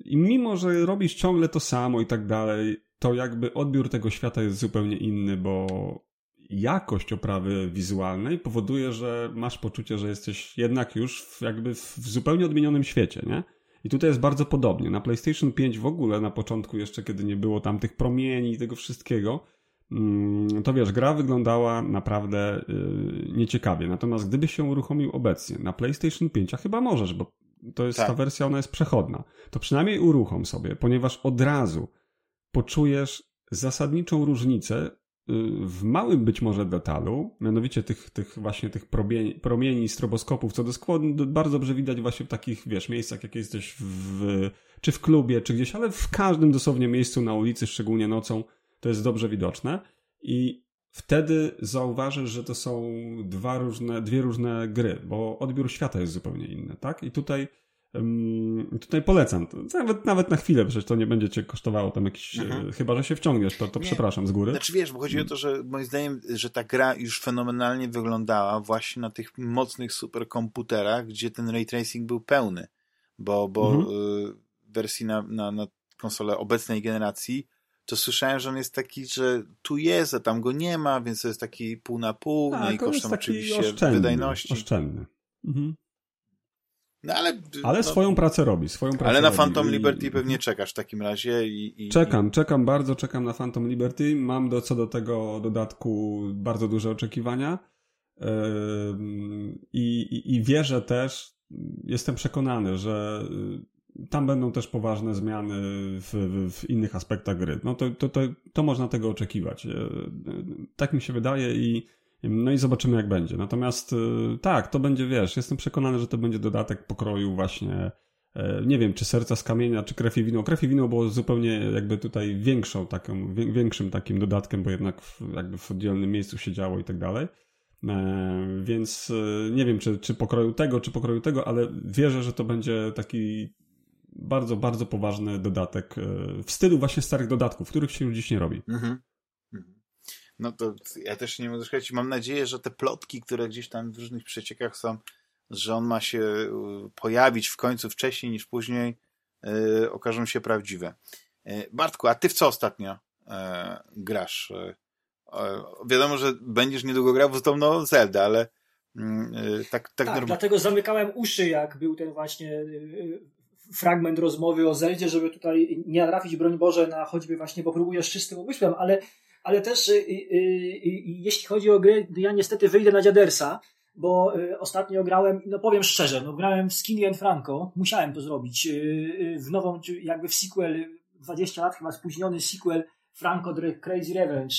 I mimo, że robisz ciągle to samo i tak dalej, to jakby odbiór tego świata jest zupełnie inny, bo jakość oprawy wizualnej powoduje, że masz poczucie, że jesteś jednak już w, jakby w zupełnie odmienionym świecie, nie? I tutaj jest bardzo podobnie. Na PlayStation 5 w ogóle na początku jeszcze, kiedy nie było tam tych promieni i tego wszystkiego, to wiesz, gra wyglądała naprawdę yy, nieciekawie. Natomiast gdyby się uruchomił obecnie na PlayStation 5, a chyba możesz, bo to jest tak. ta wersja, ona jest przechodna, to przynajmniej uruchom sobie, ponieważ od razu poczujesz zasadniczą różnicę w małym być może detalu, mianowicie tych, tych właśnie tych promieni, promieni stroboskopów, co do składu bardzo dobrze widać właśnie w takich, wiesz, miejscach, jak jesteś w, czy w klubie, czy gdzieś, ale w każdym dosłownie miejscu na ulicy, szczególnie nocą, to jest dobrze widoczne i wtedy zauważysz, że to są dwa różne, dwie różne gry, bo odbiór świata jest zupełnie inny, tak? I tutaj Tutaj polecam. Nawet, nawet na chwilę, przecież to nie będzie cię kosztowało tam jakiś. Mhm. E, chyba, że się wciągniesz, to, to przepraszam z góry. Znaczy wiesz, bo chodzi o to, że moim zdaniem, że ta gra już fenomenalnie wyglądała właśnie na tych mocnych superkomputerach, gdzie ten ray tracing był pełny. Bo, bo mhm. y, wersji na, na, na konsolę obecnej generacji, to słyszałem, że on jest taki, że tu jest, a tam go nie ma, więc to jest taki pół na pół, no i kosztem oczywiście oszczędny, wydajności. Oszczędny. Mhm. No ale, ale no, swoją pracę robi. Swoją pracę ale na robi. Phantom Liberty pewnie czekasz w takim razie. I, i, czekam, czekam bardzo, czekam na Phantom Liberty. Mam do, co do tego dodatku bardzo duże oczekiwania. Yy, i, i, I wierzę też, jestem przekonany, że tam będą też poważne zmiany w, w, innych aspektach gry. No to, to, to, to można tego oczekiwać. Yy, tak mi się wydaje i no i zobaczymy, jak będzie. Natomiast y, tak, to będzie, wiesz, jestem przekonany, że to będzie dodatek pokroju właśnie, e, nie wiem, czy serca z kamienia, czy krew i wino. Krew i wino było zupełnie jakby tutaj większą taką, większym takim dodatkiem, bo jednak w, jakby w oddzielnym miejscu się działo i tak dalej. E, więc e, nie wiem, czy, czy pokroju tego, czy pokroju tego, ale wierzę, że to będzie taki bardzo, bardzo poważny dodatek e, w stylu właśnie starych dodatków, których się już dziś nie robi. Mhm. mhm. No to ja też nie mogę szukać. Mam nadzieję, że te plotki, które gdzieś tam w różnych przeciekach są, że on ma się e, pojawić w końcu wcześniej niż później, yy, okażą się prawdziwe. Yy, Bartku, a ty w co ostatnio yy, grasz? wiadomo, że będziesz niedługo grał w tą Zelda, ale mm, tak, tak, tak normalnie. Dlatego zamykałem uszy, jak był ten właśnie fragment rozmowy o Zeldzie, żeby tutaj nie natrafić, broń Boże, na choćby właśnie, bo próbuję z czystym umysłem, ale ale też y, y, y, jeśli chodzi o gry, ja niestety wyjdę na dziadersa, bo ostatnio grałem, no powiem szczerze, no grałem w Skinny and Franco, musiałem to zrobić, w nową, jakby w sequel, 20 lat chyba spóźniony sequel Franco The Crazy Revenge,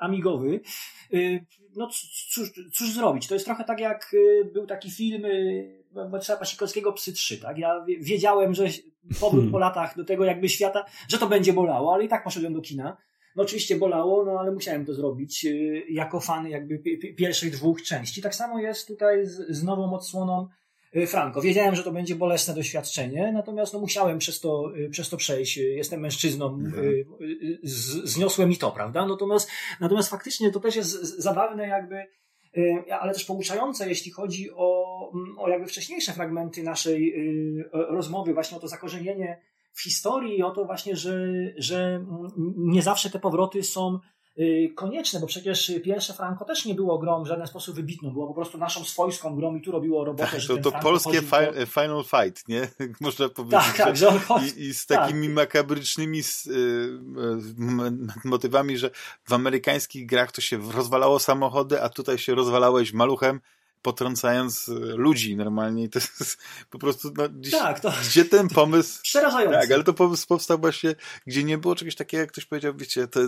amigowy. No cóż, cóż zrobić? To jest trochę tak jak był taki film Władysława Pasikowskiego Psy 3, tak? Ja wiedziałem, że powrót po latach do tego jakby świata, że to będzie bolało, ale i tak poszedłem do kina No oczywiście bolało, no ale musiałem to zrobić y, jako fan jakby pierwszych dwóch części. Tak samo jest tutaj z, z nową odsłoną y, Franco. Wiedziałem, że to będzie bolesne doświadczenie, natomiast no musiałem przez to, y, przez to przejść. Jestem mężczyzną, mhm. z, zniosłem i to, prawda? Natomiast, natomiast faktycznie to też jest zabawne jakby, ale też pouczające, jeśli chodzi o, mm, o jakby wcześniejsze fragmenty naszej rozmowy, właśnie o to zakorzenienie w historii o to właśnie, że, że nie zawsze te powroty są y, konieczne, bo przecież pierwsze Franco też nie było grą w żaden sposób wybitną, było po prostu naszą swojską grą i tu robiło robotę. Tak, to, to polskie fi. Final Fight, nie? Można powiedzieć. Tak, tak, że I, I, z takimi tak. makabrycznymi y, motywami, że w amerykańskich grach to się rozwalało samochody, a tutaj się rozwalałeś maluchem potrącając e, ludzi normalnie. To jest po prostu, no, gdzieś, tak, to... gdzie ten pomysł... Przerażający. Tak, ale to pomysł powstał właśnie, gdzie nie było czegoś takiego, jak ktoś powiedział, wiecie, to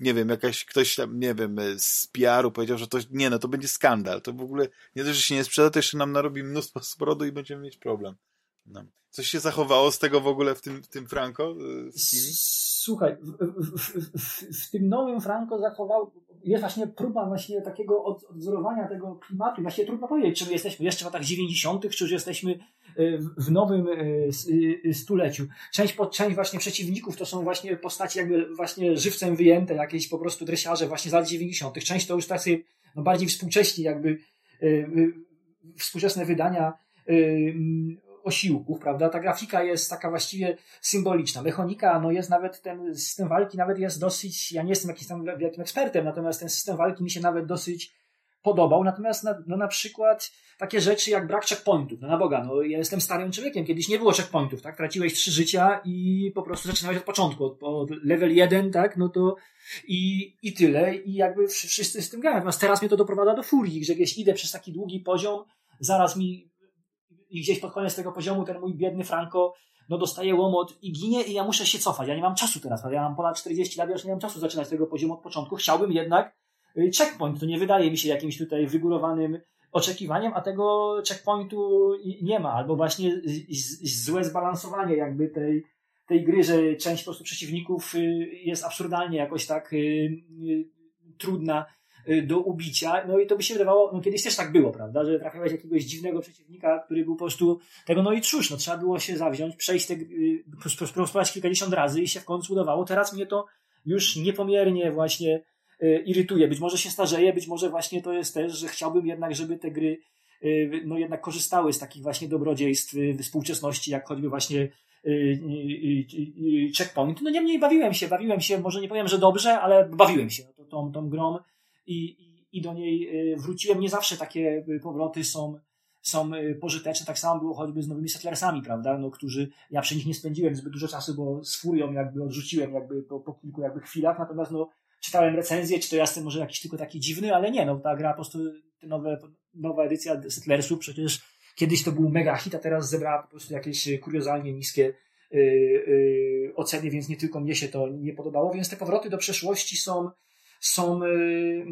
nie wiem, jakaś, ktoś tam, nie wiem, e, z PR-u powiedział, że to, nie no, to będzie skandal. To w ogóle, nie dość, że się nie sprzeda, to jeszcze nam narobi mnóstwo smrodu i będziemy mieć problem. No. Coś się zachowało z tego w ogóle w tym, w tym Franco? E, z Słuchaj, w, w, w, w, tym nowym Franco zachował, jest właśnie próba właśnie takiego od, odwzorowania tego klimatu. Właśnie trudno powiedzieć, czy my jesteśmy jeszcze w latach 90., czy już jesteśmy e, w nowym e, stuleciu. Część, część właśnie przeciwników to są właśnie postaci jakby właśnie żywcem wyjęte, jakieś po prostu dresiarze właśnie z lat 90. Część to już tacy no bardziej współcześni jakby współczesne wydania osiłków, prawda? Ta grafika jest taka właściwie symboliczna. Mechanika, no jest nawet ten system walki nawet jest dosyć, ja nie jestem jakimś tam wielkim ekspertem, natomiast ten system walki mi się nawet dosyć podobał. Natomiast na, no na przykład takie rzeczy jak brak checkpointów. No na Boga, no ja jestem starym człowiekiem. Kiedyś nie było checkpointów, tak? Traciłeś trzy życia i po prostu zaczynałeś od początku, od, od level 1, tak? No to i, i tyle. I jakby wszyscy z tym grają. Natomiast teraz mnie to doprowadza do furii, że gdzieś idę przez taki długi poziom, zaraz mi i gdzieś pod koniec tego poziomu ten mój biedny Franco no dostaje łomot i ginie i ja muszę się cofać. Ja nie mam czasu teraz, ja mam ponad 40 lat, ja już nie mam czasu zaczynać tego poziomu od początku. Chciałbym jednak y, checkpoint, to nie wydaje mi się jakimś tutaj wygórowanym oczekiwaniem, a tego checkpointu nie ma, albo właśnie złe zbalansowanie jakby tej, tej gry, że część po prostu przeciwników y, jest absurdalnie jakoś tak y, trudna do ubicia. No i to by się wydawało, no kiedyś też tak było, prawda, że trafiałeś jakiegoś dziwnego przeciwnika, który był po prostu tego, no i cóż, no trzeba było się zawziąć, przejść te, y, spróbować kilkadziesiąt razy i się w końcu udawało. Teraz mnie to już niepomiernie właśnie y, irytuje. Być może się starzeje, być może właśnie to jest też, że chciałbym jednak, żeby te gry no jednak korzystały z takich właśnie dobrodziejstw współczesności, jak choćby właśnie checkpoint. No niemniej bawiłem się, bawiłem się, może nie powiem, że dobrze, ale bawiłem się tą, tą grą i, i, do niej y, wróciłem. Nie zawsze takie y, powroty są, są y, pożyteczne. Tak samo było choćby z nowymi Settlersami, prawda? No, którzy, ja przy nich nie spędziłem zbyt dużo czasu, bo z furią jakby odrzuciłem jakby po, po kilku jakby chwilach, natomiast no, czytałem recenzję, czy to ja jestem może jakiś tylko taki dziwny, ale nie, no ta gra po prostu, nowe, nowa edycja Settlersów przecież kiedyś to był mega hit, a teraz zebrała po prostu jakieś kuriozalnie niskie yy, yy, oceny, więc nie tylko mnie się to nie podobało, więc te powroty do przeszłości są są, y,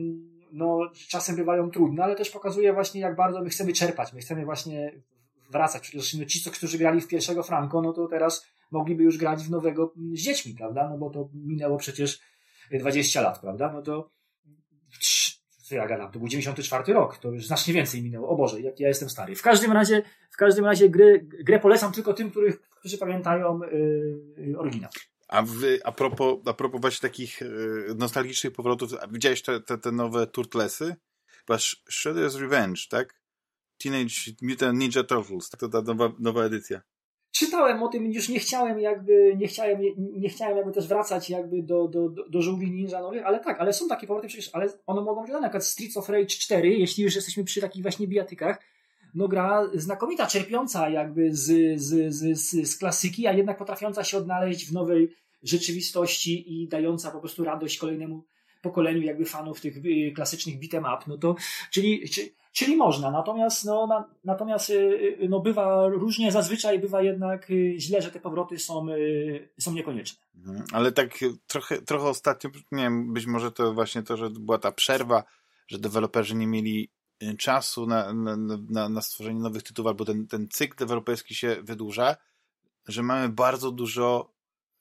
no, czasem bywają trudne, ale też pokazuje właśnie, jak bardzo my chcemy czerpać, my chcemy właśnie wracać. Przecież no, ci, co, którzy grali w pierwszego Franco, no to teraz mogliby już grać w nowego z dziećmi, prawda? No bo to minęło przecież 20 lat, prawda? No to co ja gadam, to był 94 rok, to już znacznie więcej minęło. O Boże, ja jestem stary. W każdym razie, w każdym razie gry, grę polecam tylko tym, których, którzy pamiętają yy, oryginał. A, wy, a, propos, a propos właśnie takich e, nostalgicznych powrotów, widziałeś te, te, te nowe Turtlesy? Masz Shredder's Revenge, tak? Teenage Mutant Ninja Turtles, to ta nowa, nowa edycja. Czytałem o tym, już nie chciałem jakby, nie chciałem, nie chciałem jakby też wracać jakby do, do, do, do żółwi ninja nowych, ale tak, ale są takie powroty przecież, ale one mogą być dane, na przykład Streets of Rage 4, jeśli już jesteśmy przy takich właśnie bijatykach, no gra znakomita, czerpiąca jakby z, z, z, z, z klasyki, a jednak potrafiąca się odnaleźć w nowej rzeczywistości i dająca po prostu radość kolejnemu pokoleniu jakby fanów tych y, klasycznych beat'em up, no to, czyli, czyli można, natomiast, no, na, natomiast y, y, no, bywa różnie, zazwyczaj bywa jednak źle, że te powroty są, są niekonieczne. Mhm, ale tak trochę, trochę ostatnio, nie wiem, być może to właśnie to, że była ta przerwa, że deweloperzy nie mieli czasu na, na, na, na stworzenie nowych tytułów, albo ten, ten cykl deweloperski się wydłuża, że mamy bardzo dużo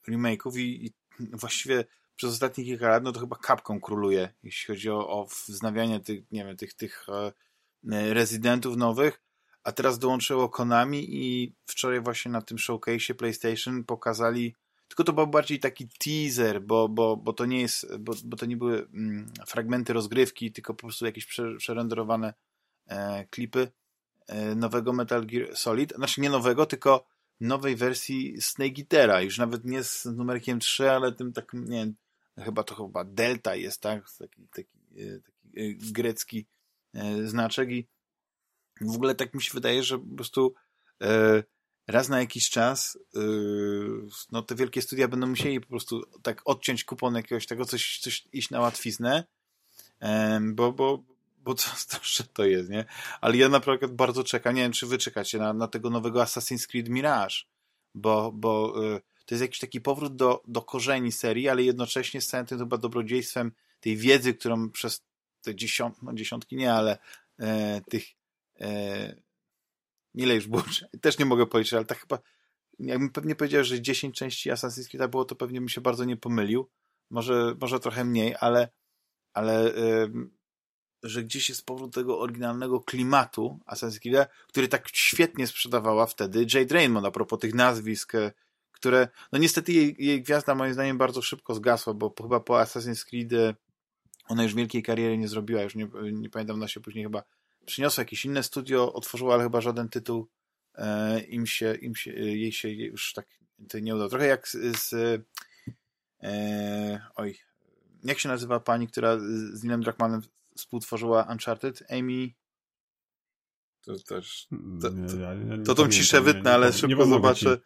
remake'ów i, i właściwie przez ostatnie kilka lat, no to chyba kapką króluje, jeśli chodzi o, o wznawianie tych, nie wiem, tych, tych e, rezydentów nowych, a teraz dołączyło Konami i wczoraj właśnie na tym showcase PlayStation pokazali tylko to był bardziej taki teaser, bo, bo, bo to nie jest, bo, bo to nie były mm, fragmenty rozgrywki, tylko po prostu jakieś prze, przerenderowane e, klipy e, nowego Metal Gear Solid. Znaczy nie nowego, tylko nowej wersji Snake Eatera. Już nawet nie z numerkiem 3, ale tym takim, nie wiem, chyba to chyba Delta jest, tak? Taki, taki, e, taki e, grecki e, znaczek i w ogóle tak mi się wydaje, że po prostu e, raz na jakiś czas yy, no te wielkie studia będą musieli po prostu tak odciąć kupon jakiegoś tego, coś, coś iść na łatwiznę, yy, bo, bo, bo co że to jest, nie? Ale ja naprawdę bardzo czekam, nie wiem, czy wy czekacie na, na tego nowego Assassin's Creed Mirage, bo, bo yy, to jest jakiś taki powrót do, do korzeni serii, ale jednocześnie z całym tym chyba dobrodziejstwem tej wiedzy, którą przez te dziesiąt, no dziesiątki nie, ale e, tych e, ile już było, też nie mogę powiedzieć, ale tak chyba, jakbym pewnie powiedział, że 10 części Assassin's Creed było, to pewnie bym się bardzo nie pomylił. Może, może trochę mniej, ale, ale yy, że gdzieś jest powrót tego oryginalnego klimatu Assassin's Creed, który tak świetnie sprzedawała wtedy Jade Raymond, a propos tych nazwisk, e, które, no niestety jej, jej gwiazda moim zdaniem bardzo szybko zgasła, bo chyba po Assassin's Creed e, ona już wielkiej kariery nie zrobiła, już nie, nie pamiętam, ona się później chyba przyniosła jakieś inne studio, otworzyła, ale chyba żaden tytuł e, im się, im się, e, jej się już tak nie udał. Trochę jak z, z e, oj, jak się nazywa pani, która z Nilem Druckmannem współtworzyła Uncharted? Amy to też to, to, to tą ciszę wytnę, ale szybko zobaczę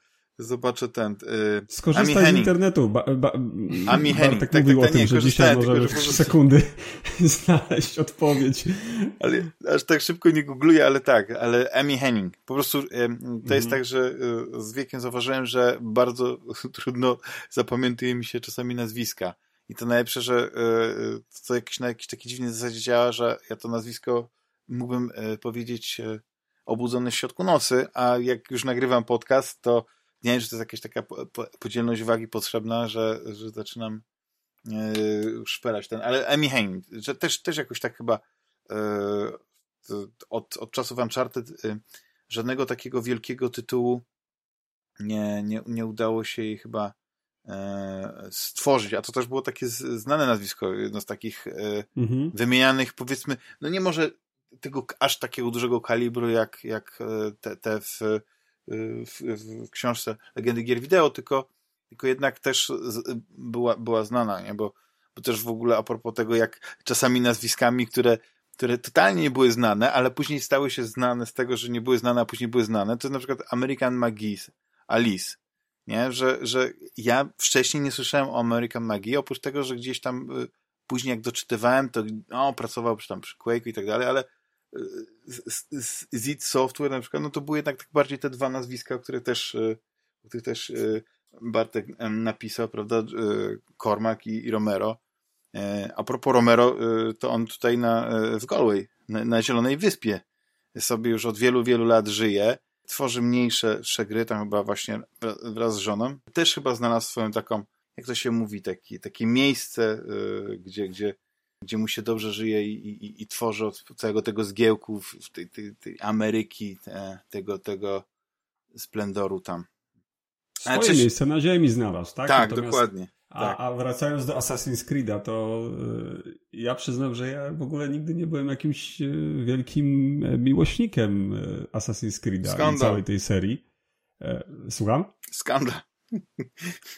zobaczę ten. Yy, Skorzystaj z internetu. Ba, ba, Ami Henning. Tak, tak mówił tak, o tym, że dzisiaj możemy w 3 sekundy znaleźć odpowiedź. Ale aż tak szybko nie googluję, ale tak, ale Amy Henning. Po prostu yy, to mhm. jest tak, że yy, z wiekiem zauważyłem, że bardzo trudno zapamiętuje mi się czasami nazwiska. I to najlepsze, że y, to jakiś, na jakiś taki dziwny zasadzie działa, że ja to nazwisko mógłbym y, powiedzieć y, obudzony w środku nocy, a jak już nagrywam podcast, to nie wiem, czy to jest jakaś taka podzielność uwagi potrzebna, że, że zaczynam yy, szperać ten, ale Amy Hennig, że też, też jakoś tak chyba yy, od, od czasów Uncharted yy, żadnego takiego wielkiego tytułu nie, nie, nie udało się jej chyba stworzyć, a to też było takie znane nazwisko, jedno z takich mhm. wymienianych, powiedzmy, no nie może tego aż takiego dużego kalibru, jak, jak te, te w w, w książce Legendy Gier Wideo, tylko, tylko jednak też była, była znana, nie? Bo, bo też w ogóle a propos tego, jak czasami nazwiskami, które, które totalnie nie były znane, ale później stały się znane z tego, że nie były znane, a później były znane, to jest na przykład American Magis, Alice, nie? Że, że ja wcześniej nie słyszałem o American Magii, oprócz tego, że gdzieś tam y, później jak doczytywałem, to o, pracował przy, tam przy Quake'u i tak dalej, ale Zit Software na przykład, no to były jednak tak bardziej te dwa nazwiska, które też, e, o których też e, Bartek napisał, prawda, e, Cormac i, i Romero. A propos Romero, to on tutaj na, w Galway, na, na Zielonej Wyspie sobie już od wielu, wielu lat żyje. Tworzy mniejsze gry, tam chyba właśnie wraz z żoną. Też chyba znalazł swoją taką, jak to się mówi, taki, takie miejsce, gdzie, gdzie gdzie mu się dobrze żyje i, i, i tworzy od całego tego zgiełku tej, tej, tej Ameryki, te, tego, tego splendoru tam. Swoje miejsce na ziemi znalazł, tak? Tak, Natomiast, dokładnie. A, tak. a wracając do Assassin's Creed'a, to yy, ja przyznam, że ja w ogóle nigdy nie byłem jakimś yy, wielkim e, miłośnikiem yy, Assassin's Creed'a i całej tej serii. E, słucham? Skandal.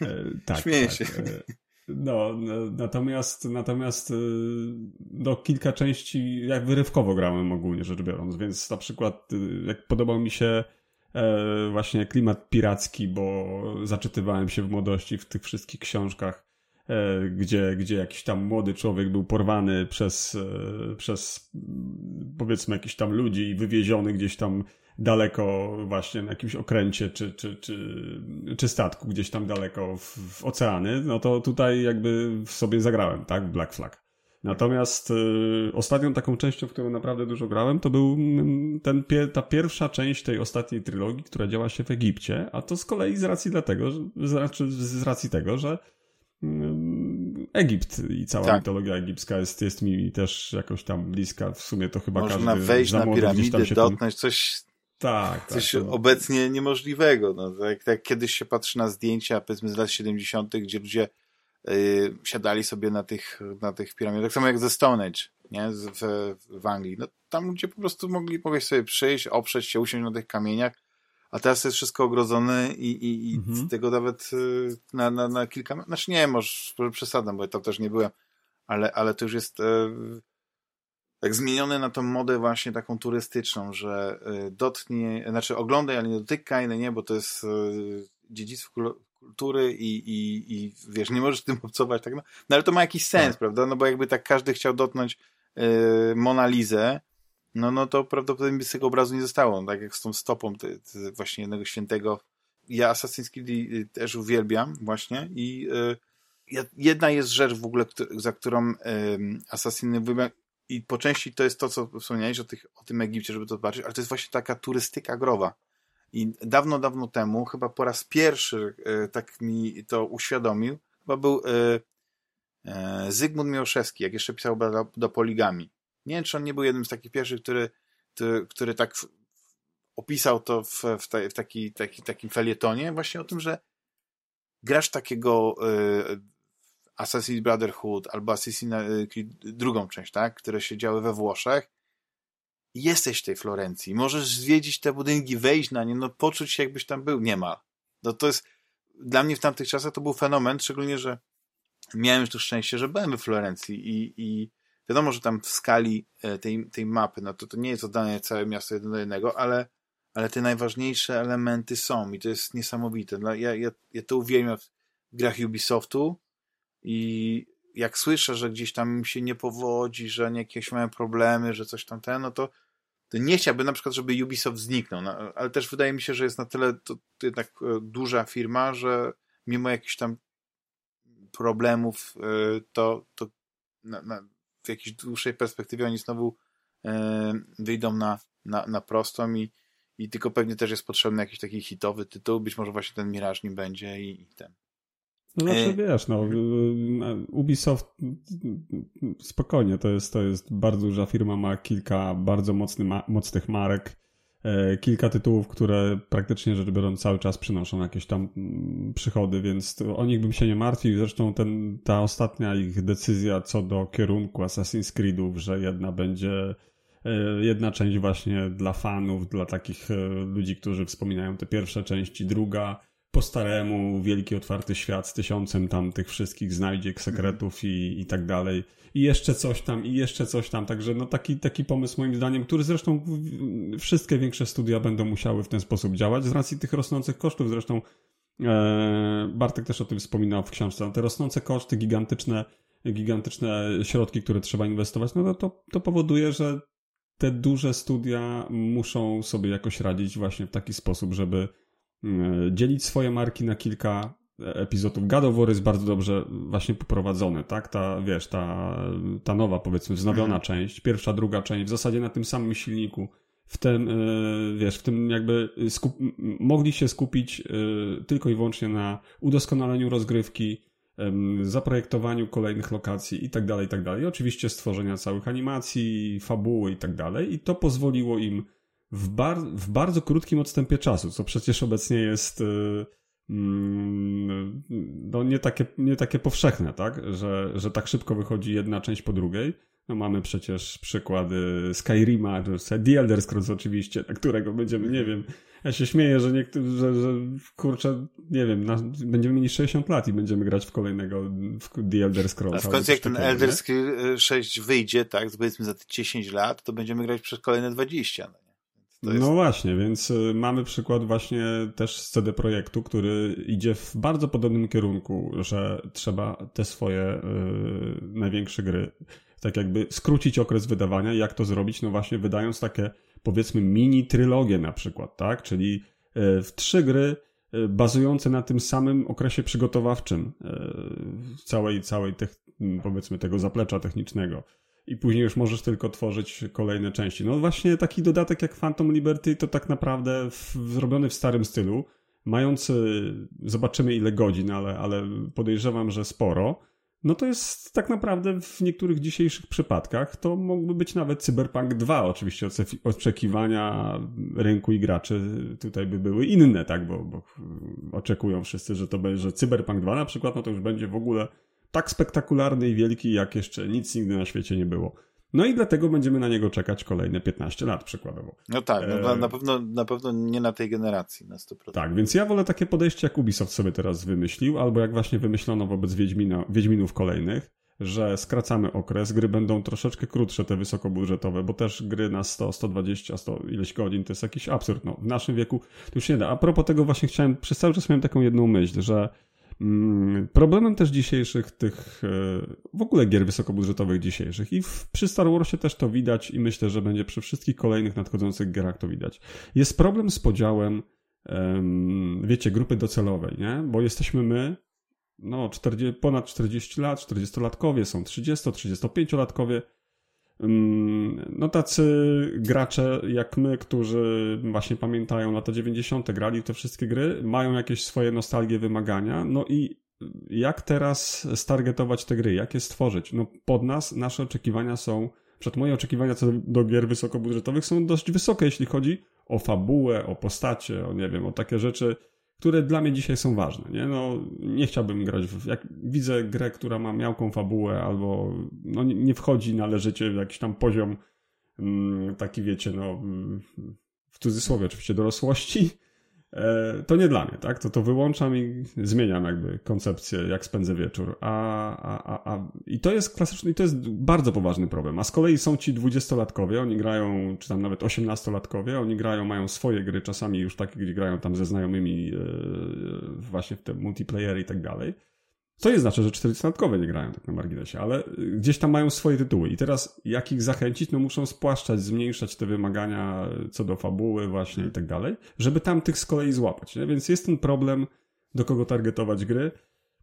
E, tak, Śmieję tak. się. No, natomiast, natomiast y, no, kilka części jak wyrywkowo grałem ogólnie rzecz biorąc, więc na przykład y, jak podobał mi się e, właśnie klimat piracki, bo zaczytywałem się w młodości w tych wszystkich książkach, e, gdzie, gdzie jakiś tam młody człowiek był porwany przez, e, przez powiedzmy jakichś tam ludzi i wywieziony gdzieś tam daleko właśnie na jakimś okręcie czy, czy, czy, czy statku gdzieś tam daleko w, w oceany, no to tutaj jakby w sobie zagrałem, tak, Black Flag. Natomiast y, ostatnią taką częścią, w którą naprawdę dużo grałem, to był mm, ten, ta pierwsza część tej ostatniej trylogii, która działa się w Egipcie, a to z kolei z racji dlatego, z, racji, z racji tego, że mm, Egipt i cała tak. mitologia egipska jest, jest mi też jakoś tam bliska. W sumie to chyba Można każdy wejść na piramidy, dotknąć coś, tak, coś tak, obecnie niemożliwego. No, tak, tak kiedyś się patrzy na zdjęcia, powiedzmy z lat 70., gdzie ludzie yy, siadali sobie na tych, na tych piramidach, tak samo jak ze Stone Age, nie? W, w Anglii. No, tam ludzie po prostu mogli, mogli sobie przyjść, oprzeć się, usiąść na tych kamieniach, a teraz jest wszystko ogrodzone i, i, i mhm. tego nawet y, na, na, na kilka, znaczy nie, może przesadzam, bo tam też nie byłem, ale, ale to już jest e, tak zmienione na tą modę właśnie taką turystyczną, że e, dotknie, znaczy oglądaj, ale nie dotykaj, no nie, bo to jest e, dziedzictwo kultury i, i, i wiesz, nie możesz tym obcować, tak? No, no ale to ma jakiś sens, tak. prawda? No bo jakby tak każdy chciał dotknąć Monalizę, no, no to prawdopodobnie by z tego obrazu nie zostało. No, tak jak z tą stopą te, te właśnie jednego świętego. Ja Assassin's Creed y, też uwielbiam właśnie i y, jedna jest rzecz w ogóle, za którą y, Assassiny i po części to jest to, co wspomniałeś o, tych, o tym Egipcie, żeby to zobaczyć, ale to jest właśnie taka turystyka growa. I dawno, dawno temu, chyba po raz pierwszy y, tak mi to uświadomił, chyba był y, y, Zygmunt Miłoszewski, jak jeszcze pisał do, do poligami. Nie wiem, czy on nie był jednym z takich pierwszych, który, który, który tak opisał to w, w, w taki, taki, takim felietonie, właśnie o tym, że grasz takiego y, Assassin's Brotherhood albo Assassin's Creed drugą część, tak, które się działy we Włoszech jesteś w tej Florencji, możesz zwiedzić te budynki, wejść na nie, no poczuć się jakbyś tam był, nie ma. No to jest, dla mnie w tamtych czasach to był fenomen, szczególnie, że miałem już to szczęście, że byłem we Florencji i, i Wiadomo, że tam w skali e, tej, tej mapy, no to to nie jest oddane całe miasto jedno do jednego, ale, ale te najważniejsze elementy są i to jest niesamowite. Ja, ja, ja to uwielbiam w grach Ubisoftu i jak słyszę, że gdzieś tam się nie powodzi, że jakieś mają problemy, że coś tam ten, no to, to nie chciałbym na przykład, żeby Ubisoft zniknął, no, ale też wydaje mi się, że jest na tyle to, to jednak e, duża firma, że mimo jakichś tam problemów e, to, to na, na, w jakiejś dłuższej perspektywie oni znowu e, wyjdą na, na, na prostą i, i tylko pewnie też jest potrzebny jakiś taki hitowy tytuł, być może właśnie ten Mirage nim będzie i, i ten. No znaczy, e... wiesz, no, Ubisoft spokojnie, to jest, to jest bardzo duża firma, ma kilka bardzo mocny, ma, mocnych marek, kilka tytułów, które praktycznie rzecz biorąc cały czas przynoszą jakieś tam mm, przychody, więc o nich bym się nie martwił. Zresztą ten, ta ostatnia ich decyzja co do kierunku Assassin's Creedów, że jedna będzie jedna część właśnie dla fanów, dla takich ludzi, którzy wspominają te pierwsze części, druga po staremu, wielki otwarty świat z tysiącem tam tych wszystkich znajdziek, sekretów i, i tak dalej. I jeszcze coś tam, i jeszcze coś tam. Także no taki, taki pomysł moim zdaniem, który zresztą wszystkie większe studia będą musiały w ten sposób działać z racji tych rosnących kosztów. Zresztą e, Bartek też o tym wspominał w książce. Te rosnące koszty, gigantyczne, gigantyczne środki, które trzeba inwestować, no to, to powoduje, że te duże studia muszą sobie jakoś radzić właśnie w taki sposób, żeby dzielić swoje marki na kilka epizodów. God jest bardzo dobrze właśnie poprowadzony, tak? Ta, wiesz, ta, ta nowa, powiedzmy, wznowiona mhm. część, pierwsza, druga część, w zasadzie na tym samym silniku. W tym, e, wiesz, w tym jakby mogli się skupić e, tylko i wyłącznie na udoskonaleniu rozgrywki, zaprojektowaniu kolejnych lokacji i tak dalej, i tak dalej. Oczywiście stworzenia całych animacji, fabuły i tak dalej. I to pozwoliło im w, bar w bardzo krótkim odstępie czasu, co przecież obecnie jest yy, no nie takie, nie takie powszechne, tak? Że, że tak szybko wychodzi jedna część po drugiej. No mamy przecież przykłady Skyrima, The Elder Scrolls oczywiście, na którego będziemy, nie wiem, ja się śmieję, że niektórzy, że, że kurczę, nie wiem, na, będziemy mieli 60 lat i będziemy grać w kolejnego w The Elder Scrolls. A w końcu jak ten Elder Scrolls 6 wyjdzie, tak, powiedzmy za te 10 lat, to będziemy grać przez kolejne 20. No. Jest... No właśnie, więc y, mamy przykład właśnie też z CD Projektu, który idzie w bardzo podobnym kierunku, że trzeba te swoje y, największe gry tak jakby skrócić okres wydawania. Jak to zrobić? No właśnie wydając takie powiedzmy mini trylogie na przykład, tak? Czyli y, w trzy gry y, bazujące na tym samym okresie przygotowawczym całej, całej tych, powiedzmy tego zaplecza technicznego i później już możesz tylko tworzyć kolejne części. No właśnie taki dodatek jak Phantom Liberty to tak naprawdę w, zrobiony w starym stylu, mający, zobaczymy ile godzin, ale, ale podejrzewam, że sporo. no to jest tak naprawdę w niektórych dzisiejszych przypadkach to mógłby być nawet Cyberpunk 2. Oczywiście oczekiwania rynku i graczy tutaj by były inne, tak, bo, bo oczekują wszyscy, że to będzie, że Cyberpunk 2 na przykład, no to już będzie w ogóle tak spektakularny i wielki, jak jeszcze nic nigdy na świecie nie było. No i dlatego będziemy na niego czekać kolejne 15 lat przykładowo. No tak, no, e... na, pewno, na pewno nie na tej generacji na 100%. Tak, więc ja wolę takie podejście, jak Ubisoft sobie teraz wymyślił, albo jak właśnie wymyślono wobec Wiedźmina, Wiedźminów kolejnych, że skracamy okres, gry będą troszeczkę krótsze, te wysokobudżetowe, bo też gry na 100, 120, 100 ileś godzin to jest jakiś absurd. No, w naszym wieku to już nie da. A propos tego właśnie chciałem, przez cały czas miałem taką jedną myśl, że problemem też dzisiejszych tych, e, w ogóle gier wysokobudżetowych dzisiejszych i w, przy Star Warsie też to widać i myślę, że będzie przy wszystkich kolejnych nadchodzących grach to widać. Jest problem z podziałem, wiecie, grupy docelowej, nie? Bo jesteśmy my, no 40, ponad 40 lat, 40-latkowie, są 30, 35-latkowie, no tacy gracze jak my, którzy właśnie pamiętają lata 90. grali te wszystkie gry, mają jakieś swoje nostalgie, wymagania, no i jak teraz stargetować te gry, jak je stworzyć? No pod nas nasze oczekiwania są, przed moje oczekiwania co do, gier wysokobudżetowych są dość wysokie, jeśli chodzi o fabułę, o postacie, o nie wiem, o takie rzeczy, które dla mnie dzisiaj są ważne. Nie, no, nie chciałbym grać, w, jak widzę grę, która ma miałką fabułę albo no, nie wchodzi należycie w jakiś tam poziom mm, taki, wiecie, no mm, w cudzysłowie oczywiście dorosłości, to nie dla mnie, tak? To to wyłączam i zmieniam jakby koncepcję, jak spędzę wieczór. A, a, a, a... I to jest klasyczny, i to jest bardzo poważny problem. A z kolei są ci dwudziestolatkowie, oni grają, czy tam nawet osiemnastolatkowie, oni grają, mają swoje gry, czasami już takie, gdzie grają tam ze znajomymi yy, właśnie w te multiplayery i tak dalej. Co nie znaczy, że 40-latkowie nie grają tak na marginesie, ale gdzieś tam mają swoje tytuły. I teraz jak ich zachęcić, no muszą spłaszczać, zmniejszać te wymagania co do fabuły właśnie i tak dalej, żeby tam tych z kolei złapać. Nie? Więc jest ten problem, do kogo targetować gry.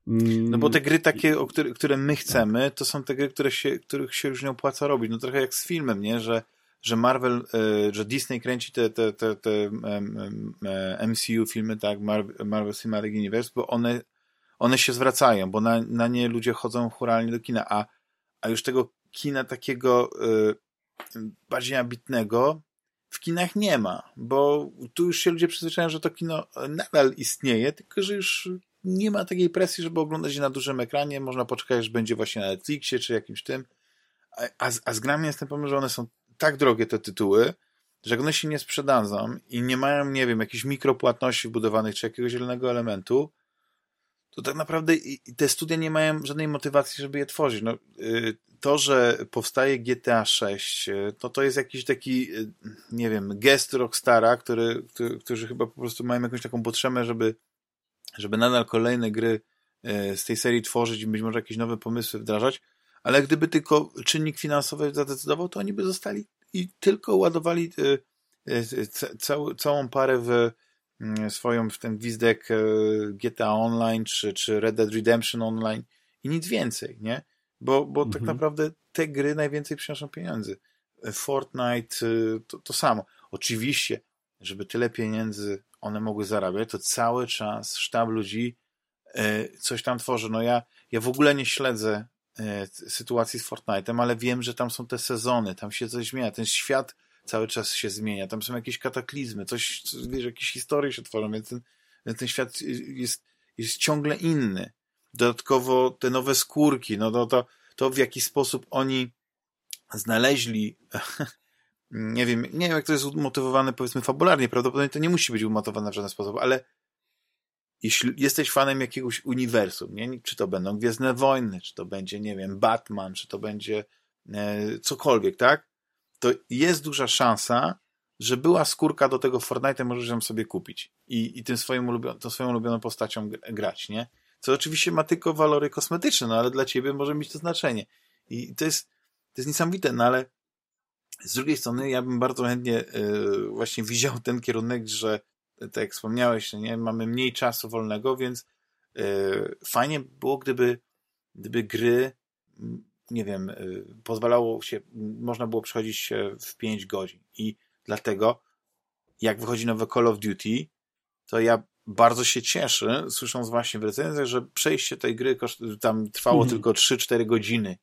No bo te gry takie, o które, które my chcemy, to są te gry, które się, których się już nie opłaca robić. No trochę jak z filmem, nie? Że, że Marvel, e, że Disney kręci te, te, te, te MCU filmy, tak, Marvel Cinematic Universe, bo one one się zwracają, bo na, na nie ludzie chodzą churalnie do kina, a, a już tego kina takiego y, bardziej ambitnego w kinach nie ma, bo tu już się ludzie przyzwyczają, że to kino nadal istnieje, tylko że już nie ma takiej presji, żeby oglądać je na dużym ekranie, można poczekać, że będzie właśnie na Netflixie czy jakimś tym, a, a, z, a z grami jest ten że one są tak drogie te tytuły, że one się nie sprzedadzą i nie mają, nie wiem, jakichś mikropłatności wbudowanych czy jakiegoś zielonego elementu, to tak naprawdę te studia nie mają żadnej motywacji, żeby je tworzyć. No, y, to, że powstaje GTA 6, y, to to jest jakiś taki, y, nie wiem, gest Rockstara, który, którzy chyba po prostu mają jakąś taką potrzebę, żeby, żeby nadal kolejne gry z tej serii tworzyć i być może jakieś nowe pomysły wdrażać, ale gdyby tylko czynnik finansowy zadecydował, to oni by zostali i tylko ładowali całą, parę w swoją w ten gwizdek e, GTA Online czy, czy Red Dead Redemption Online i nic więcej, nie? Bo, bo tak mhm. tak naprawdę te gry najwięcej przynoszą pieniędzy. E, Fortnite e, to, to samo. Oczywiście, żeby tyle pieniędzy one mogły zarabiać, to cały czas sztab ludzi coś tam tworzy. No ja, ja w ogóle nie śledzę sytuacji z Fortnite'em, ale wiem, że tam są te sezony, tam się coś zmienia. Ten świat cały czas się zmienia, tam są jakieś kataklizmy, coś, wiesz, jakieś historie się tworzą, więc ten, ten świat jest, jest ciągle inny. Dodatkowo te nowe skórki, no to, to, to w jaki sposób oni znaleźli nie wiem, nie wiem jak to jest umotywowane powiedzmy fabularnie, prawdopodobnie to nie musi być umotywowane w żaden sposób, ale jeśli jesteś fanem jakiegoś uniwersum, nie? czy to będą Gwiezdne Wojny, czy to będzie, nie wiem, Batman, czy to będzie e, cokolwiek, tak? To jest duża szansa, że była skórka do tego Fortnite, możesz ją sobie kupić i, i tym swoim tą swoją ulubioną postacią grać, nie? Co oczywiście ma tylko walory kosmetyczne, no ale dla ciebie może mieć to znaczenie. I to jest, to jest niesamowite, no ale z drugiej strony ja bym bardzo chętnie yy, właśnie widział ten kierunek, że tak jak wspomniałeś, nie, mamy mniej czasu wolnego, więc yy, fajnie było, gdyby, gdyby gry nie wiem, y, pozwalało się, można było przechodzić w 5 godzin. I dlatego, jak wychodzi nowe Call of Duty, to ja bardzo się cieszy, słysząc właśnie w recenzjach, że przejście tej gry tam trwało mhm. tylko 3-4 godziny.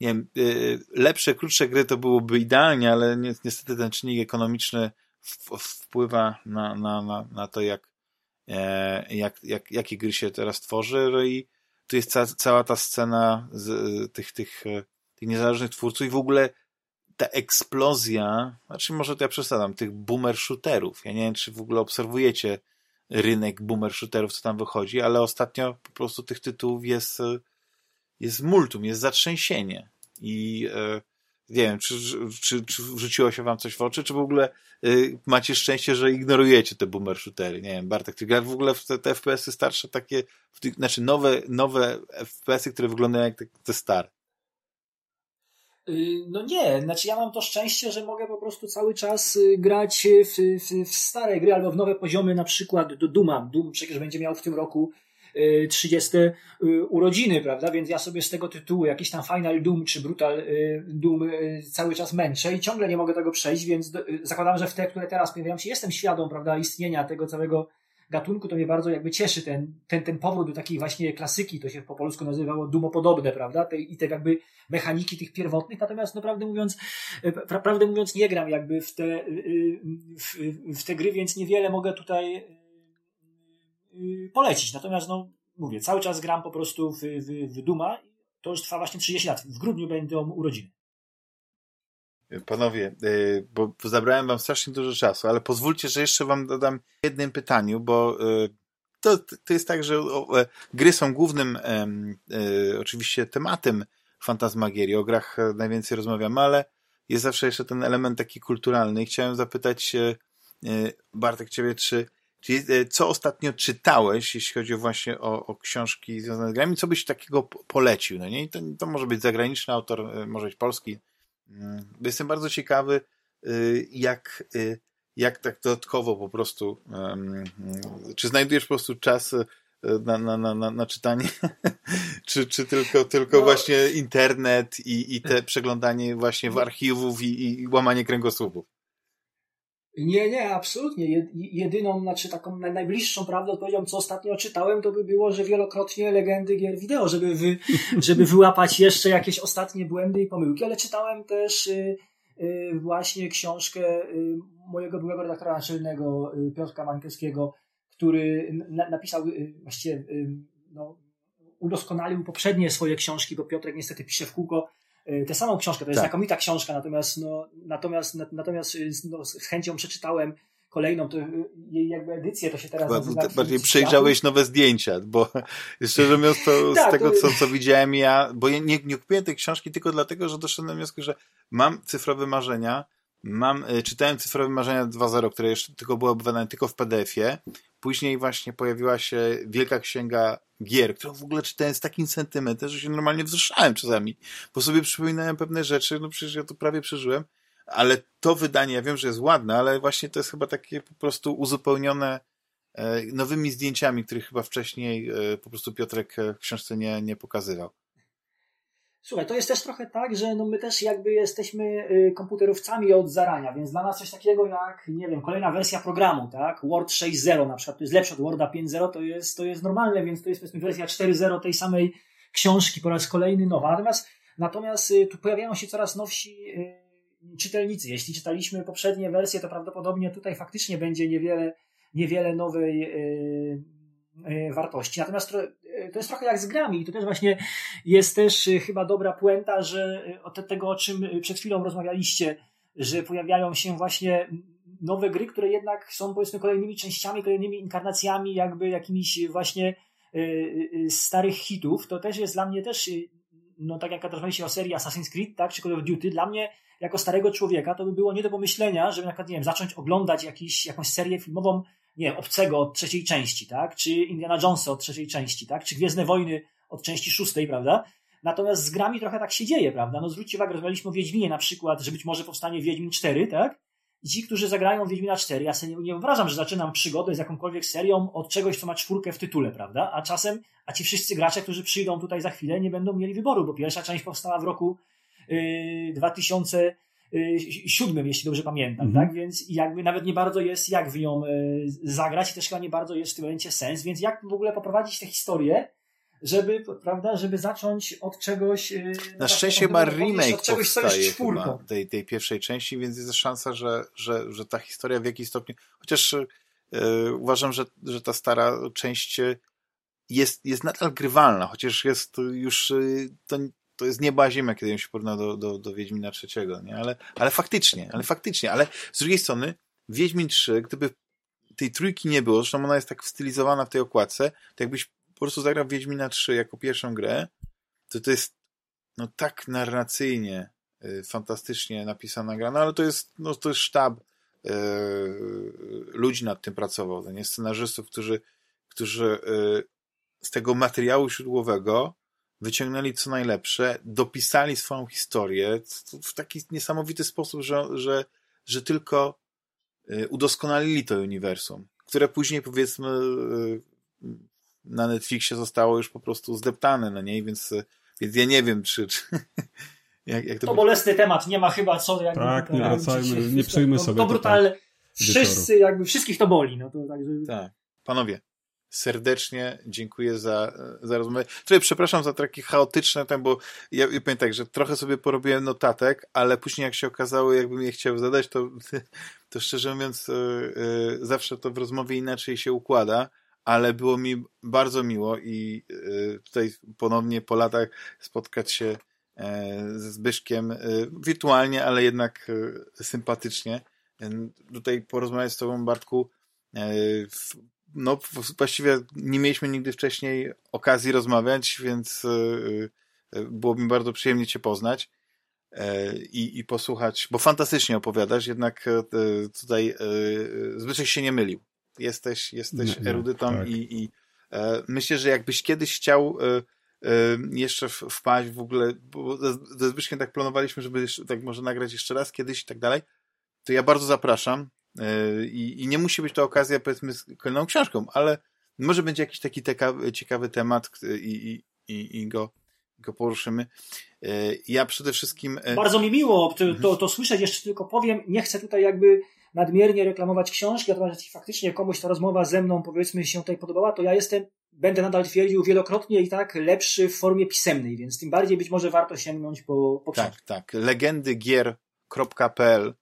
Nie wiem, y, lepsze, krótsze gry to byłoby idealnie, ale niestety ten czynnik ekonomiczny wpływa na, na, na, na to, jak, e, jak, jak, jakie gry się teraz tworzy. No i tu jest ca, cała ta scena z, tych, tych, e, tych niezależnych twórców i w ogóle ta eksplozja, znaczy może to ja przesadzam, tych boomer shooterów. Ja nie wiem, czy w ogóle obserwujecie rynek boomer shooterów, co tam wychodzi, ale ostatnio po prostu tych tytułów jest, jest multum, jest zatrzęsienie. I e, nie wiem, czy, czy, czy rzuciło się wam coś w oczy, czy w ogóle y, macie szczęście, że ignorujecie te boomer shootery. Nie wiem, Bartek, ty grasz w ogóle w te, te FPS-y starsze takie, tych, znaczy nowe, nowe FPS-y, które wyglądają jak te, te stare. Y, no nie, znaczy ja mam to szczęście, że mogę po prostu cały czas y, grać w, w, w stare gry albo w nowe poziomy, na przykład do Duma. Doom przecież będzie miał w tym roku 30 y, urodziny, prawda? Więc ja sobie z tego tytułu jakiś tam Final Doom czy Brutal Doom cały czas męczę i ciągle nie mogę tego przejść, więc zakładam, że w te, które teraz pojawiają się, jestem świadom, prawda, istnienia tego całego gatunku, to mnie bardzo jakby cieszy ten, ten, ten powrót do takiej właśnie klasyki, to się po polsku nazywało dumopodobne, prawda? Te, I te jakby mechaniki tych pierwotnych, natomiast no prawdę mówiąc, pra, prawdę mówiąc nie gram jakby w te, y, y, w, w te gry, więc niewiele mogę tutaj y, polecić. Natomiast no mówię, cały czas gram po prostu w, w, w Duma, to już trwa właśnie 30 lat. W grudniu będą urodziny. Panowie, y, bo zabrałem wam strasznie dużo czasu, ale pozwólcie, że jeszcze wam dodam jednym pytaniu, bo y, to, to jest tak, że e, gry są głównym e, oczywiście tematem fantasmagierii. O grach najwięcej rozmawiamy, ale jest zawsze jeszcze ten element taki kulturalny. I chciałem zapytać e, Bartek ciebie, czy, czy co ostatnio czytałeś, jeśli chodzi właśnie o, o książki związane z grami, co byś takiego polecił? No nie? I to, to może być zagraniczny autor, może być polski, Mm, jestem bardzo ciekawy, y, jak, y, jak tak dodatkowo po prostu, czy znajdujesz po prostu czas y, na, na, na, na czytanie, czy, czy tylko, tylko no. właśnie internet i, i te przeglądanie właśnie w archiwów i, i łamanie kręgosłupów? Nie, nie, absolutnie. Jedyną, znaczy taką najbliższą prawdę odpowiedzią, co ostatnio czytałem, to by było, że wielokrotnie legendy gier wideo, żeby, wy, żeby wyłapać jeszcze jakieś ostatnie błędy i pomyłki, ale czytałem też y, y, właśnie książkę y, mojego byłego redaktora naczelnego Piotra Mańkowskiego, który na, napisał właściwie no, udoskonalił poprzednie swoje książki, bo Piotrek niestety pisze w kółko tę samą książkę. To jest tak. znakomita książka, natomiast, no, natomiast, natomiast y, no, z chęcią przeczytałem kolejną, to y, jej jakby edycję, to się teraz Chyba, nazywa. Bardziej przejrzałeś nowe zdjęcia, bo szczerze mówiąc, to tak, z tego, co, co widziałem ja, bo ja nie, nie kupiłem tej książki tylko dlatego, że doszedłem do wniosku, że mam cyfrowe marzenia, mam, y, czytałem cyfrowe marzenia 2.0, które jeszcze tylko były wydane tylko w PDF-ie, Później właśnie pojawiła się Wielka Księga Gier, którą w ogóle czytałem z takim sentymentem, że się normalnie wzruszałem czasami, bo sobie przypominałem pewne rzeczy, no przecież ja to prawie przeżyłem, ale to wydanie, ja wiem, że jest ładne, ale właśnie to jest chyba takie po prostu uzupełnione e, nowymi zdjęciami, których chyba wcześniej e, po prostu Piotrek w książce nie, nie pokazywał. Słuchaj, to jest też trochę tak, że no my też jakby jesteśmy y, komputerowcami od zarania, więc dla nas coś takiego jak, nie wiem, kolejna wersja programu, tak? Word 6.0 na przykład, to jest lepsze od Worda 5.0, to jest, to jest normalne, więc to jest powiedzmy wersja 4.0 tej samej książki po raz kolejny nowa. Natomiast, natomiast y, tu pojawiają się coraz nowsi y, czytelnicy. Jeśli czytaliśmy poprzednie wersje, to prawdopodobnie tutaj faktycznie będzie niewiele, niewiele nowej wartości. Natomiast to jest trochę jak z grami i to też właśnie jest też y, chyba dobra puenta, że y, od tego, o czym y, przed chwilą rozmawialiście, że pojawiają się właśnie nowe gry, które jednak są powiedzmy kolejnymi częściami, kolejnymi inkarnacjami jakby jakimiś właśnie starych hitów, to też jest dla mnie też, no tak jak rozmawialiście o serii Assassin's Creed, tak, czy Call of Duty, dla mnie jako starego człowieka to by było nie do pomyślenia, żeby na przykład, nie wiem, zacząć oglądać jakiś, jakąś serię filmową nie wiem, Obcego od trzeciej części, tak? Czy Indiana Jonesa od trzeciej części, tak? Czy Gwiezdne Wojny od części szóstej, prawda? Natomiast z grami trochę tak się dzieje, prawda? No zwróćcie uwagę, rozmawialiśmy o Wiedźminie na przykład, że być może powstanie Wiedźmin 4, tak? I ci, którzy zagrają Wiedźmina 4, ja sobie nie, nie wyobrażam, że zaczynam przygodę z jakąkolwiek serią od czegoś, co ma czwórkę w tytule, prawda? A czasem, a ci wszyscy gracze, którzy przyjdą tutaj za chwilę, nie będą mieli wyboru, bo pierwsza część powstała w roku yy, 2000 siódmym, jeśli dobrze pamiętam, mhm. tak? Więc jakby nawet nie bardzo jest jak w nią zagrać i też chyba nie bardzo jest w tym momencie sens, więc jak w ogóle poprowadzić tę historię, żeby, prawda, żeby zacząć od czegoś... Na szczęście chyba remake czegoś, powstaje chyba tej, tej pierwszej części, więc jest szansa, że, że, że ta historia w jakiś stopniu, chociaż yy, uważam, że, że ta stara część jest, jest nadal grywalna, chociaż jest już, to, to jest nieba ziemia, kiedy ją się porówna do, do, do Wiedźmina trzeciego, nie? Ale, ale faktycznie, ale faktycznie, ale z drugiej strony Wiedźmin 3, gdyby tej trójki nie było, zresztą ona jest tak stylizowana w tej okładce, to jakbyś po prostu zagrał Wiedźmina 3 jako pierwszą grę, to to jest no tak narracyjnie y, fantastycznie napisana gra, no ale to jest, no to jest sztab y, ludzi nad tym pracował, nie scenarzystów, którzy, którzy y, z tego materiału źródłowego wyciągnęli co najlepsze, dopisali swoją historię w taki niesamowity sposób, że, że, że tylko y, udoskonalili to uniwersum, które później powiedzmy y, na Netflixie zostało już po prostu zdeptane na niej, więc, więc ja nie wiem, czy, czy jak, jak to, to bolesny temat, nie ma chyba co jakby, Tak, nie wracajmy, nie przyjmy sobie to, to brutalne, wszyscy jakby, wszystkich to boli, no to także... Tak, panowie, serdecznie dziękuję za, za rozmowę. Tutaj przepraszam za takie chaotyczne tam, bo ja, ja powiem tak, że trochę sobie porobiłem notatek, ale później jak się okazało, jakbym je chciał zadać, to, to szczerze mówiąc, yy, zawsze to w rozmowie inaczej się układa, ale było mi bardzo miło i yy, tutaj ponownie po latach spotkać się ze Zbyszkiem wirtualnie, ale jednak sympatycznie. Tutaj porozmawiać z Tobą, Bartku, no właściwie nie mieliśmy nigdy wcześniej okazji rozmawiać, więc e, e, było mi bardzo przyjemnie Cię poznać e, i, i posłuchać, bo fantastycznie opowiadasz, jednak tutaj Zbyszek się nie mylił. Jesteś, jesteś nie, erudytą tak. i, i myślę, że jakbyś kiedyś chciał jeszcze wpaść w ogóle, bo ze Zbyszkiem tak planowaliśmy, żeby tak może nagrać jeszcze raz kiedyś i tak dalej, to ja bardzo zapraszam. E, I, I, nie musi być to okazja, powiedzmy, z kolejną książką, ale może będzie jakiś taki ciekawy, ciekawy temat i, i, i go, go poruszymy. E, ja przede wszystkim. E, Bardzo mi miło to, to, to słyszeć, jeszcze tylko powiem, nie chcę tutaj jakby nadmiernie reklamować książki, natomiast jeśli faktycznie komuś ta rozmowa ze mną, powiedzmy, się tutaj podobała, to ja jestem, będę nadal twierdził wielokrotnie i tak lepszy w formie pisemnej, więc tym bardziej być może warto sięgnąć po, po książkę. Tak, tak. legendygier.pl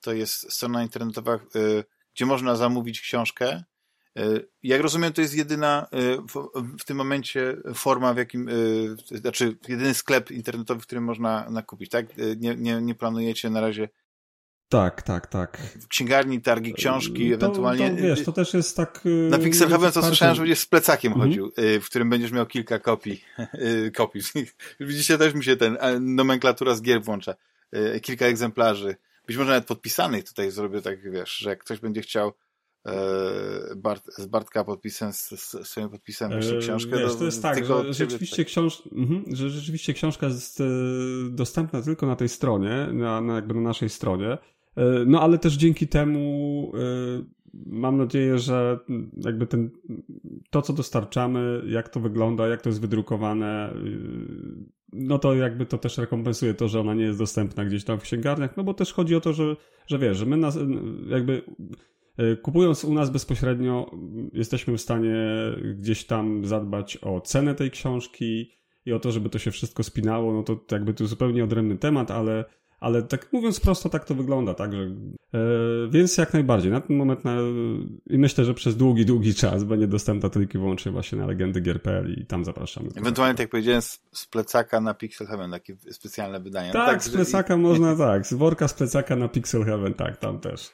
to jest strona internetowa, y, gdzie można zamówić książkę. Y, jak rozumiem, to jest jedyna y, w, tym momencie forma, w jakim, znaczy jedyny sklep internetowy, w którym można nakupić, tak? Nie, nie, nie planujecie na razie tak, tak, tak. W księgarni targi książki, to, ewentualnie. To, wiesz, to też jest tak. Na Pixel Heaven to słyszałem, że będziesz z plecakiem mhm. chodził, w którym będziesz miał kilka kopii. kopii. Widzicie, też mi się ten nomenklatura z gier włącza. Kilka egzemplarzy być może nawet podpisanych tutaj zrobię tak, wiesz, że jak ktoś będzie chciał e, Bart, z Bartka podpisem, z, z swoim podpisem jeszcze e, książkę. Wiesz, to jest tak, że rzeczywiście, książ... Mhm, że rzeczywiście książka jest e, dostępna tylko na tej stronie, na, na jakby na naszej stronie, no ale też dzięki temu mam nadzieję, że jakby ten, to, co dostarczamy, jak to wygląda, jak to jest wydrukowane, no to jakby to też rekompensuje to, że ona nie jest dostępna gdzieś tam w księgarniach, no bo też chodzi o to, że, że wiesz, że my nas, jakby e, kupując u nas bezpośrednio jesteśmy w stanie gdzieś tam zadbać o cenę tej książki i o to, żeby to się wszystko spinało, no to jakby to zupełnie odrębny temat, ale ale tak mówiąc prosto, tak to wygląda, tak, że, e, więc jak najbardziej. Na ten moment na, i myślę, że przez długi, długi czas będzie dostępna tylko i wyłącznie właśnie na legendy Gier.pl i tam zapraszamy. Ewentualnie, tak jak powiedziałem, z, z plecaka na Pixel Heaven, takie specjalne wydanie. Tak, no tak z plecaka i... można, tak, z worka z plecaka na Pixel Heaven, tak, tam też.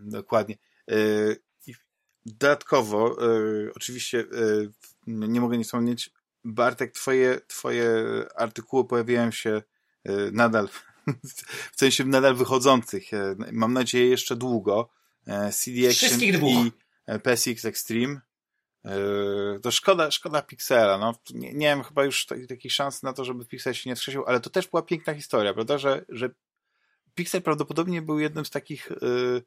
Dokładnie. I dodatkowo, e, oczywiście e, nie mogę nie wspomnieć, Bartek, twoje, twoje artykuły pojawiają się nadal w sensie nadal wychodzących. E, mam nadzieję jeszcze długo. E, CD Action i e, PSX Extreme. To szkoda, szkoda Pixela. No, nie, nie wiem chyba już takiej szans na to, żeby Pixel się nie wskrzesił, ale to też była piękna historia, prawda, że, że Pixel prawdopodobnie był jednym z takich yy,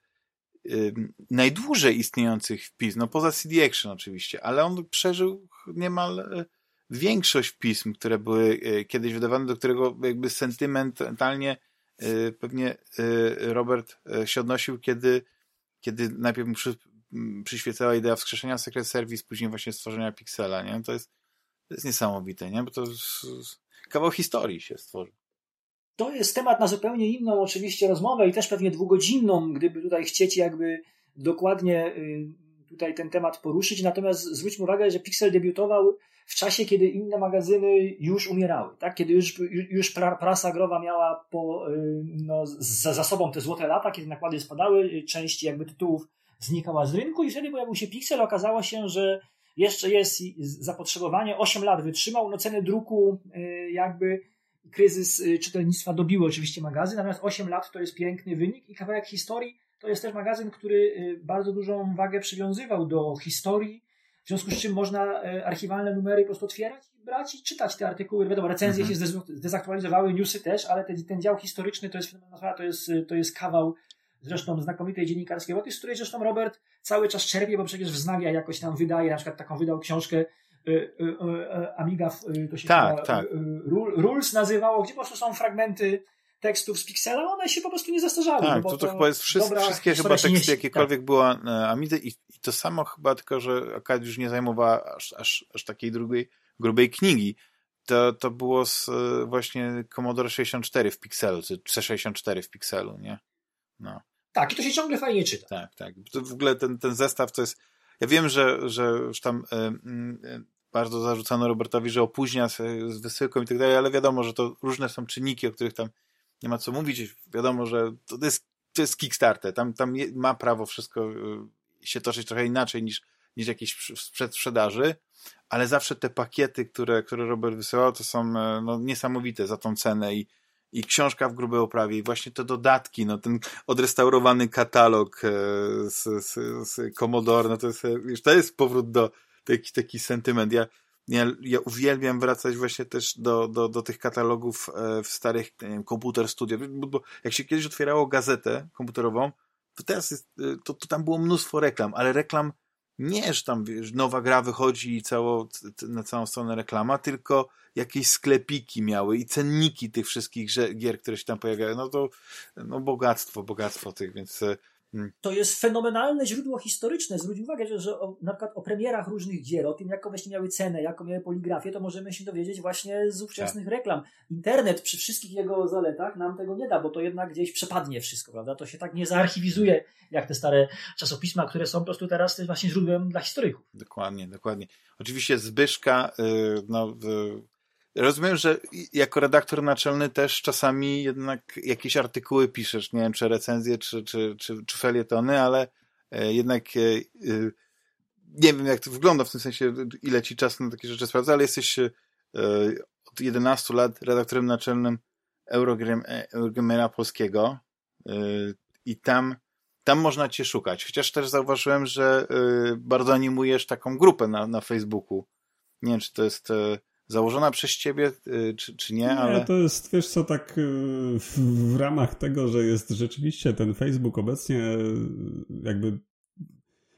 yy, najdłużej istniejących wpis, no poza CD Action oczywiście, ale on przeżył niemal większość pism, które były e, kiedyś wydawane, do którego jakby sentymentalnie y, pewnie y, Robert y, się odnosił, kiedy, kiedy najpierw mu przy, przyświecała idea wskrzeszenia Secret Service, później właśnie stworzenia Pixela, nie? To jest, to jest niesamowite, nie? Bo to kawał historii się stworzył. To jest temat na zupełnie inną oczywiście rozmowę i też pewnie dwugodzinną, gdyby tutaj chcieć jakby dokładnie tutaj ten temat poruszyć. Natomiast zwróćmy uwagę, że Pixel debiutował w czasie, kiedy inne magazyny już umierały, tak? Kiedy już, już prasa growa miała po, y, no, za, za sobą te złote lata, kiedy nakłady spadały, część jakby tytułów znikała z rynku i wtedy pojawił się Pixel. Okazało się, że jeszcze jest zapotrzebowanie, 8 lat wytrzymał, no ceny druku y, jakby kryzys y, czytelnictwa dobiły oczywiście magazyn, natomiast 8 lat to jest piękny wynik i kawałek historii to jest też magazyn, który bardzo dużą wagę przywiązywał do historii, w związku z czym można e, archiwalne numery po prostu otwierać i brać i czytać te artykuły. Wiadomo, recenzje mhm. się zdezaktualizowały, newsy też, ale ten, ten dział historyczny to jest, to jest, to jest kawał zresztą znakomitej dziennikarskiej roboty, z której zresztą Robert cały czas czerpie, bo przecież wznawia jakoś tam wydaje, na przykład taką wydał książkę e, e, Amiga, to się tak, tak. Rules nazywało, gdzie po prostu są fragmenty tekstów z Pixela, one się po prostu nie zastarzały. Tak, no to, to, chyba jest wszystkie, wszystkie chyba teksty, jakiekolwiek tak. była e, Amidy i, i, to samo chyba, tylko że Akad już nie zajmowała aż, aż, aż takiej drugiej, grubej knigi. To, to było z e, właśnie Commodore 64 w Pixelu, czy C64 w Pixelu, nie? No. Tak, i to się ciągle fajnie czyta. Tak, tak. To w ogóle ten, ten zestaw to jest... Ja wiem, że, że już tam y, bardzo zarzucano Robertowi, że opóźnia z wysyłką i tak dalej, ale wiadomo, że to różne są czynniki, o których tam nie ma co mówić. Wiadomo, że to jest, to jest Kickstarter. Tam, tam ma prawo wszystko y, się toczyć trochę inaczej niż, niż jakieś przedsprzedaży, ale zawsze te pakiety, które, które Robert wysyłał, to są e, no, niesamowite za tą cenę i, i książka w grubej oprawie i właśnie te dodatki, no ten odrestaurowany katalog e, z, z, z Commodore, no to jest, już to jest powrót do taki, taki sentyment. Ja ja, ja uwielbiam wracać właśnie też do, do, do tych katalogów e, w starych, nie wiem, komputer studio, bo, jak się kiedyś otwierało gazetę komputerową, to teraz jest, e, to, to tam było mnóstwo reklam, ale reklam nie, że tam wiesz, nowa gra wychodzi i cało, na całą stronę reklama, tylko jakieś sklepiki miały i cenniki tych wszystkich gier, które się tam pojawiają. No to no bogactwo, bogactwo tych, więc e. To jest fenomenalne źródło historyczne. Zwróć uwagę, że, o, na przykład o premierach różnych gier, o tym, jaką właśnie miały cenę, jaką miały poligrafię, to możemy się dowiedzieć właśnie z ówczesnych tak. reklam. Internet przy wszystkich jego zaletach nam tego nie da, bo to jednak gdzieś przepadnie wszystko, prawda? To się tak nie zaarchiwizuje, jak te stare czasopisma, które są po prostu teraz właśnie źródłem dla historyków. Dokładnie, dokładnie. Oczywiście Zbyszka, yy, no, yy Rozumiem, że jako redaktor naczelny też czasami jednak jakieś artykuły piszesz, nie wiem, czy recenzje, czy, czy, czy, czy felietony, ale e, jednak e, e, nie wiem, jak to wygląda, w tym sensie, ile ci czasu na takie rzeczy sprawdza, ale jesteś od 11 lat redaktorem naczelnym Eurogamera Polskiego i tam, tam można cię szukać. Chociaż też zauważyłem, że bardzo animujesz taką grupę na, na Facebooku. Nie wiem, czy to jest założona przez ciebie, y, czy, czy nie, nie, ale... to jest, wiesz co, tak y, w, w, ramach tego, że jest rzeczywiście ten Facebook obecnie y, jakby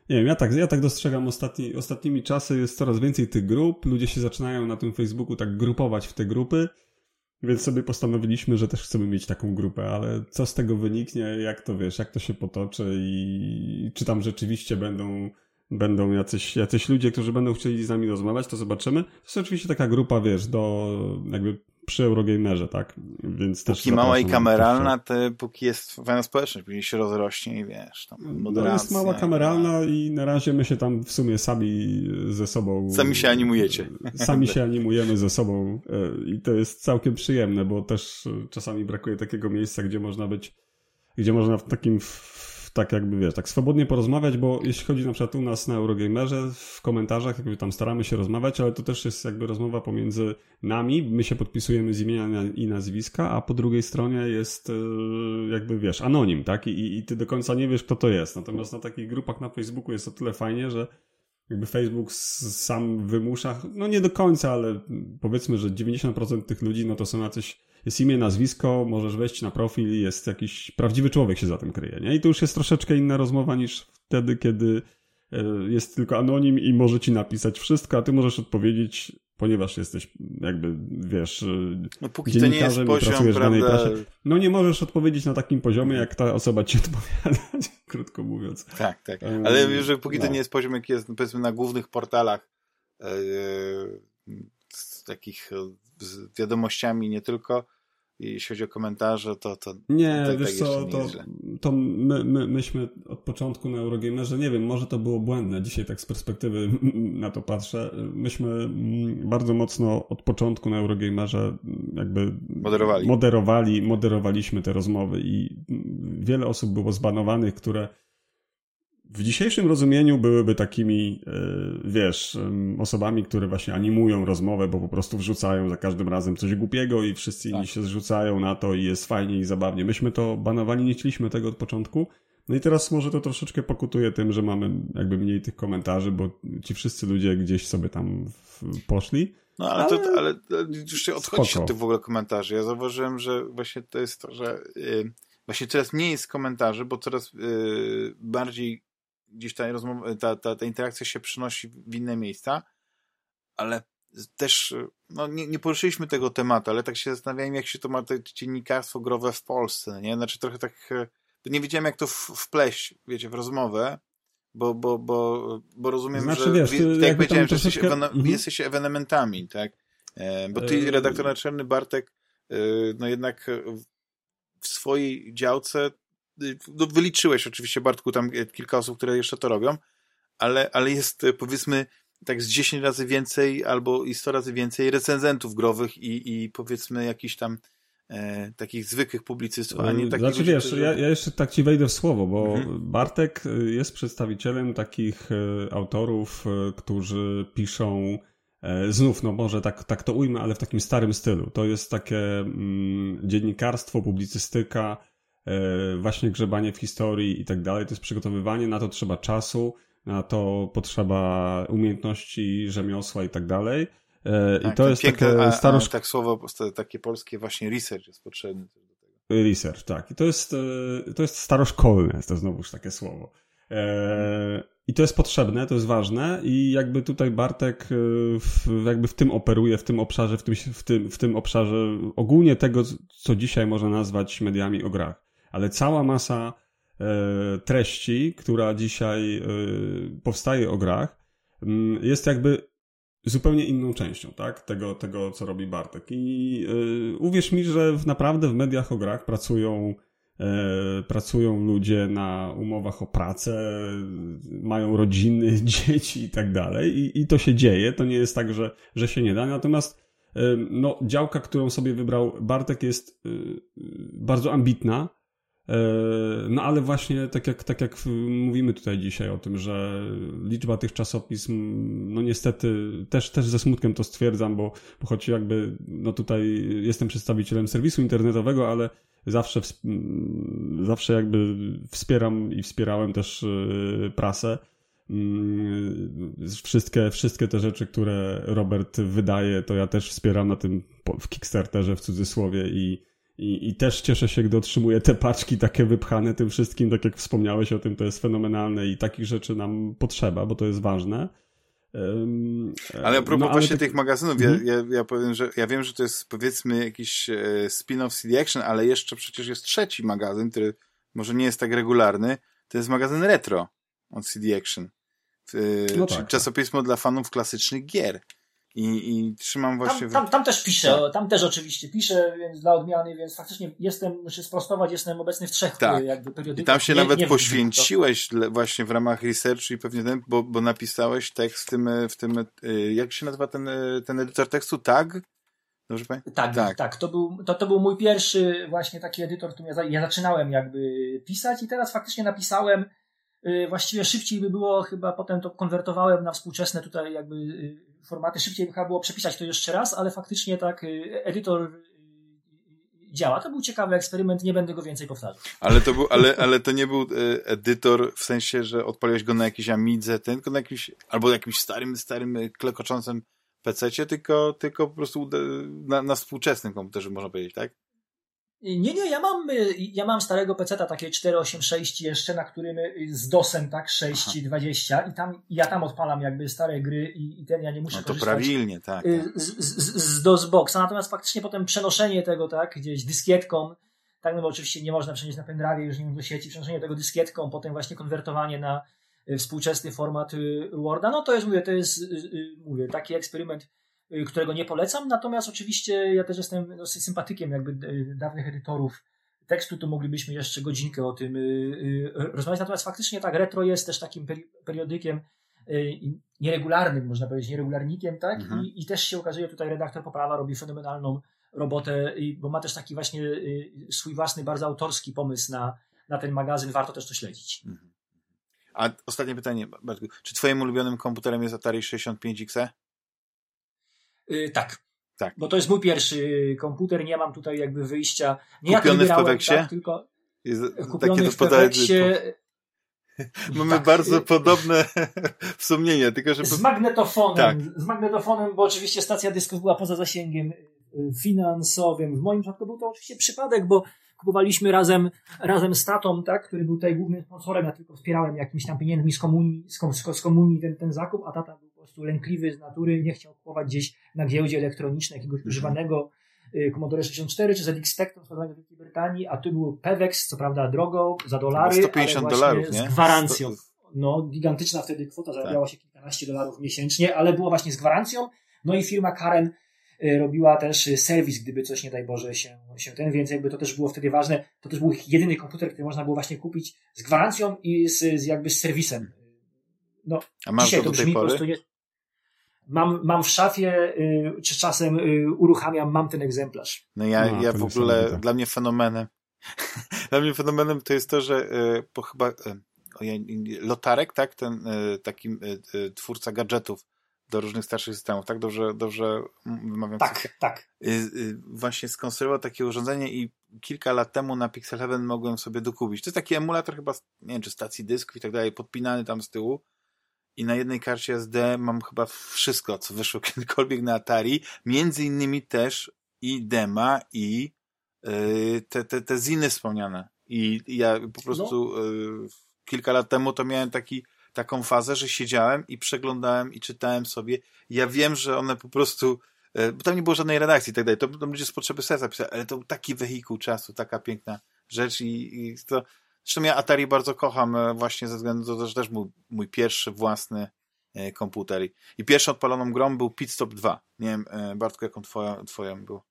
nie wiem, ja tak, ja tak dostrzegam ostatni, ostatnimi czasy, jest coraz więcej tych grup, ludzie się zaczynają na tym Facebooku tak grupować w te grupy, więc sobie postanowiliśmy, że też chcemy mieć taką grupę, ale co z tego wyniknie, jak to wiesz, jak to się potoczy i czy tam rzeczywiście będą będą jacyś, jacyś ludzie, którzy będą chcieli z nami rozmawiać, to zobaczymy. To jest oczywiście taka grupa, wiesz, do jakby przy Eurogamerze, tak? Więc póki też mała i kameralna, to póki jest fajna społeczność, później się rozrośnie i wiesz, tam No jest mała kameralna i na razie my się tam w sumie sami ze sobą... Sami się animujecie. Sami się animujemy ze sobą e, i to jest całkiem przyjemne, bo też czasami brakuje takiego miejsca, gdzie można być, gdzie można w takim tak jakby, wiesz, tak swobodnie porozmawiać, bo jeśli chodzi na przykład u nas na Eurogamerze, w komentarzach jakby tam staramy się rozmawiać, ale to też jest jakby rozmowa pomiędzy nami, my się podpisujemy z imienia i nazwiska, a po drugiej stronie jest e, jakby, wiesz, anonim, tak? I, i ty do końca nie wiesz, kto to jest. Natomiast na takich grupach na Facebooku jest o tyle fajnie, że jakby Facebook sam wymusza, no nie do końca, ale powiedzmy, że 90% tych ludzi, no to są jacyś jest imię, nazwisko, możesz wejść na profil jest jakiś prawdziwy człowiek się za tym kryje, nie? I to już jest troszeczkę inna rozmowa niż wtedy, kiedy jest tylko anonim i może ci napisać wszystko, a ty możesz odpowiedzieć, ponieważ jesteś jakby, wiesz, no, póki to nie jest poziom, prawda... No nie możesz odpowiedzieć na takim poziomie, jak ta osoba ci odpowiada, krótko mówiąc. Tak, tak. Ale um, że póki no. to nie jest poziom, jaki jest powiedzmy na głównych portalach yy, z takich z wiadomościami nie tylko, jeśli chodzi o komentarze, to... to nie, tak, wiesz tak co, to, to my, my, myśmy od początku na Eurogamerze, nie wiem, może to było błędne, dzisiaj tak z perspektywy na to patrzę, myśmy bardzo mocno od początku na Eurogamerze jakby Moderowali. moderowali, moderowaliśmy te rozmowy i wiele osób było zbanowanych, które w dzisiejszym rozumieniu byłyby takimi, e, wiesz, osobami, które właśnie animują rozmowę, bo po prostu wrzucają za każdym razem coś głupiego i wszyscy inni tak. się zrzucają na to i jest fajnie i zabawnie. Myśmy to banowali, nie chcieliśmy tego od początku. No i teraz może to troszeczkę pokutuje tym, że mamy jakby mniej tych komentarzy, bo ci wszyscy ludzie gdzieś sobie tam poszli. No ale, ale... To, ale już się odchodzi od tych w ogóle komentarzy. Ja zauważyłem, że właśnie to jest to, że yy, właśnie coraz mniej jest komentarzy, bo coraz yy, bardziej gdzieś ta, rozmowa, ta, ta, ta interakcja się przenosi w inne miejsca, ale też, no nie, nie poruszyliśmy tego tematu, ale tak się zastanawiałem, jak się to ma to dziennikarstwo growe w Polsce, nie? Znaczy trochę tak, e, nie wiedziałem, jak to wpleść, wiecie, w rozmowę, bo, bo, bo, bo rozumiem, znaczy, że wiesz, tak jak powiedziałem, że troszeczkę... jesteś, mhm. jesteś ewenementami, tak? E, bo ty, redaktor naczelny Bartek, e, no jednak w swojej działce no, wyliczyłeś oczywiście, Bartku, tam kilka osób, które jeszcze to robią, ale, ale jest powiedzmy tak z 10 razy więcej albo i 100 razy więcej recenzentów growych i, i powiedzmy jakichś tam e, takich zwykłych publicystów, a nie takich... Znaczy wiesz, którzy... ja, ja, jeszcze tak ci wejdę w słowo, bo mhm. Bartek jest przedstawicielem takich e, autorów, e, którzy piszą e, Znów, no może tak, tak to ujmę, ale w takim starym stylu. To jest takie mm, dziennikarstwo, publicystyka, E, właśnie grzebanie w historii i tak dalej, to jest przygotowywanie, na to trzeba czasu, na to potrzeba umiejętności, rzemiosła i tak dalej. E, tak, I to jest piękne, takie starość... tak słowo takie polskie właśnie research jest potrzebny. Research, tak. I to jest, e, to jest staroszkolne, jest to znowuż takie słowo. I to jest potrzebne, to jest ważne i jakby tutaj Bartek w, jakby w tym operuje, w tym obszarze, w tym, w, tym, w tym obszarze ogólnie tego, co dzisiaj można nazwać mediami o grach ale cała masa e, treści, która dzisiaj e, powstaje o grach, mm, jest jakby zupełnie inną częścią, tak? Tego, tego co robi Bartek. I e, uwierz mi, że naprawdę w mediach o grach pracują pracują ludzie na umowach o pracę, mają rodziny, dzieci i tak dalej. I, to się dzieje. To nie jest tak, że, że się nie da. Natomiast no, działka, którą sobie wybrał Bartek jest bardzo ambitna no ale właśnie tak jak, tak jak mówimy tutaj dzisiaj o tym, że liczba tych czasopism, no niestety też, też ze smutkiem to stwierdzam, bo, bo choć jakby no tutaj jestem przedstawicielem serwisu internetowego, ale zawsze, zawsze jakby wspieram i wspierałem też e, prasę. Mm, wszystkie, wszystkie te rzeczy, które Robert wydaje, to ja też wspieram na tym w Kickstarterze w cudzysłowie i, i, I też cieszę się, gdy otrzymuję te paczki takie wypchane tym wszystkim, tak jak wspomniałeś o tym, to jest fenomenalne i takich rzeczy nam potrzeba, bo to jest ważne. Um, ale a propos no, właśnie tak... tych magazynów, ja, mhm. ja, ja powiem, że ja wiem, że to jest powiedzmy jakiś e, spin-off CD Action, ale jeszcze przecież jest trzeci magazyn, który może nie jest tak regularny, to jest magazyn Retro od CD Action. E, no tak, czasopismo tak. dla fanów klasycznych gier. I, i trzymam właśnie... Tam, tam, tam też piszę, tak. tam też oczywiście piszę, więc dla odmiany, więc faktycznie jestem, muszę sprostować, jestem obecny w trzech tak. jakby periodykach. I tam się nie, nawet nie poświęciłeś właśnie w ramach researchu i pewnie ten, bo, bo napisałeś tekst w tym, w tym, y, jak się nazywa ten, y, ten edytor tekstu? Tag? Dobrze pamiętam? Tak, tak, tak. To, był, to, to był mój pierwszy właśnie taki edytor, którym ja, ja zaczynałem jakby pisać i teraz faktycznie napisałem właściwie szybciej by było, chyba potem to konwertowałem na współczesne tutaj jakby formaty szybciej by chyba było przepisać to jeszcze raz, ale faktycznie tak y, edytor y, działa. To był ciekawy eksperyment, nie będę go więcej powtarzał. Ale to, był, ale, ale to nie był y, edytor w sensie, że odpaliłeś go na jakiś Amidze, tylko na jakimś, albo jakimś starym, starym klekoczącym PC-cie, tylko, tylko po prostu na, na współczesnym komputerze, można powiedzieć, tak? Nie, nie, ja mam, ja mam starego peceta, takie 486 jeszcze, na którym z DOSem, tak, 6.20 i tam, ja tam odpalam jakby stare gry i, i ten ja nie muszę No to korzystać prawilnie, tak. y, z, z, z DOSBoxa, natomiast faktycznie potem przenoszenie tego, tak, gdzieś dyskietką, tak, no bo oczywiście nie można przenieść na pendrive już nie wiem, do sieci, przenoszenie tego dyskietką, potem właśnie konwertowanie na y, współczesny format y, Worda, no to jest, mówię, to jest, mówię, taki eksperyment, którego nie polecam, natomiast oczywiście ja też jestem dosyć sympatykiem jakby dawnych edytorów tekstu, to moglibyśmy jeszcze godzinkę o tym rozmawiać, natomiast faktycznie tak, retro jest też takim periodykiem nieregularnym, można powiedzieć, nieregularnikiem, tak, mhm. I, i też się okazuje, tutaj redaktor Poprawa robi fenomenalną robotę, bo ma też taki właśnie swój własny, bardzo autorski pomysł na, na ten magazyn, warto też to śledzić. Mhm. A ostatnie pytanie, Bartku. Czy twoim ulubionym komputerem jest Atari 65XE? Yy, tak. Tak. Bo to jest mój pierwszy komputer, nie mam tutaj jakby wyjścia. Nie kupiony ja w Peweksie? Tak, tylko jest kupiony w Peweksie. Mamy tak. bardzo podobne wspomnienia, tylko że... Z magnetofonem, tak. z magnetofonem, bo oczywiście stacja dysków była poza zasięgiem y, finansowym. W moim przypadku był to oczywiście przypadek, bo kupowaliśmy razem, razem z tatą, tak, który był tutaj głównym sponsorem, ja tylko wspierałem jakimiś tam pieniędzmi z komunii, z, komunii ten, ten zakup, a tata był prostu lękliwy z natury, nie chciał kupować gdzieś na giełdzie elektronicznej jakiegoś mhm. używanego y, Commodore 64 czy ZX Spectrum sprzedawanego w Wielkiej Brytanii, a tu był Pewex, co prawda drogo, za dolary, 150 ale dolarów, nie? z gwarancją. No, gigantyczna wtedy kwota, zarabiała tak. się kilkanaście dolarów miesięcznie, ale było właśnie z gwarancją. No i firma Karen Y, robiła też y, serwis, gdyby coś, nie daj Boże, się, się ten, więc jakby to też było wtedy ważne. To też był jedyny komputer, który można było właśnie kupić z gwarancją i z, z jakby z serwisem. No, A masz dzisiaj to brzmi po prostu nie... Mam, mam w szafie, y, czy czasem y, uruchamiam, mam ten egzemplarz. No ja, no, ja w ogóle, dla mnie fenomenem, dla mnie fenomenem to jest to, że y, po chyba, y, Lotarek, tak, ten taki twórca gadżetów, do różnych starszych systemów, tak? Dobrze, dobrze wymawiam. Tak, tak. Y, y, właśnie skonstruował takie urządzenie i kilka lat temu na Pixel Heaven mogłem sobie dokupić. To jest taki emulator chyba, nie wiem, czy stacji dysków i tak dalej, podpinany tam z tyłu i na jednej karcie SD mam chyba wszystko, co wyszło kiedykolwiek na Atari, między innymi też i dema i yy, te, te, te ziny wspomniane. I ja po prostu no. yy, kilka lat temu to miałem taki taką fazę, że siedziałem i przeglądałem i czytałem sobie. Ja wiem, że one po prostu, e, bo tam nie było żadnej redakcji i tak dalej, to, to ludzie z potrzeby serca pisali, ale to był taki wehikuł czasu, taka piękna rzecz i, i to, zresztą ja Atari bardzo kocham e, właśnie ze względu na to, że też był mój pierwszy własny e, komputer i pierwszą odpaloną grą był Pit Stop 2. Nie wiem, Bartku, jaką twoja, twoją był?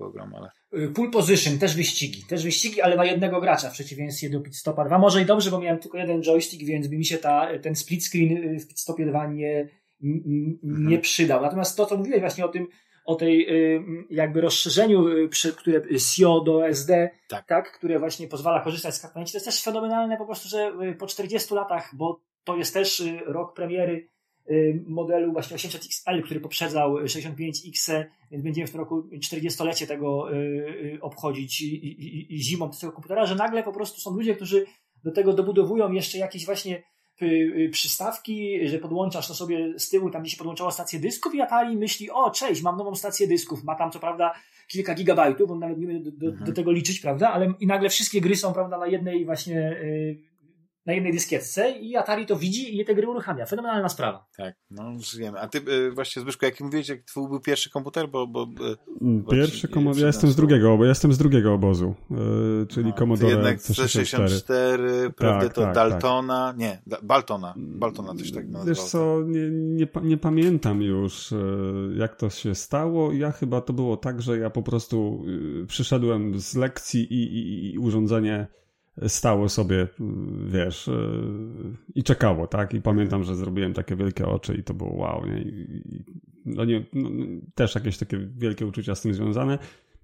program, ale... Y, Pull position, też wyścigi. Też wyścigi, ale na jednego gracza w przeciwieństwie do Pitstopa 2. Może i dobrze, bo miałem tylko jeden joystick, więc by mi się ta, ten split screen w Pitstopie 2 nie, nie przydał. Natomiast to, co mówiłeś właśnie o tym, o tej y, jakby rozszerzeniu, y, które SIO do SD, tak. tak, które właśnie pozwala korzystać z kartonici, to jest też fenomenalne po prostu, że po 40 latach, bo to jest też rok premiery Y, modelu właśnie 800XL, który poprzedzał 65X, więc będziemy w tym roku 40-lecie tego y, y, obchodzić zimą tego komputera, że nagle po prostu są ludzie, którzy do tego dobudowują jeszcze jakieś właśnie przystawki, że podłączasz to sobie z tyłu, tam gdzie się podłączała stację dysków i Atari myśli, o cześć, mam nową stację dysków, ma tam co prawda kilka gigabajtów, on nawet nie będzie do, do, mhm. do, tego liczyć, prawda, ale i nagle wszystkie gry są, prawda, na jednej właśnie na jednej dyskietce i Atari to widzi i te gry uruchamia. Fenomenalna sprawa. Tak, no żyjemy. A ty y, właśnie Zbyszko, jaki mówiłeś, jak twój był pierwszy komputer? Bo, bo, y, pierwszy komputer, ja jestem z drugiego, bo ja jestem z drugiego obozu, y, czyli no, Commodore jednak C64, prawda, tak, to tak, Daltona, tak. nie, Baltona, Baltona też tak nazywał. Wiesz co, nie, nie, nie pamiętam już, jak to się stało. Ja chyba to było tak, że ja po prostu przyszedłem z lekcji i, i, i urządzenie stało sobie, wiesz, e, i czekało, tak? I pamiętam, że zrobiłem takie wielkie oczy i to było wow, nie? I, no nie, no, też jakieś takie wielkie uczucia z tym związane.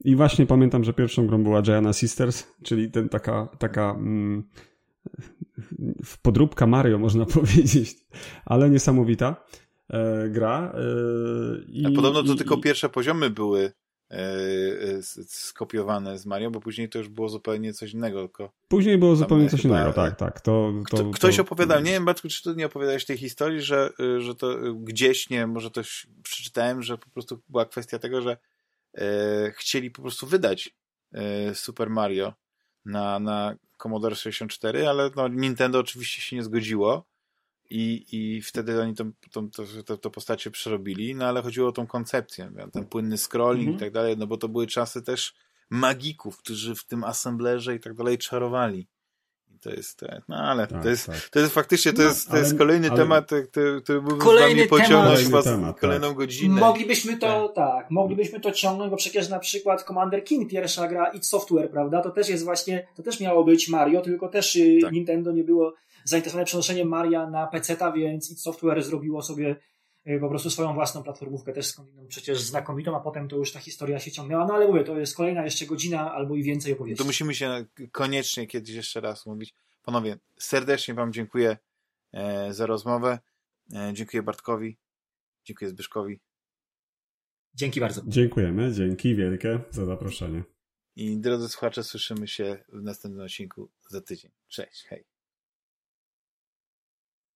I właśnie pamiętam, że pierwszą grą była Gianna Sisters, czyli ten taka, taka mm, podróbka Mario, można powiedzieć, ale niesamowita e, gra. E, i, A podobno to i, tylko i... pierwsze poziomy były skopiowane z Mario, bo później to już było zupełnie coś innego. Tylko później było zupełnie coś innego, tak, tak. To, to, ktoś to... opowiadał, nie wiem, Bartku, czy ty nie opowiadałeś tej historii, że, że to gdzieś, nie może też przeczytałem, że po prostu była kwestia tego, że e, chcieli po prostu wydać e, Super Mario na, na Commodore 64, ale no, Nintendo oczywiście się nie zgodziło i, i wtedy oni to, to, to, to postacie przerobili, no ale chodziło o tą koncepcję, ten płynny scrolling Mhm. i tak dalej, no bo to były czasy też magików, którzy w tym assemblerze i tak dalej czarowali. I to jest, te- no ale Tak, to jest, tak. to jest faktycznie, to No, jest, to ale- jest kolejny ale- temat, który, który mógłbym Kolejny z wami pociągnąć temat. temat, kolejną godzinę. Moglibyśmy to, tak, moglibyśmy to ciągnąć, bo przecież na przykład Commander King, pierwsza gra id Software, prawda, to też jest właśnie, to też miało być Mario, tylko też y, Tak. Nintendo nie było zainteresowane przenoszeniem Maria na PC-ta, więc id Software zrobiło sobie y, po prostu swoją własną platformówkę, też skądinąd przecież znakomitą, a potem to już ta historia się ciągnęła, no ale mówię, to jest kolejna jeszcze godzina albo i więcej opowieści. To musimy się koniecznie kiedyś jeszcze raz mówić. Panowie, serdecznie wam dziękuję e, za rozmowę. E, dziękuję Bartkowi. Dziękuję Zbyszkowi. Dzięki bardzo. Dziękujemy, dzięki wielkie za zaproszenie. I drodzy słuchacze, słyszymy się w następnym odcinku za tydzień. Cześć, hej.